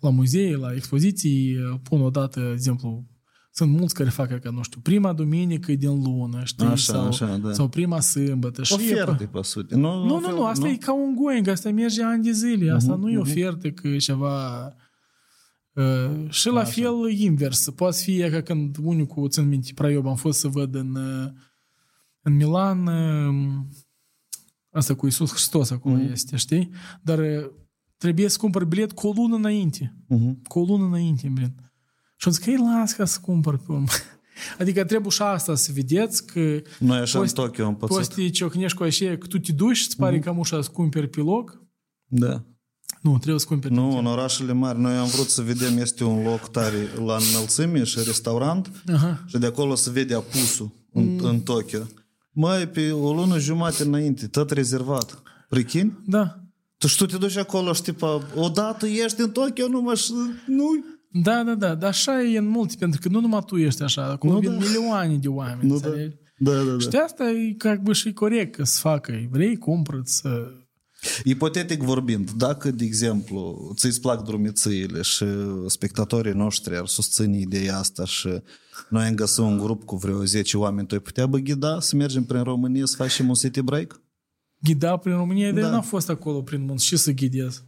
la muzee, la expoziții, pun o dată, de exemplu, sunt mulți care fac că, nu știu, prima duminică din lună, știi? Așa, sau, așa, da. sau prima sâmbătă. Și e, Oferte, pe sute. Nu, nu, nu, nu, asta e ca un going, asta merge ani de zile, asta Mhm, nu e ofertă că e ceva... Uh, și la fel invers. Poate fi ca când unicul, țin minte, Praiob, am fost să văd în, uh, în Milan uh, asta cu Iisus Hristos acolo este, știi? Dar uh, trebuie să cumpăr bilet cu o lună înainte. Mhm. Cu o lună înainte, blin. Și am zis că ei las ca să cumpăr pe urmă. [laughs] Adică trebuie și asta să vedeți că Noi așa în poți- Tokyo am poți să pățit. te ciocnești cu așa că tu te duci și îți pare că mușa să cumperi pe loc. Da. Nu, trebuie să cumperi. Nu, în orașele mari. Noi am vrut să vedem, este un loc tare la înălțime și restaurant Aha. și de acolo se vede apusul în, în Tokyo. Mai pe o lună jumate înainte, tot rezervat. Prichin? Da. Tu și tu te duci acolo și tipa, odată ești în Tokyo, numai și nu Da, da, da. Dar așa e în multe, pentru că nu numai tu ești așa. Acolo Nu, vin da. milioane de oameni. Nu, da. înțelegi? Da, da, Și da. de asta e ca bă și corect că să facă. Vrei, cumpără să... Ipotetic vorbind, dacă, de exemplu, ți-ți plac drumițăile și spectatorii noștri ar susține ideea asta și noi am găsit un grup cu vreo 10 oameni, tu ai putea bă ghida să mergem prin România să facem un city break? Ghida prin România, dar Da. eu n-am fost acolo prin munți. Și să ghidez.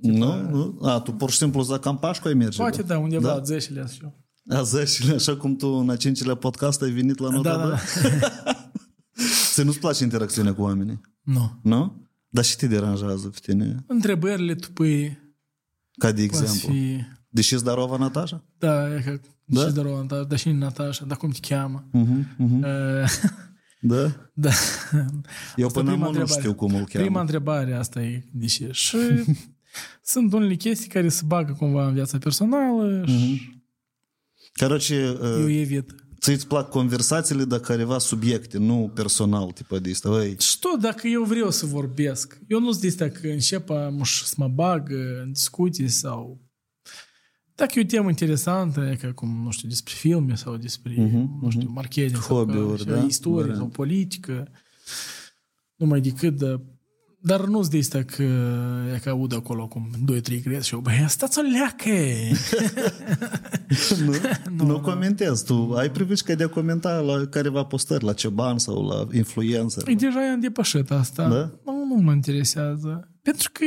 Nu? nu? A, tu pur și simplu za Campașcu ai merge? Poate bă? da, undeva Da? la 10 și eu. A zecile, așa cum tu în a cincilea podcast ai venit la nota Da, da, da, [laughs] da. Ți nu-ți place interacțiunea cu oamenii? Nu. Nu? Dar și te deranjează pe tine? Întrebările tupâi Ca de poate exemplu. fi... Deși Zdarova, Natasha? Da, e ca... Da? Da? Și Darova, da, dar și Natasha, dar cum te cheamă? Mhm, mhm. [laughs] Uh, Da? da. Eu Asta până prima acum nu întrebare. știu cum îl cheamă. Prima întrebare asta e deși. Și [laughs] sunt unele chestii care se bagă cumva în viața personală și Mhm. Короче, eu uh, evit. ți-ți plac conversațiile de careva subiecte, nu personal, tipa de asta. Ăi, Și tot dacă eu vreau să vorbesc, eu nu sunt de că încep muș să mă bag în discuții sau dacă e o temă interesantă, e ca cum, nu știu, despre filme sau despre, Mhm, nu știu, marketing sau Hobby-uri, ca- da? istorie Variant. sau politică, numai decât de dar nu sunt de asta că e că aud acolo cum 2-3 crezi și eu, băi, stați o leacă! [laughs] [laughs] nu, nu, nu comentezi. Tu ai privișca de a comenta la careva postări, la ceban sau la influencer. E deja am depășit asta. Da? Nu, nu mă interesează. Pentru că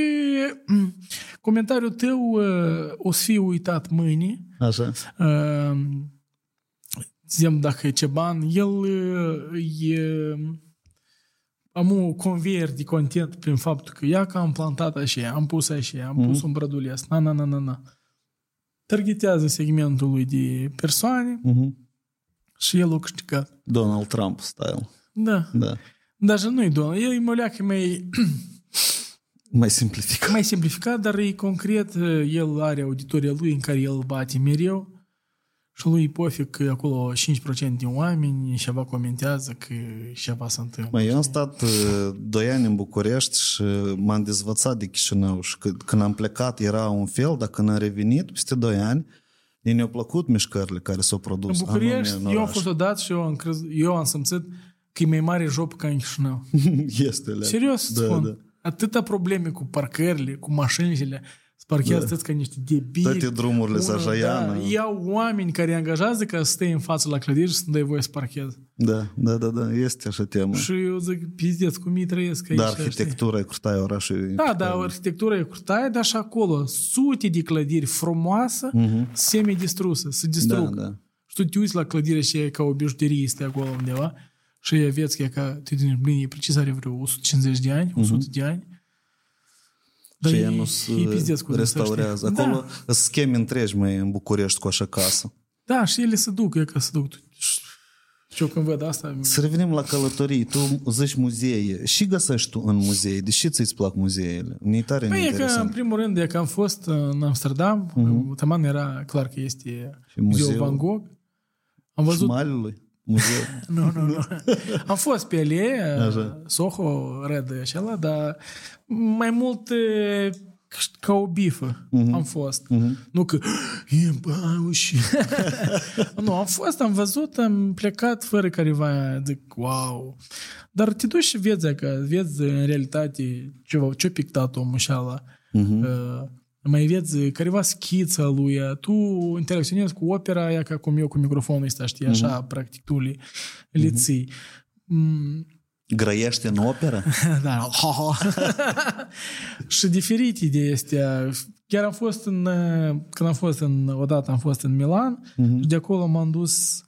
mm, comentariul tău uh, o să fie uitat mâine. Așa. Uh, Zicem dacă e Ceban, el uh, e am un conveier de content prin faptul că ia că am plantat așa, am pus așa, am mm-hmm. pus mhm. un brădul ăsta, na, na, na, na. Targetează segmentul lui de persoane mm-hmm. și el o câștigat. Donald Trump style. Da. Da. Dar nu-i Donald, el e moleacă mai mai simplificat. mai simplificat, dar e concret. El are auditoria lui în care el bate mereu și lui pofig că acolo 5% din oameni ceva comentează că ceva se întâmplă. Mai eu am stat uh, doi ani în București și m-am dezvățat de Chișinău și că, când am plecat era un fel, dar când am revenit peste doi ani, Mie ne-au plăcut mișcările care s-au produs. În București, anume în eu am oraș. fost odată și eu am, crez, eu am simțit că e mai mare job ca în Chișinău. [laughs] este, leac. Serios îți da, spun. Da. Atâta probleme cu parcările, cu mașinile, se parchează da. ca niște debili. Toate drumurile se Unul, ajaiană. Da, iau oameni care îi angajează ca să stai în fața la clădiri și să nu dai voie să parchezi. Da, da, da, da, este așa temă. Și eu zic, pizdeț, cum ei trăiesc aici. Dar știi? arhitectura e curtaie orașului. Da, da, arhitectura e curtaie, dar și acolo sute de clădiri frumoase, uh-huh. semi-distruse, se distrug. Mhm. Da, da. Și tu te uiți la clădirea și e ca o bijuterie este acolo undeva și e vezi că e ca, tu te bine, e precis are vreo 150 de ani, 100 de ani. Dar și e, ea nu e pizdeț cu restaurează. dânsa, știi? Acolo sunt scheme întregi mai în București cu așa casă. Da, da, și ele se duc, e ca se duc. Și eu când văd asta... Să revenim la călătorii. Tu zici muzee. Și găsești tu în muzee? De ce ți-ți plac muzeele? Mi-e tare Păi e că, în interesant. primul rând, e că am fost în Amsterdam, uh-huh. Taman era clar că este Și muzeul muzeul? Van Gogh. Am văzut Șmalului? Muzeu? Nu, nu, nu. Am fost pe alee, Așa. Soho, Red și ăla, dar mai mult e, ca o bifă am fost. Nu că e bauș și... [laughs] nu, am fost, am văzut, am plecat fără careva, zic, wow. Dar te duci și vezi că vezi în realitate ceva, ce-a pictat omul și ăla. Uh, mai vezi careva schița lui, tu interacționezi cu opera aia ca cum eu cu microfonul ăsta, știi, așa, practic, tu le, le ții. Mm, Grăiește în operă? [laughs] da. [laughs] și diferite de astea. Chiar am fost în, când am fost în, odată am fost în Milan uh-huh. și de acolo m-am dus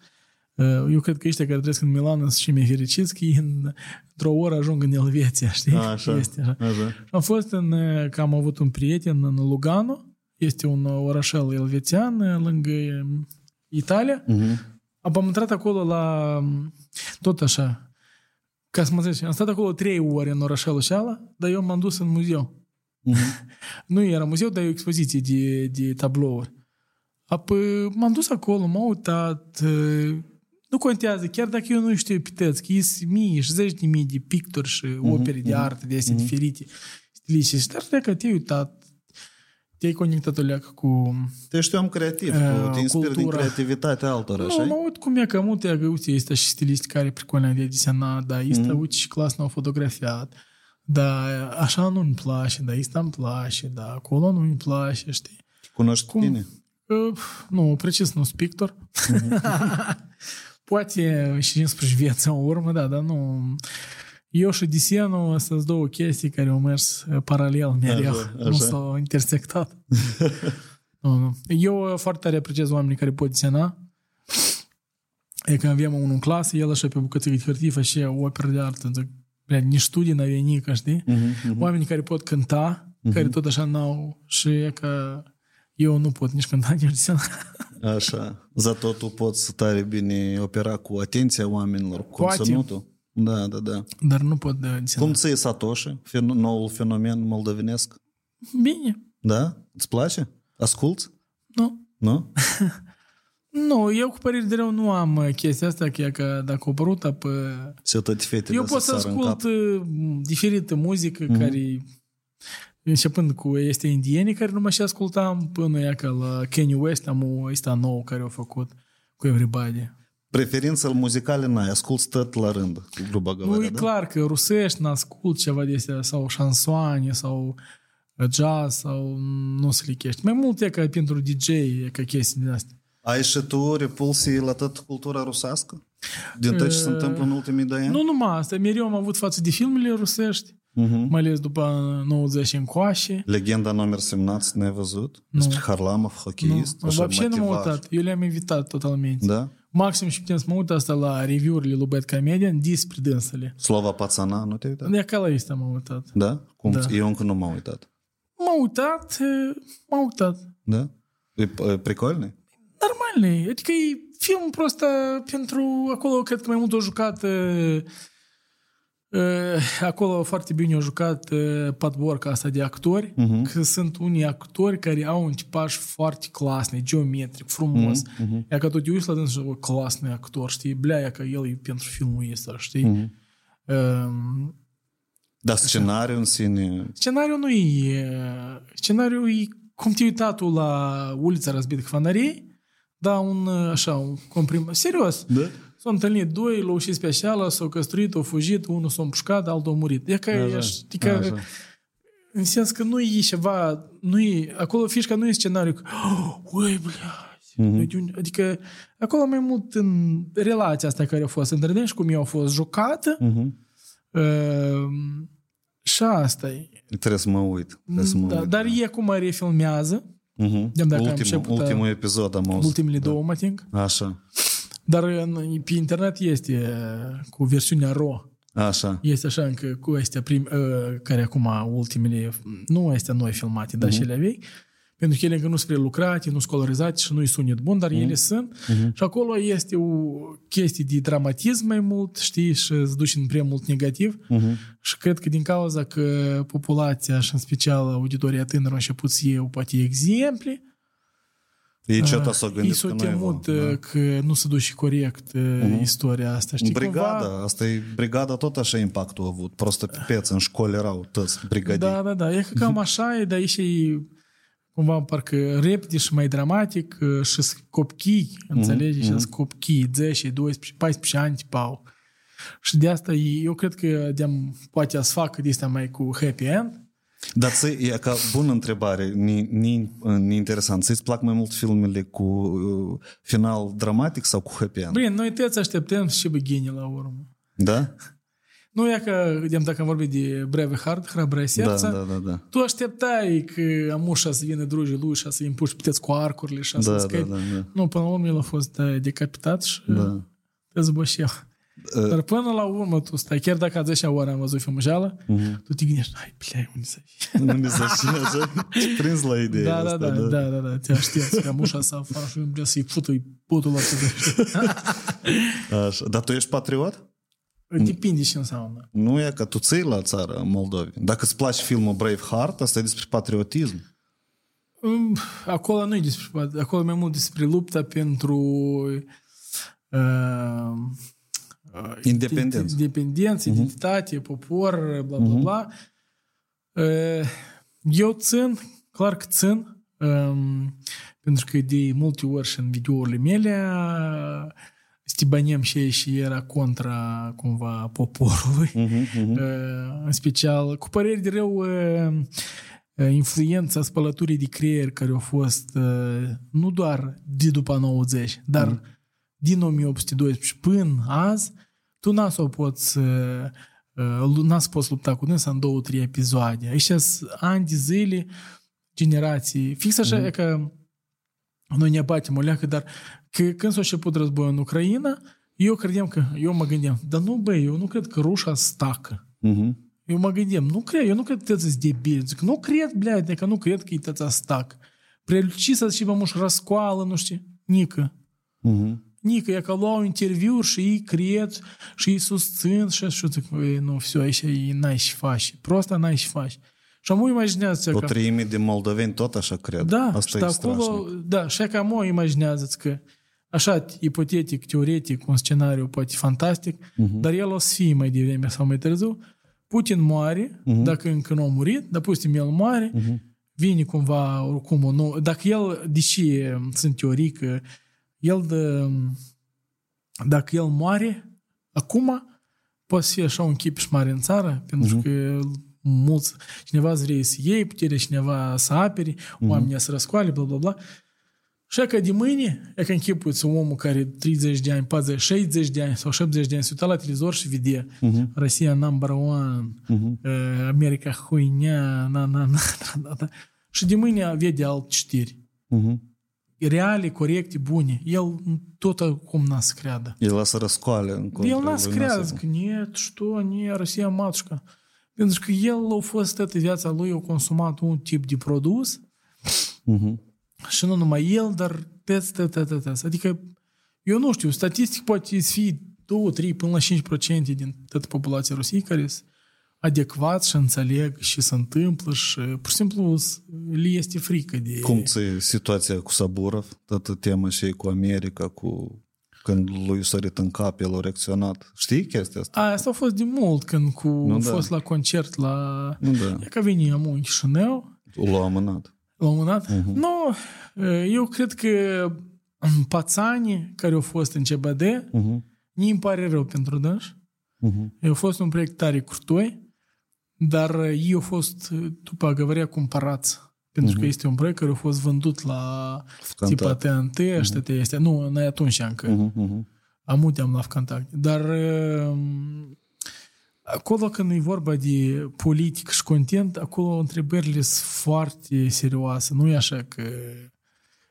eu cred că ăștia care trăiesc în Milan sunt și mai fericiți că ei în, într-o oră ajung în Elveția, știi? Așa, Este așa. așa. Și am fost în, că am avut un prieten în Lugano, este un orașel elvețian lângă Italia. Uh-huh. Am intrat acolo la, tot așa, ca să mă zici, am stat acolo trei ore în orașelul ăla, dar eu m-am dus în muzeu. Uh-huh. [laughs] nu era muzeu, dar e o expoziție de, de tablouri. Apoi m-am dus acolo, m-am uitat, nu contează, chiar dacă eu nu știu epiteți, că sunt mii și zeci de mii de picturi și mhm, opere mm-hmm. de mhm, artă de astea mm-hmm. diferite, stilistice, dar dacă te-ai uitat, te-ai conectat oleacă cu... Deci te știam creativ, uh, cu, te inspiri din creativitatea altora, nu, așa Nu, mă uit cum e că multe, că uite, este și stiliști care pricolea de desenat, dar este, mm-hmm. uite, și clas n-au fotografiat, da, așa nu-mi place, dar asta îmi place, dar da, acolo nu-mi place, știi? Cunoști cum, tine? Uh, eh, nu, precis nu, spictor. Mm-hmm. [laughs] Poate și înspre viața în urmă, da, dar nu... Eu și desenul sunt două chestii care au mers paralel mereu, așa, așa. nu s-au intersectat. [laughs] nu, nu. Eu foarte tare apreciez oamenii care pot desena. E că aveam unul în clasă, el așa pe bucățică de hârtie făcea opere de artă. Zic, bля, nici studii n-avea nică, știi? Uh-huh, uh-huh. Oamenii care pot cânta, uh-huh. care tot așa n-au și e că eu nu pot nici cânta, nici desena. Așa. Zato tu poți tare bine opera cu atenția oamenilor, cu Poate. conținutul. Da, da, da. Dar nu pot de desena. Cum ți e Satoshi, fen- noul fenomen moldovenesc? Bine. Da? Îți place? Asculți? Nu. Nu? [laughs] Nu, eu cu păreri de rău nu am uh, chestia asta, că, e că dacă o părută pe... Se tot fetele Eu pot să sară în ascult cap. uh, diferită muzică mm-hmm. care începând cu este indieni care nu mă și ascultam până ea ca la Kanye West am o ăsta nou care au făcut cu Everybody. Preferințele muzicale n-ai, asculți tot la rând, cu gruba Nu, găvărea, e da? clar că rusești n-ascult ceva de astea sau șansoane sau jazz sau nu se lichești. Mai mult e ca pentru DJ, e ca chestii din astea. Ai și tu repulsii la tot cultura rusească? Din tot ce se întâmplă în ultimii doi ani? Nu numai asta, mereu am avut față de filmele rusești, Uh-huh. mai ales după 90 încoace. Legenda număr 17 ne-ai văzut? Despre Harlamov, Nu, hocheist, așa вообще nu m-am motivat. uitat. Eu le-am invitat totalmente. Da? Maxim și putem să mă uit asta la review-urile lui Bad Comedian despre dânsele. Slova Pațana, nu te-ai uitat? De acolo este m-am uitat. Da? Cum? Da. Eu încă nu m-am uitat. M-am uitat, e, m-am uitat. Da? E, e прикольный? Normal, e. adică e film prost pentru acolo, cred că mai mult au jucat e, e, acolo foarte bine au jucat e, patvorca asta de actori, uh-huh. că sunt unii actori care au un tipaj foarte clasne, geometric, frumos. Uh-huh. Ia că tu te uiți la dânsul și o clasne actor, știi? Blea, ia că el e pentru filmul ăsta, știi? Uh-huh. Um, Dar scenariul în sine... Scenariul nu e... Scenariul e cum te-ai uitat tu la ulița răzbită cu fanarei, Da, un, uh, așa, un comprim... Serios. Da? S-au întâlnit doi, l-au ucis pe așa, s-au căsătorit, au fugit, unul s-a împușcat, altul a murit. E că, Așa, e, știi că așa. în sens că nu e ceva, nu e, acolo fișca nu e scenariu că, oh, ui, Mhm. blea, adică acolo mai mult în relația asta care a fost între ei și cum eu a fost jucată, Mhm. uh, și asta e. Trebuie să mă uit. Trebuie să mă Da, uit. dar e cum refilmează, Mhm. de-am dacă am Ultimul, început, ultimul episod am auzit. ultimele două, mă think. Așa. Dar în, pe internet este uh, cu versiunea RAW. Așa. Este așa încă cu astea prim, uh, care acum ultimele, nu astea noi filmate, dar și ele vechi, pentru că ele încă nu sunt prelucrate, nu sunt colorizate și nu-i sunet bun, dar ele sunt. Și acolo este o chestie de dramatism mai mult, știi, și îți duci în prea mult negativ. Și cred că din cauza că populația și în special auditoria tânără au început să iei poate exemple, E ce ta s-o ei gândit s-o că noi temut vom, uh, că nu se duce corect uh, istoria asta. Știi, Brigada, cumva, asta e brigada tot așa impactul a avut. Prosto pe peț, în școli erau toți brigadii. Da, da, da. E că cam așa e, dar e și cumva parcă repede și mai dramatic uh, și sunt copchii, înțelegi? Și sunt copchii, 10, 12, 14 ani tipau. Și de asta e- eu cred că de poate să facă de asta mai cu happy end. Dar ți e ca bună întrebare, ni, ni, ni interesant. Ți-ți plac mai mult filmele cu uh, final dramatic sau cu happy end? Bine, noi toți așteptăm și băghini la urmă. Da? Nu e că, de dacă am vorbit de Braveheart, Hrabră Da, Serța, da, da, da. tu așteptai că amușa să vină drugii lui și să îi împuși puteți cu arcurile și să Da, scapi. da, da, da. Nu, până la urmă el a fost uh, decapitat și Da. te zbășea. Dar până la urmă tu stai, chiar dacă a 10 ori am văzut filmul Jala, tu te gândești, hai, plei, unde să Nu mi se așa. Te prins la ideea Da, da, asta, da, da, da, da, te aștepți că mușa să afară și vrea să-i fută putul la Așa. Dar tu ești patriot? Depinde ce înseamnă. Nu e că tu ții la țara Moldovi. Dacă îți place filmul Braveheart, asta e despre patriotism. Mm, Acolo nu e despre, acolo e mai mult despre lupta pentru uh, uh, Independență. Independență, identitate, popor, bla, bla, bla. Uh, Eu țin, clar că țin, um, pentru că de multe ori și în videourile mele uh, stibanem și ei și era contra cumva poporului. Uh, În special, cu păreri de rău, uh, uh, influența spălăturii de creier care a fost uh, nu doar de după 90, dar din 1812 până azi, tu n-a să o poți uh, uh, n-a să poți lupta cu dânsa în două, trei episoade. Aici ani de zile, generații. Fix așa mm. că noi ne batem o leacă, dar că, când s-a început războiul în Ucraina, eu credeam că, eu mă gândeam, dar nu băi, eu nu cred că rușa stacă. Mm-hmm. Eu mă gândeam, nu cred, eu nu cred că tăți debil. Zic, nu cred, bleade, că nu cred că e tăți stac. Preluci să și mă muș răscoală, nu știu, nică. Mm-hmm. Nică, я că luau interviuri și ei cred și ei susțin și așa, zic, "Ei, nu, все, aici e n-ai și faci. Prosta n-ai și faci. Și am imaginează O că... treime de moldoveni tot așa cred. Da, Asta și e acolo, strașnic. da, și că mă imaginează că așa, ipotetic, teoretic, un scenariu poate fantastic, dar el o să fie mai devreme sau mai târziu. Putin moare, dacă încă nu a murit, dar pustim el moare, vine cumva oricum un nou... Dacă el, deși sunt teorii că el de, dacă el moare acum, poate fi așa un chip și mare în țară, pentru că mulți, cineva vrea să iei putere, cineva să apere, oamenii să răscoale, bla, bla, bla. Și că de mâine, e că închipuiți omul care 30 de ani, 40, 60 de ani sau 70 de ani se uita la televizor și vede Rusia number one, uh, America huinea, na, na, na, na, na. Și de mâine vede alt știri. Mhm. reale, corecte, bune. El tot acum n-a să creadă. El lasă răscoale în El n-a să creadă că nu, știu, nu, Rusia matșca. Pentru că el a fost toată viața lui, a consumat un tip de produs uh-huh. și nu numai el, dar tăți. Adică, eu nu știu, statistic poate fi 2, 3, până la 5% din toată populația Rusiei care sunt adecvat și înțeleg și se întâmplă și pur și simplu s- le este frică de... Cum ți situația cu Saburov, toată tema și cu America, cu când lui sărit în cap, el a reacționat. Știi chestia asta? A, asta a fost de mult când cu, Nu, a da. fost la concert la... Nu da, E că veni am în Chișinău, l-a amânat. la un moment dat. Nu, eu cred că pațani care au fost în CBD, uh-huh. ni îmi pare rău pentru dânși. Uh-huh. A fost un proiect tare curtoi, dar ei au fost, după agăvăria, cumpărați. Pentru uh-huh. că este un proiect care a fost vândut la Contact. tipa TNT, ăștia uh-huh. este. Nu, noi atunci încă. Uh-huh, uh-huh. Am am la contact. Dar um, acolo când e vorba de politic și content, acolo întrebările sunt foarte serioase. Nu e așa că...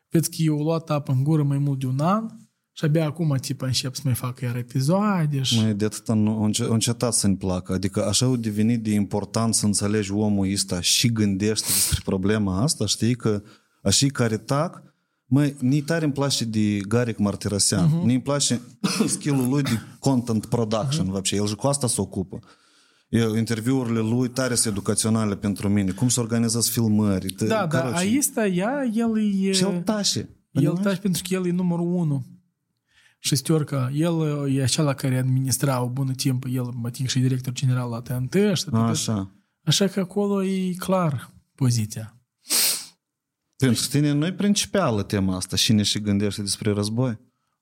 Vezi că eu luat apă în gură mai mult de un an și abia acum tipa încep să mai fac iar episoade și... Mai de atâta nu, au înce- au încetat să-mi placă. Adică așa au devenit de important să înțelegi omul ăsta și gândește despre problema asta, știi că așa care tac, Măi, ni tare îmi place de Garrick Martirosyan. Uh-huh. Ni îmi place [coughs] skill-ul lui de content production, uh-huh. вообще. El și cu asta se ocupă. Eu, interviurile lui tare sunt educaționale pentru mine. Cum să organizezi filmări. Te, Da, da, aici ea, el e... Și el tașe. El tași pentru că el e numărul unu. Șestiorca. El e acela care administra o bună timp. El, mă tin, și director general la TNT. Așa. Așa. Așa că acolo e clar poziția. Pentru tine nu e principală tema asta. Cine și gândește despre război?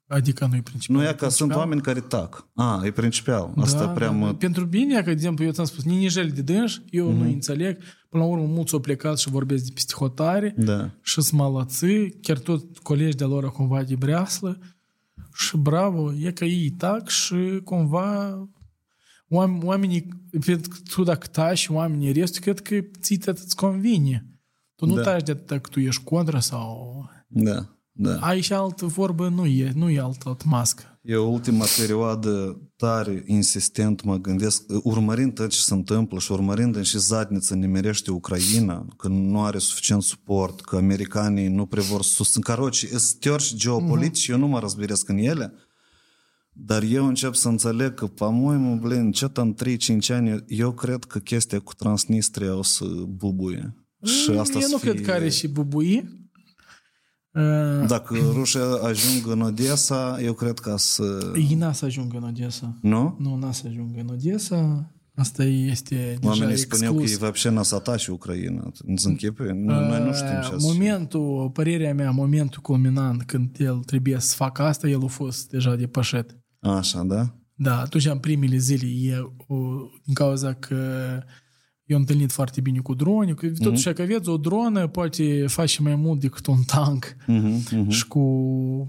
Adică nu e principal. Nu e că sunt oameni care tac. A, e principal. Asta da, prea da, mă... da. Pentru mine, că, de exemplu, eu ți-am spus, ninijel de dânși, eu mm-hmm. nu înțeleg. Până la urmă, mulți au plecat și vorbesc de peste hotare Da. și sunt malății, chiar tot colegi de lor cumva de breaslă și bravo, e că ei tac și cumva oam- oamenii, cred că tu dacă taci și oamenii restul, cred că ți îți convine. Tu nu Da. taci de atât că tu ești contra sau... Da, da. Aici altă vorbă nu e, nu e altă mască. Eu ultima perioadă tare insistent mă gândesc, urmărind tot ce se întâmplă și urmărind și zadniță nimerește Ucraina, că nu are suficient suport, că americanii nu prevor susțin. Caroci, sunt geopolitici, uh-huh. eu nu mă răzbiresc în ele, dar eu încep să înțeleg că, pamoimă, blin, ce în 3-5 ani, eu cred că chestia cu Transnistria o să bubuie. Și mm, asta eu nu fie... cred că are și bubuie. Uh, Dacă [laughs] Rusia ajung în Odessa, eu cred că să... Ei n-a să ajungă în Odessa. Nu? Nu, n-a să ajungă în Odessa. Asta este deja Oamenii spuneau că exclus. e вообще n-a să atace Ucraina. Îți închipe? Nu, noi nu știm ce Uh, să- Momentul, părerea mea, momentul culminant când el trebuie să facă asta, el a fost deja depășit. Așa, da? Da, atunci în primele zile, e, o, din cauza că eu am întâlnit foarte bine cu drone, că tot uh-huh. că aveți o dronă poate face mai mult decât un tank uh-huh, și cu,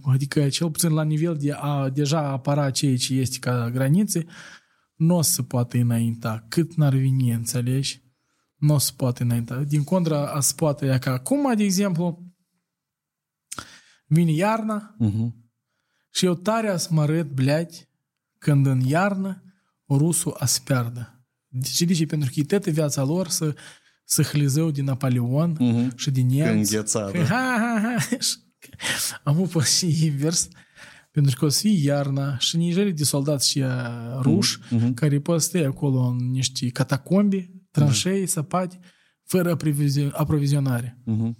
adică cel puțin la nivel de a deja apara ceea ce este ca granițe, nu o să poată înainta, cât n-ar veni, înțelegi? Nu o să poată înainta. Din contra, a se poate ea ca acum, de exemplu, vine iarna uh-huh. și eu tare să mă arăt, bleați, când în iarnă rusul a se piardă. De ce? De ce? Pentru că e toată viața lor să, să hlizău din Napoleon Mhm. și din nemți. îngheța, Că da. Ha, ha, ha. Și [laughs] Am upă și invers. Pentru că o să fie iarna și nijele de soldați și uh, ruși Mhm. care pot să stea acolo în niște catacombi, tranșei, săpati, fără aprovizio- aprovizionare. Mhm.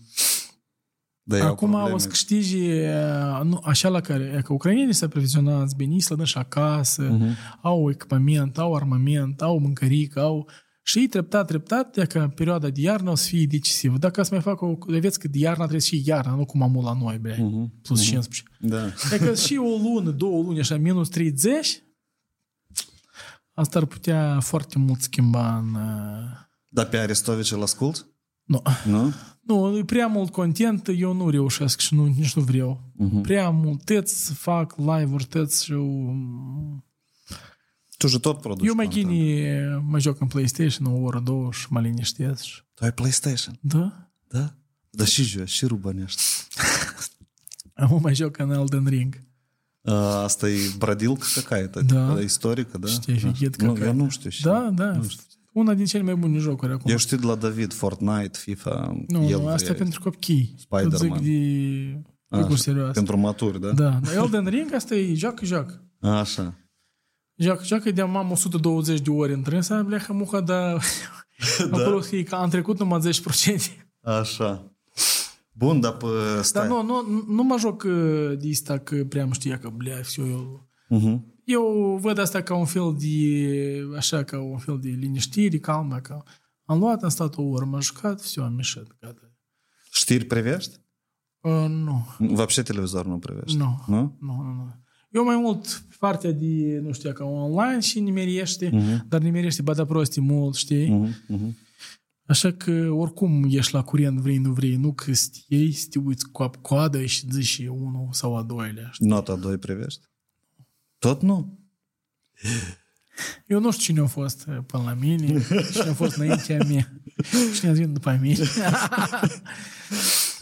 Da, e Acum probleme. o să câștige uh, nu, așa la care, e că ucrainienii se aprovizionați bine, ei slădă și acasă, Mhm. au echipament, au armament, au mâncărică, au... Și ei treptat, treptat, de că perioada de iarnă o să fie decisivă. Dacă să mai facă o... Vedeți că de iarna trebuie să fie iarna, nu cum am la noi, bre, Mhm. plus 15. Da. Dacă și o lună, două luni, așa, minus 30, asta ar putea foarte mult schimba în... uh, Dar pe Aristovici îl ascult? Nu. Nu? Nu, e prea mult content, eu nu reușesc și nu, nici nu vreau. Mhm. Prea mult, tăți fac live-uri, tăți și eu... Tu și tot produci Eu mai gini mă joc în PlayStation o oră, două și mă liniștesc. Tu ai PlayStation, Da? da? Da și joci, și rubănești. Acum mai joc în Elden Ring. A, Asta e bradilcă какая-то? Da. Istorică, da? Știi, efichet Nu, какая-то. eu nu știu. și- Da, da. una din cele mai bune jocuri acum. Eu știu de la David, Fortnite, FIFA... Nu, nu asta e... pentru copii. Spider-Man. Zic de jocuri. Pentru maturi, da? da? Da. Elden Ring, asta e joc-joc. Așa. Joc, joc, de am 120 de ori întrânsă, bleahă muca, dar [laughs] da. acolo e că am trecut numai 10%. Așa. Bun, dar pă, stai. Dar nu, nu, nu mă joc uh, de asta că prea știa că blea, eu... Uh-huh. Eu văd asta ca un fel de, așa, ca un fel de liniștire, calmă, ca... Am luat, am stat o oră, m-am jucat, все, am ieșit, gata. Știri privești? Uh, nu, Вообще televizor nu privești? nu, Nu? nu, nu, nu. Eu mai mult pe partea de, nu știu, ca online și nimeriește, Mhm. dar nimeriește bada prostii mult, știi? Așa că oricum ești la curent, vrei, nu vrei, nu că știi, să te uiți cu coadă și zici și unul sau a doilea. știi? Nota 2 privești? Tot nu? Eu nu știu cine a fost uh, până la mine, cine a fost înaintea mea, cine a zis după mine.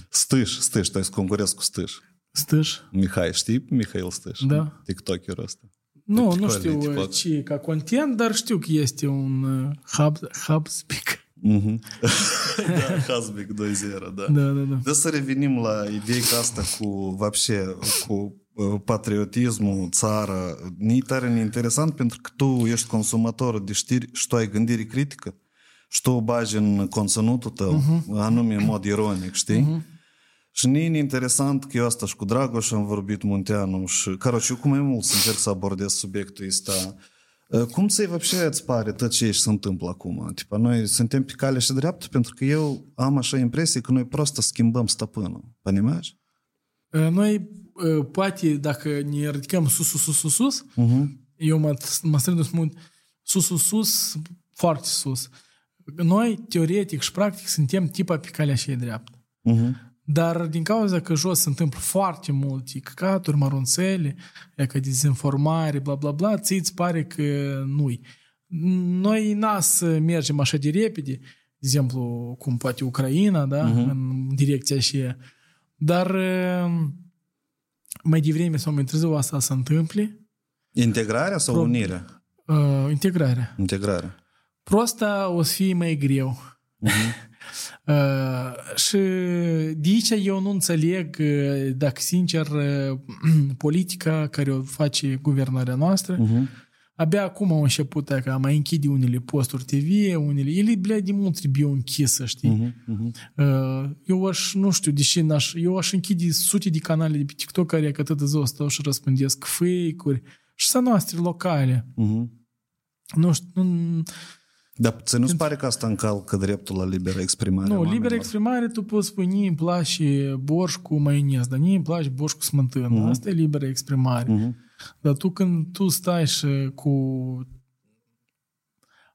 Stâș, Stâș, tu ai să concurezi cu Stâș. Stâș? Mihai, știi Mihail Stâș? Da. TikTokerul ăsta. Nu, nu Practic, știu tipo- uh, ce ca content, dar știu că este un uh, hub, hub speak. Mhm. da, Hasbic 2.0, da. Da, da, da. Da să revenim la ideica asta cu, вообще, cu uh, patriotismul, țara. Ni tare ne interesant pentru că tu ești consumator de știri și tu ai gândire critică și tu o bagi în conținutul tău, uh-huh. anume în mod ironic, știi? Uh-huh. Și ne e interesant că eu asta și cu Dragoș am vorbit Munteanu și, короче, eu cu mai mult să încerc să abordez subiectul ăsta. Uh, Cum ți-i вообще îți pare tot ce se întâmplă acum? Tipa, noi suntem pe cale și dreaptă pentru că eu am așa impresie că noi prost schimbăm stăpânul. Понимаешь? Uh, Noi, uh, poate, dacă ne ridicăm sus, sus, sus, sus, sus, Uh-huh. eu mă, mă strâng să spun sus, sus, sus, foarte sus. Noi, teoretic și practic, suntem tipa pe calea și dreaptă. Uh-huh. Dar din cauza că jos se întâmplă foarte multe căcaturi, mărunțele, e că dezinformare, bla bla bla, ți îți pare că nu-i. Noi n-a să mergem așa de repede, de exemplu, cum poate Ucraina, da, uh-huh. în direcția și Dar uh, mai devreme sau mai târziu asta se întâmple, Integrarea sau Pro- unirea? uh, integrarea. Integrarea. Prosta o să fie mai greu. [laughs] Uh, și de aici eu nu înțeleg, uh, dacă sincer, uh, [clears throat] politica care o face guvernarea noastră, Uh-huh. Abia acum au început că mai închide unele posturi TV, unele... Ele, blea, de mult trebuie închisă, știi? Uh-huh. Uh-huh. Uh, Eu aș, nu știu, deși n-aș, eu aș închide sute de canale de pe TikTok care că atât de ziua stau și răspândesc fake-uri și să noastre locale. Uh-huh. Nu știu, nu, Dar ți nu-ți pare că asta încalcă dreptul la liberă exprimare? a Nu, oamenilor? liberă exprimare, tu poți spune, nie îmi place borș cu maionez, dar nie îmi place borș cu smântână. Mhm. Asta e liberă exprimare. Mhm. Dar tu când tu stai și cu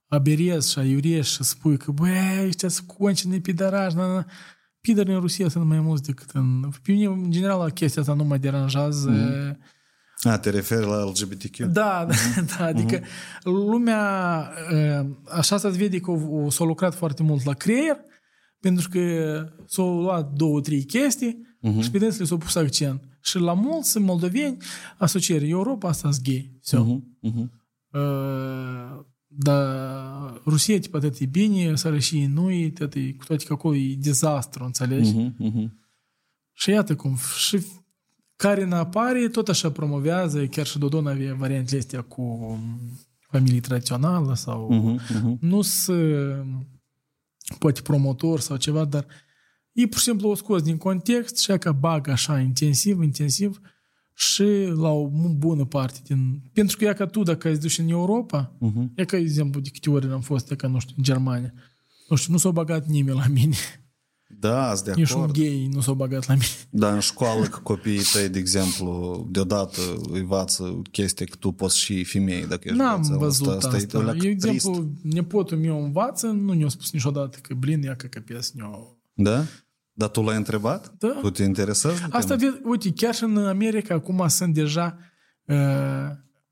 aberezi și aiurești și spui că băi, ăștia sunt concine pidarași, na, na. Pidări în Rusia sunt mai mulți decât în... Pe mine, în general, chestia asta nu mă deranjează. Mhm. A, te referi la LGBTQ? Da, da, da, adică lumea, uh, așa se vede că o- o- s-a lucrat foarte mult la creier, pentru că s-au luat două, trei chestii și pe dânsele s-au pus accent. Și la mulți moldoveni asociere Europa asta mhm, mhm. Uh, da, e gay. Uh-huh, uh-huh. Uh, dar Rusia, tipa, atât e bine, sără și nu e, cu toate că acolo e dezastru, înțelegi? Uh-huh, uh-huh. Și iată cum, și care în apare, tot așa promovează, chiar și Dodon avea variantele astea cu familie tradițională sau uh-huh, uh-huh. nu să poate promotor sau ceva, dar uh, ei pur și simplu o scos din context și că bagă așa intensiv, intensiv și la o bună parte din... Pentru că ea ca tu, dacă ai duci în Europa, Mhm. e ca exemplu de câte ori am fost, e ca, nu știu, în Germania, nu știu, nu s-a bagat nimeni la mine. Da, sunt de Nici un acord. gay nu s-a bagat la mine. Dar în școală că copiii tăi, de exemplu, deodată învață chestia că tu poți și femei dacă ești N-am băiețel. văzut asta. asta. asta. e Eu, de trist. exemplu, nepotul meu învață, nu ne-a spus niciodată că, blin, ia că căpesc ne Da? Dar tu l-ai întrebat? Da. Tu te interesează? de Asta, temă? vezi, uite, chiar și în America acum sunt deja uh,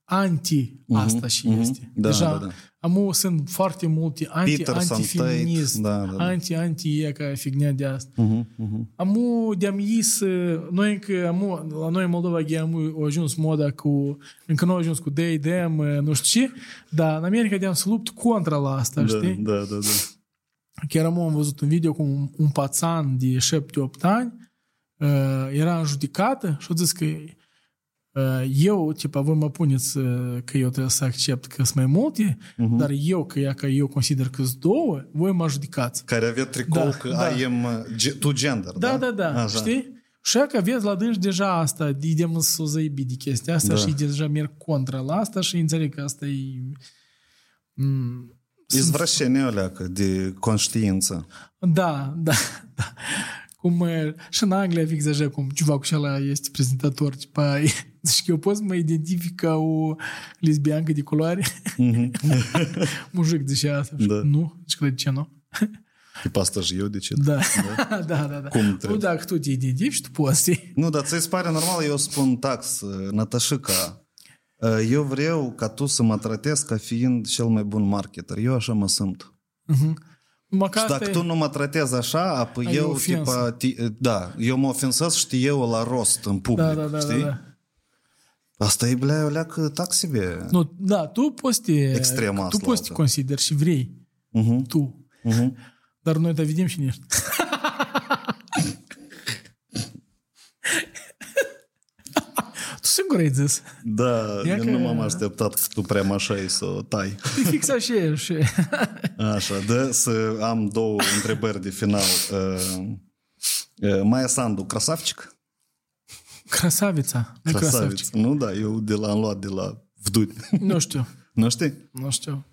anti asta și mhm. este. Da, deja da, da. amu sunt foarte multe anti, Peterson, anti-feminist, Tate, da, da, da. anti, anti e ca fignia de asta. Mhm, mhm. Amu de-am is, noi încă, amu, la noi în Moldova, ghe, amu, a ajuns moda cu, încă nu a ajuns cu they, them, nu știu ce, dar în America de-am să lupt contra la asta, Da, știi? da, da, da. Chiar am văzut un video cu un, un pațan de 7-8 ani, uh, era în judecată și a zis că uh, eu, tipa, voi mă puneți uh, că eu trebuie să accept că sunt mai multe, Mhm. dar eu, că, ea, că eu consider că sunt două, voi mă judecați. Care avea tricou Da, că da. I am uh, ge- tu gender, Da, da, da, Așa. știi? Și că aveți la dânși deja asta, idem să o zăibi de chestia asta Da. și deja merg contra la asta și înțeleg că asta e... Mm, Izvrășenia alea că de conștiință. Da, da, da. Cum uh, și în Anglia fix așa cum ceva cu ăla este prezentator, tipa, [laughs] zici că eu pot să mă identific ca o lesbiancă de culoare? [laughs] Mujic zicea asta. Da. Nu? Zici că [laughs] de ce nu? Tipa asta și eu, de ce? Da, da, da. da. Cum nu, trebuie? dacă tu te identifici, tu poți. Nu, dar ți-ți pare normal, eu spun tax, Natașica, eu vreau ca tu să mă tratezi ca fiind cel mai bun marketer. Eu așa mă simt. Numai că Și asta dacă e- tu nu mă tratezi așa, apoi Ai eu, ofensă. tipa, ti, da, eu mă ofensez și eu la rost în public, Da, da, da, știi? da, da. Asta e, blea, o leacă taxibe. Nu, da, tu poți te, Extrema tu asta poți te altă. consideri și vrei. Uh-huh. Tu. Uh-huh. Dar noi te vedem și niște. Tu singur ai zis. Da, Ia eu că- nu m-am așteptat că tu prea așa să o tai. E fix așa și... Așa, da, să am două întrebări de final. Uh, uh, Maia Sandu, crasavcic? Crasavița. Nu crasavcic. Nu, da, eu de la, am luat de la vduri. Nu știu. nu știi? Nu știu.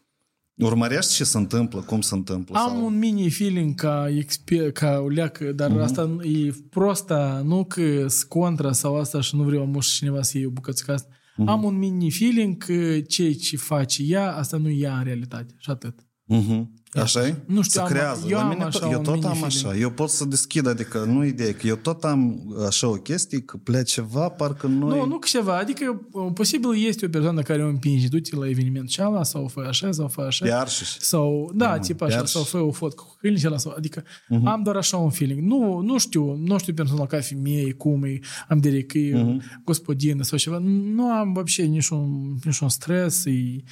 Urmărești ce se întâmplă, cum se întâmplă? Am sau... un mini feeling ca, exper- ca o leacă, dar Mhm. asta e prosta, nu că sunt contra sau asta și nu vreau muș cineva să iei o bucățică asta. Mhm. Am un mini feeling că ceea ce face ea, asta nu e ea în realitate. Și atât. Uh-huh. Așa e? Nu știu, Se am- creează. eu la am mine așa tot, eu un tot am mini-feeling. așa. Eu pot să deschid, adică nu ideea, că eu tot am așa o chestie, că plec ceva, parcă noi... Nu, nu că ceva. Adică, uh, posibil este o persoană care o împinge. Du-te la eveniment și ala, sau fă așa, sau fă așa. Pe arșiș. Sau, da, tip așa, chiar sau și- fă o fotcă cu câinii și ăla, sau, adică am doar așa un feeling. Nu, nu știu, nu știu personal ca femeie, cum e, am direct că e gospodină sau ceva. Nu am вообще niciun, niciun stres, e, uh,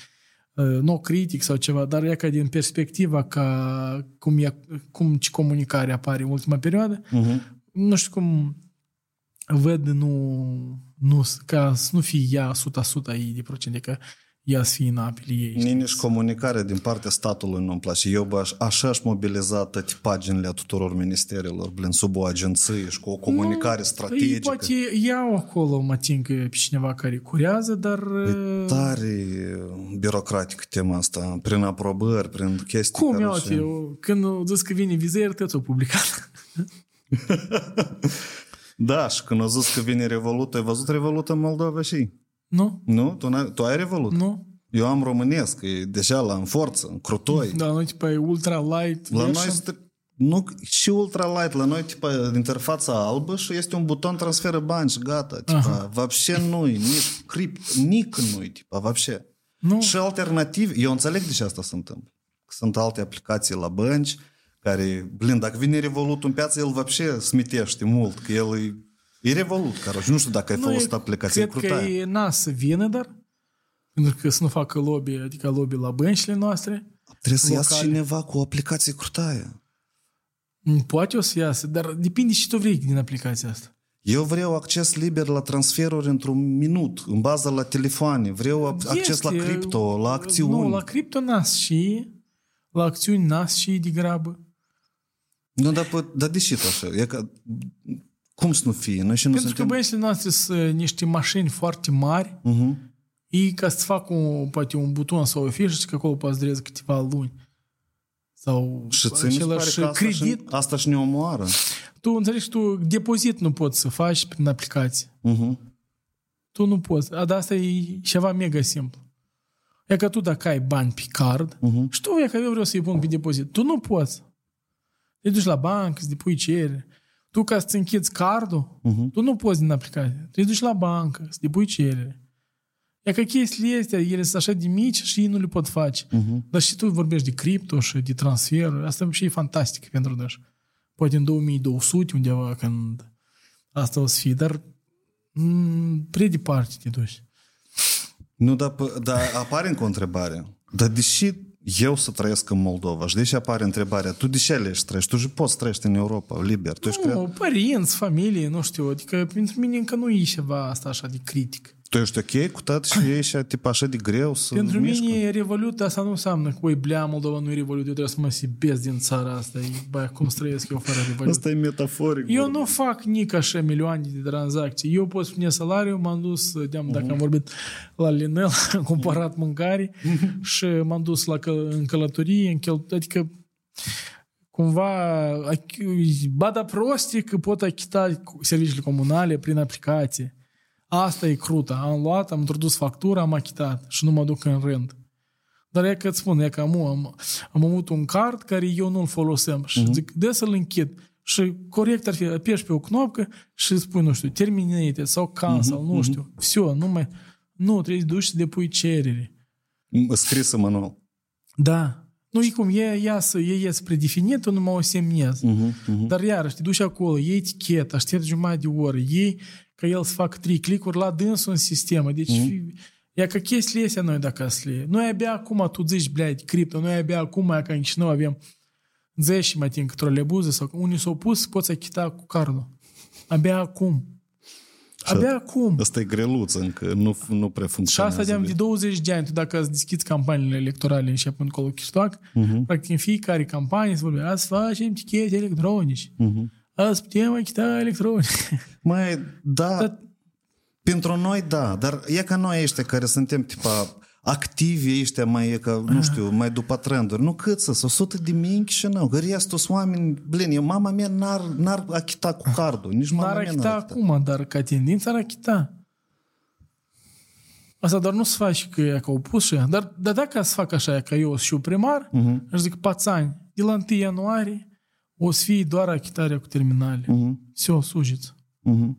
nu critic sau ceva, dar e ca din perspectiva ca cum, e, cum ce comunicare apare în ultima perioadă, nu știu cum văd nu, nu, ca să nu fie ea 100% ei de procente, că ea să fie în apele ei. știți? Nici comunicare din partea statului nu-mi place. Eu bă, aș- așa aș mobiliza toate paginile a tuturor ministerilor, blin, sub o agenție și cu o comunicare Ei, strategică. poate iau acolo, mă tin că pe cineva care curează, dar... uh, Tare birocratică tema asta, prin aprobări, prin chestii cum care iau și- eu? Când au zis că vine vizări, tot o publicat. [laughs] Da, și când au zis că vine Revolut, ai văzut Revolut în Moldova și? Nu? Nu? Tu, n-ai, tu ai Revolut? Nu? Eu am românesc, e deja la în forță, în crutoi. Da, nu, tipa, e ultra light La noi version. este nu, și ultralight, la noi tipa interfața albă și este un buton transferă bani și gata. Tipa, вообще nu nici cript, nic nu tipa, вообще. Nu. Și alternativ, eu înțeleg de ce asta se întâmplă. Că Sunt alte aplicații la bănci care, blin, dacă vine Revolut în piață, el вообще smitește mult, că el e, e Revolut, care nu știu dacă ai Nu, folosit e- aplicația, e Cred că crutaie. e nas să vină, dar pentru că să nu facă lobby, adică lobby la băncile noastre. Trebuie să iasă locale. cineva cu o aplicație crutaie. Mm, Poate o să iasă, dar depinde și tu vrei din aplicația asta. Eu vreau acces liber la transferuri într-un minut, în bază la telefoane. Vreau acces Este, la cripto, la acțiuni. Nu, la cripto nas și la acțiuni nas și degrabă. Nu, dar, pă- dar de ce tu așa? E ca, cum să nu fie? Noi și nu Pentru că suntem... băiețile noastre sunt niște mașini foarte mari, Uh-huh. ei ca să facă un, poate un buton sau o fișă și că acolo poate să dureze câteva luni. Sau Și ți mi se pare același că asta credit. și, asta și ne omoară. Tu înțelegi, tu depozit nu poți să faci prin aplicație. Uh-huh. Tu nu poți. A, dar asta e ceva mega simplu. E că tu dacă ai bani pe card Mhm. și tu e că eu vreau să-i pun pe depozit. Tu nu poți. Te duci la bancă, să depui cerere. Tu ca să-ți închizi cardul, Mhm. tu nu poți din aplicație. Te duci la bancă, să depui cerere. E că chestiile astea, ele sunt așa de mici și ei nu le pot face. Mhm. Dar și tu vorbești de cripto și de transferuri. Asta și e fantastic pentru noi. Poate în 2200 undeva când asta o să fie, dar mm, prea departe te duci. Nu, dar, pă- dar apare încă o întrebare. Dar deși eu să trăiesc în Moldova și deși apare întrebarea, tu de ce alegi să trăiești? Tu și poți să trăiești în Europa, liber. Tu ești, creat, Nu, părinți, familie, nu știu, adică pentru mine încă nu e ceva asta așa de critic. Tu ești ok cu tot și ești tip așa de greu să Pentru mișcă? mine Revolut asta nu înseamnă că, oi, blea, Moldova nu e Revolut, eu trebuie să mă sibesc din țara asta. E, bă, cum să trăiesc eu fără Revolut? Asta e metaforic. Eu vorba. nu fac nici așa milioane de tranzacții. Eu pot spune salariu, m-am dus, deam, dacă am vorbit la Linel, [laughs] am cumpărat mâncare și m-am dus la căl- în călătorie, în chel... adică cumva bada prostie că pot achita serviciile comunale prin aplicație. Asta e cruta. Am luat, am introdus factura, am achitat și nu mă duc în rând. Dar e că îți spun, e că am, am, am avut un card care eu nu-l folosem și uh-huh. zic, de să-l închid. Și corect ar fi, apeși pe o knopcă și spui, nu știu, terminate sau cancel, uh-huh, nu știu. Uh-huh. Все, nu mai... Nu, trebuie să duci să depui cerere. Scrisă manual. Da. Nu e cum, e, ea să, e, e predefinit, tu numai o semnezi. Uh-huh, uh-huh. Dar iarăși, te duci acolo, iei etichetă, aștept jumătate de oră, iei ca el să facă trei clicuri la dânsul în sistemă. Deci, uh-huh. e ca chestiile astea noi dacă să le... Noi abia acum, tu zici, blядь, cripto, noi abia acum, ca în Chișinău avem 10 mai timp trolebuze sau unii s-au pus, poți achita cu cardul. Abia acum. Abia acum. Asta e greluț încă, nu, nu prea funcționează. Și asta de, de 20 de ani, tu dacă îți deschizi campaniile electorale și până acolo chistoac, uh-huh. practic în fiecare campanie se vorbește, azi facem tichete electronici, uh-huh. azi putem achita electronic. [laughs] Mai, da, dar, pentru noi da, dar e ca noi ăștia care suntem tipa activi ăștia mai, e ca, nu știu, mai după trenduri. Nu cât să, 100 de mii și nu. Că restul sunt oameni, blin, eu, mama mea n-ar, n-ar achita cu cardul. Nici mama n-ar mea achita n-ar achita. acum, dar ca tendință ar achita. Asta doar nu se face că e ca opus și dar, dar dacă să fac așa, ca eu și primar, uh-huh. aș zic, pațani, de la 1 ianuarie o să fie doar achitarea cu terminale. Uh-huh. Se sujiți. Uh-huh.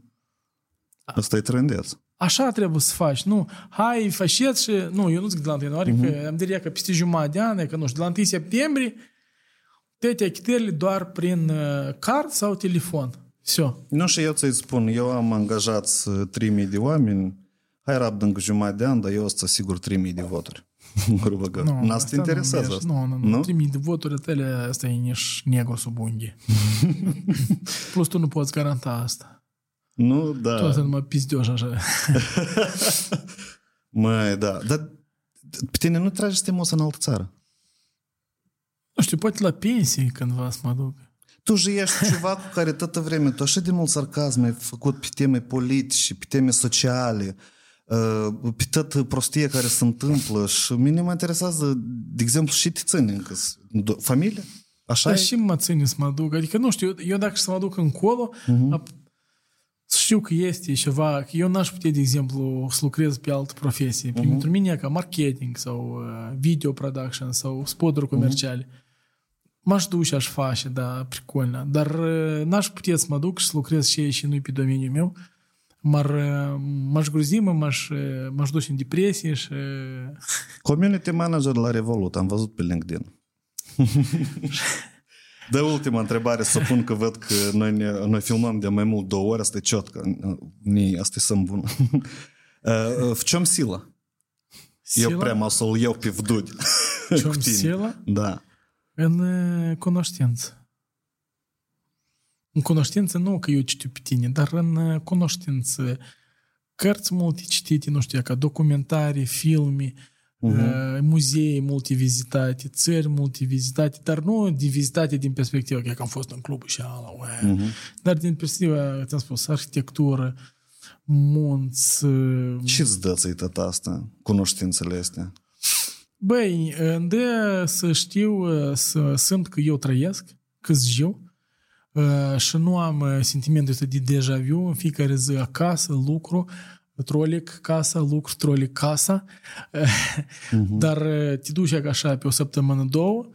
Asta e trendeț. Așa trebuie să faci, nu? Hai, faceți și... Nu, eu nu zic de la 1 ianuarie, uh-huh. că am diria că peste jumătate de an, că nu știu, de la 1 septembrie, toate achitările doar prin uh, card sau telefon. Все. Nu, și eu ți-i spun, eu am angajat 3.000 de oameni, hai rabd încă jumătate de an, dar eu o să sigur 3.000 de voturi. [laughs] Грубо Nu, N-ați te interesează asta? Nu, nu, nu. nu? 3000 de voturi tale, asta e nici negru sub unghi. Plus tu nu poți garanta asta. Nu, da. Tu asta numai pizdeoși așa. Măi, da. Dar pe tine nu trage să te muți în altă țară? Nu știu, poate la pensie cândva să mă duc. Tu și ești ceva cu care toată vremea, tu așa de mult sarcasm ai făcut pe teme politice, pe teme sociale, uh, Ă, pe toată prostie care se întâmplă și mine mă interesează, de exemplu, și te ține încă. Familie? Așa Dar e? și mă ține să mă aduc. Adică, nu știu, eu, dacă să mă duc încolo, uh-huh. știu că este ceva, că eu n-aș putea, de exemplu, să lucrez pe altă profesie. Uh-huh. Pentru mine, ca marketing sau ă, video production sau spoturi mhm. comerciale, uh-huh. M-aș duce, aș face, da, pricolna. Dar ă, n-aș putea să mă duc și să lucrez și ei și nu pe domeniul meu M-ar, uh, m-aș gruzi, mă, m-aș, uh, m-aș duce în depresie și... Community manager la Revolut, am văzut pe LinkedIn. [laughs] De ultima întrebare să pun că văd că noi, ne, noi filmăm de mai mult două ori, asta e ciotcă, не, asta e să bun. В чем сила? Eu prima o să-l iau pe vdudi. В чем сила? Da. În uh, cunoștință. În cunoștință nu că eu citiu pe tine, dar în uh, cunoștință. Cărți multe citite, nu știu, ca documentare, filme, uh-huh. muzee multe vizitate, țări multe vizitate, dar nu de vizitate din perspectiva că am fost în club și ala, uh-huh. dar din perspectiva, ți-am spus, arhitectură, munți. Ce îți dă ți tot asta, cunoștințele astea? Băi, îmi dă să știu, să simt că eu trăiesc, că eu, și nu am sentimentul ăsta de deja vu în fiecare zi acasă, lucru, trolic casa, lucru, trolic casa, uh-huh. dar te duci așa pe o săptămână, două,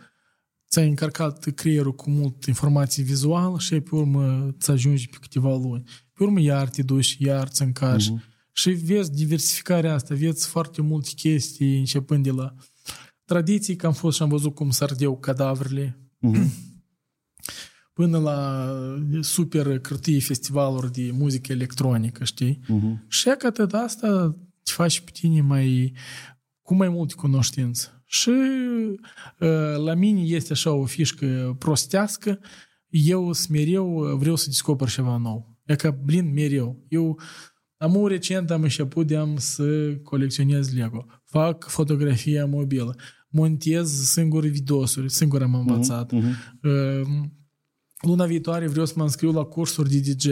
ți-ai încărcat creierul cu mult informație vizuală și pe urmă ți ajungi pe câteva luni. Pe urmă iar te duci, iar ți încarci. Uh-huh. Și vezi diversificarea asta, vezi foarte multe chestii începând de la tradiții, că am fost și am văzut cum s-ardeau cadavrele, uh-huh. [clears throat] până la super cârtii festivaluri de muzică electronică, știi? Uh-huh. Și că atât asta te faci pe tine mai, cu mai multe cunoștință. Și uh, la mine este așa o fișcă prostească, eu mereu vreau să descoper ceva nou. E ca, blin, mereu. Eu am recent am început de am să colecționez Lego. Fac fotografia mobilă. Montez singure videosuri. Singur am învățat. Uh-huh. Uh, luna viitoare vreau să mă înscriu la cursuri de DJ.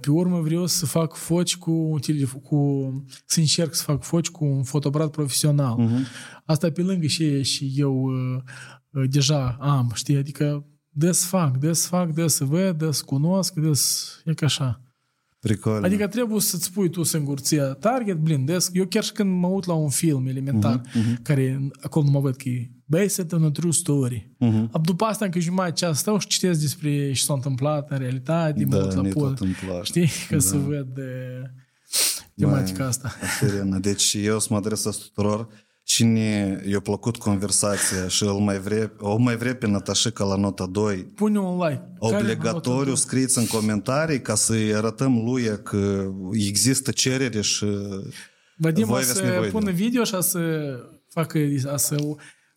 Pe urmă vreau să fac foci cu, cu să încerc să fac foci cu un fotoaparat profesional. Uh-huh. Asta pe lângă și, și eu deja am, știi? Adică dă să fac, dă să fac, dă să văd, dă să cunosc, dă să... E ca așa. Pricol. Adică trebuie să-ți pui tu singur ție target, blin, des, eu chiar și când mă uit la un film elementar, uh-huh, care acolo mă văd că e based on a true story. Uh-huh. După asta, încă jumătate ceas stau și citesc despre ce s-a întâmplat în realitate, Da, mă uit la ne pod, tot întâmplă. știi, ca să văd de tematica asta. Caterina, deci eu să mă adresez tuturor cine i-a plăcut conversația și îl mai vrea, o mai vrea pe Natașica la nota 2, Pune un like. Care obligatoriu nota- scrieți în comentarii ca să-i arătăm lui că există cerere și Vadim voi o aveți să nevoie de pună el. video și a să facă, a să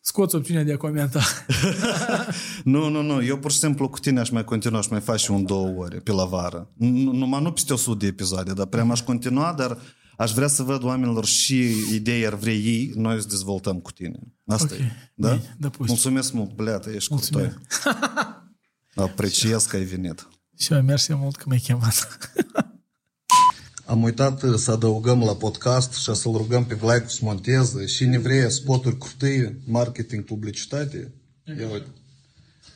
scoți opțiunea de a comenta. [laughs] Nu, nu, nu, eu pur și simplu cu tine aș mai continua, aș mai face un două ore pe la vară. Nu- Numai nu peste 100 de episoade, dar prea m-aș continua, dar aș vrea să văd oamenilor și idei ar vrea ei, noi să dezvoltăm cu tine. Asta Ok, e. Da? bine, da, pus. Mulțumesc mult, bleată, ești Mulțumesc. curtoi. [laughs] Apreciez că ai venit. Și eu mersi mult că m-ai chemat. [laughs] Am uitat uh, să adăugăm la podcast și să-l rugăm pe Vlaicu să monteze și ne vrea spoturi curtii, marketing, publicitate. Ia uite.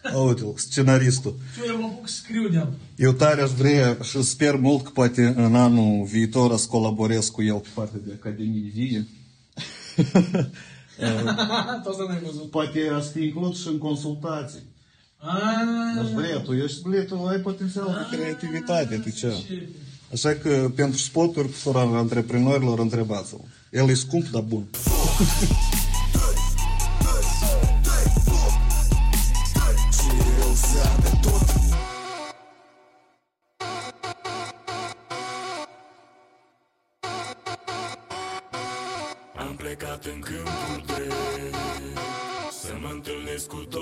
A, uite scenaristul. Eu mă apuc să scriu de Eu tare aș vrea și sper mult că poate în anul viitor să colaborez cu el pe partea de Academie Vie. [laughs] Tot să n-ai văzut. Poate aș fi inclus și în consultații. Ah, Aș vrea, tu ești, ble, tu ai potențial de creativitate, tu ce? Așa că pentru spoturi tuturor antreprenorilor întrebați-l. El e scump, dar bun. [laughs] câmpul drept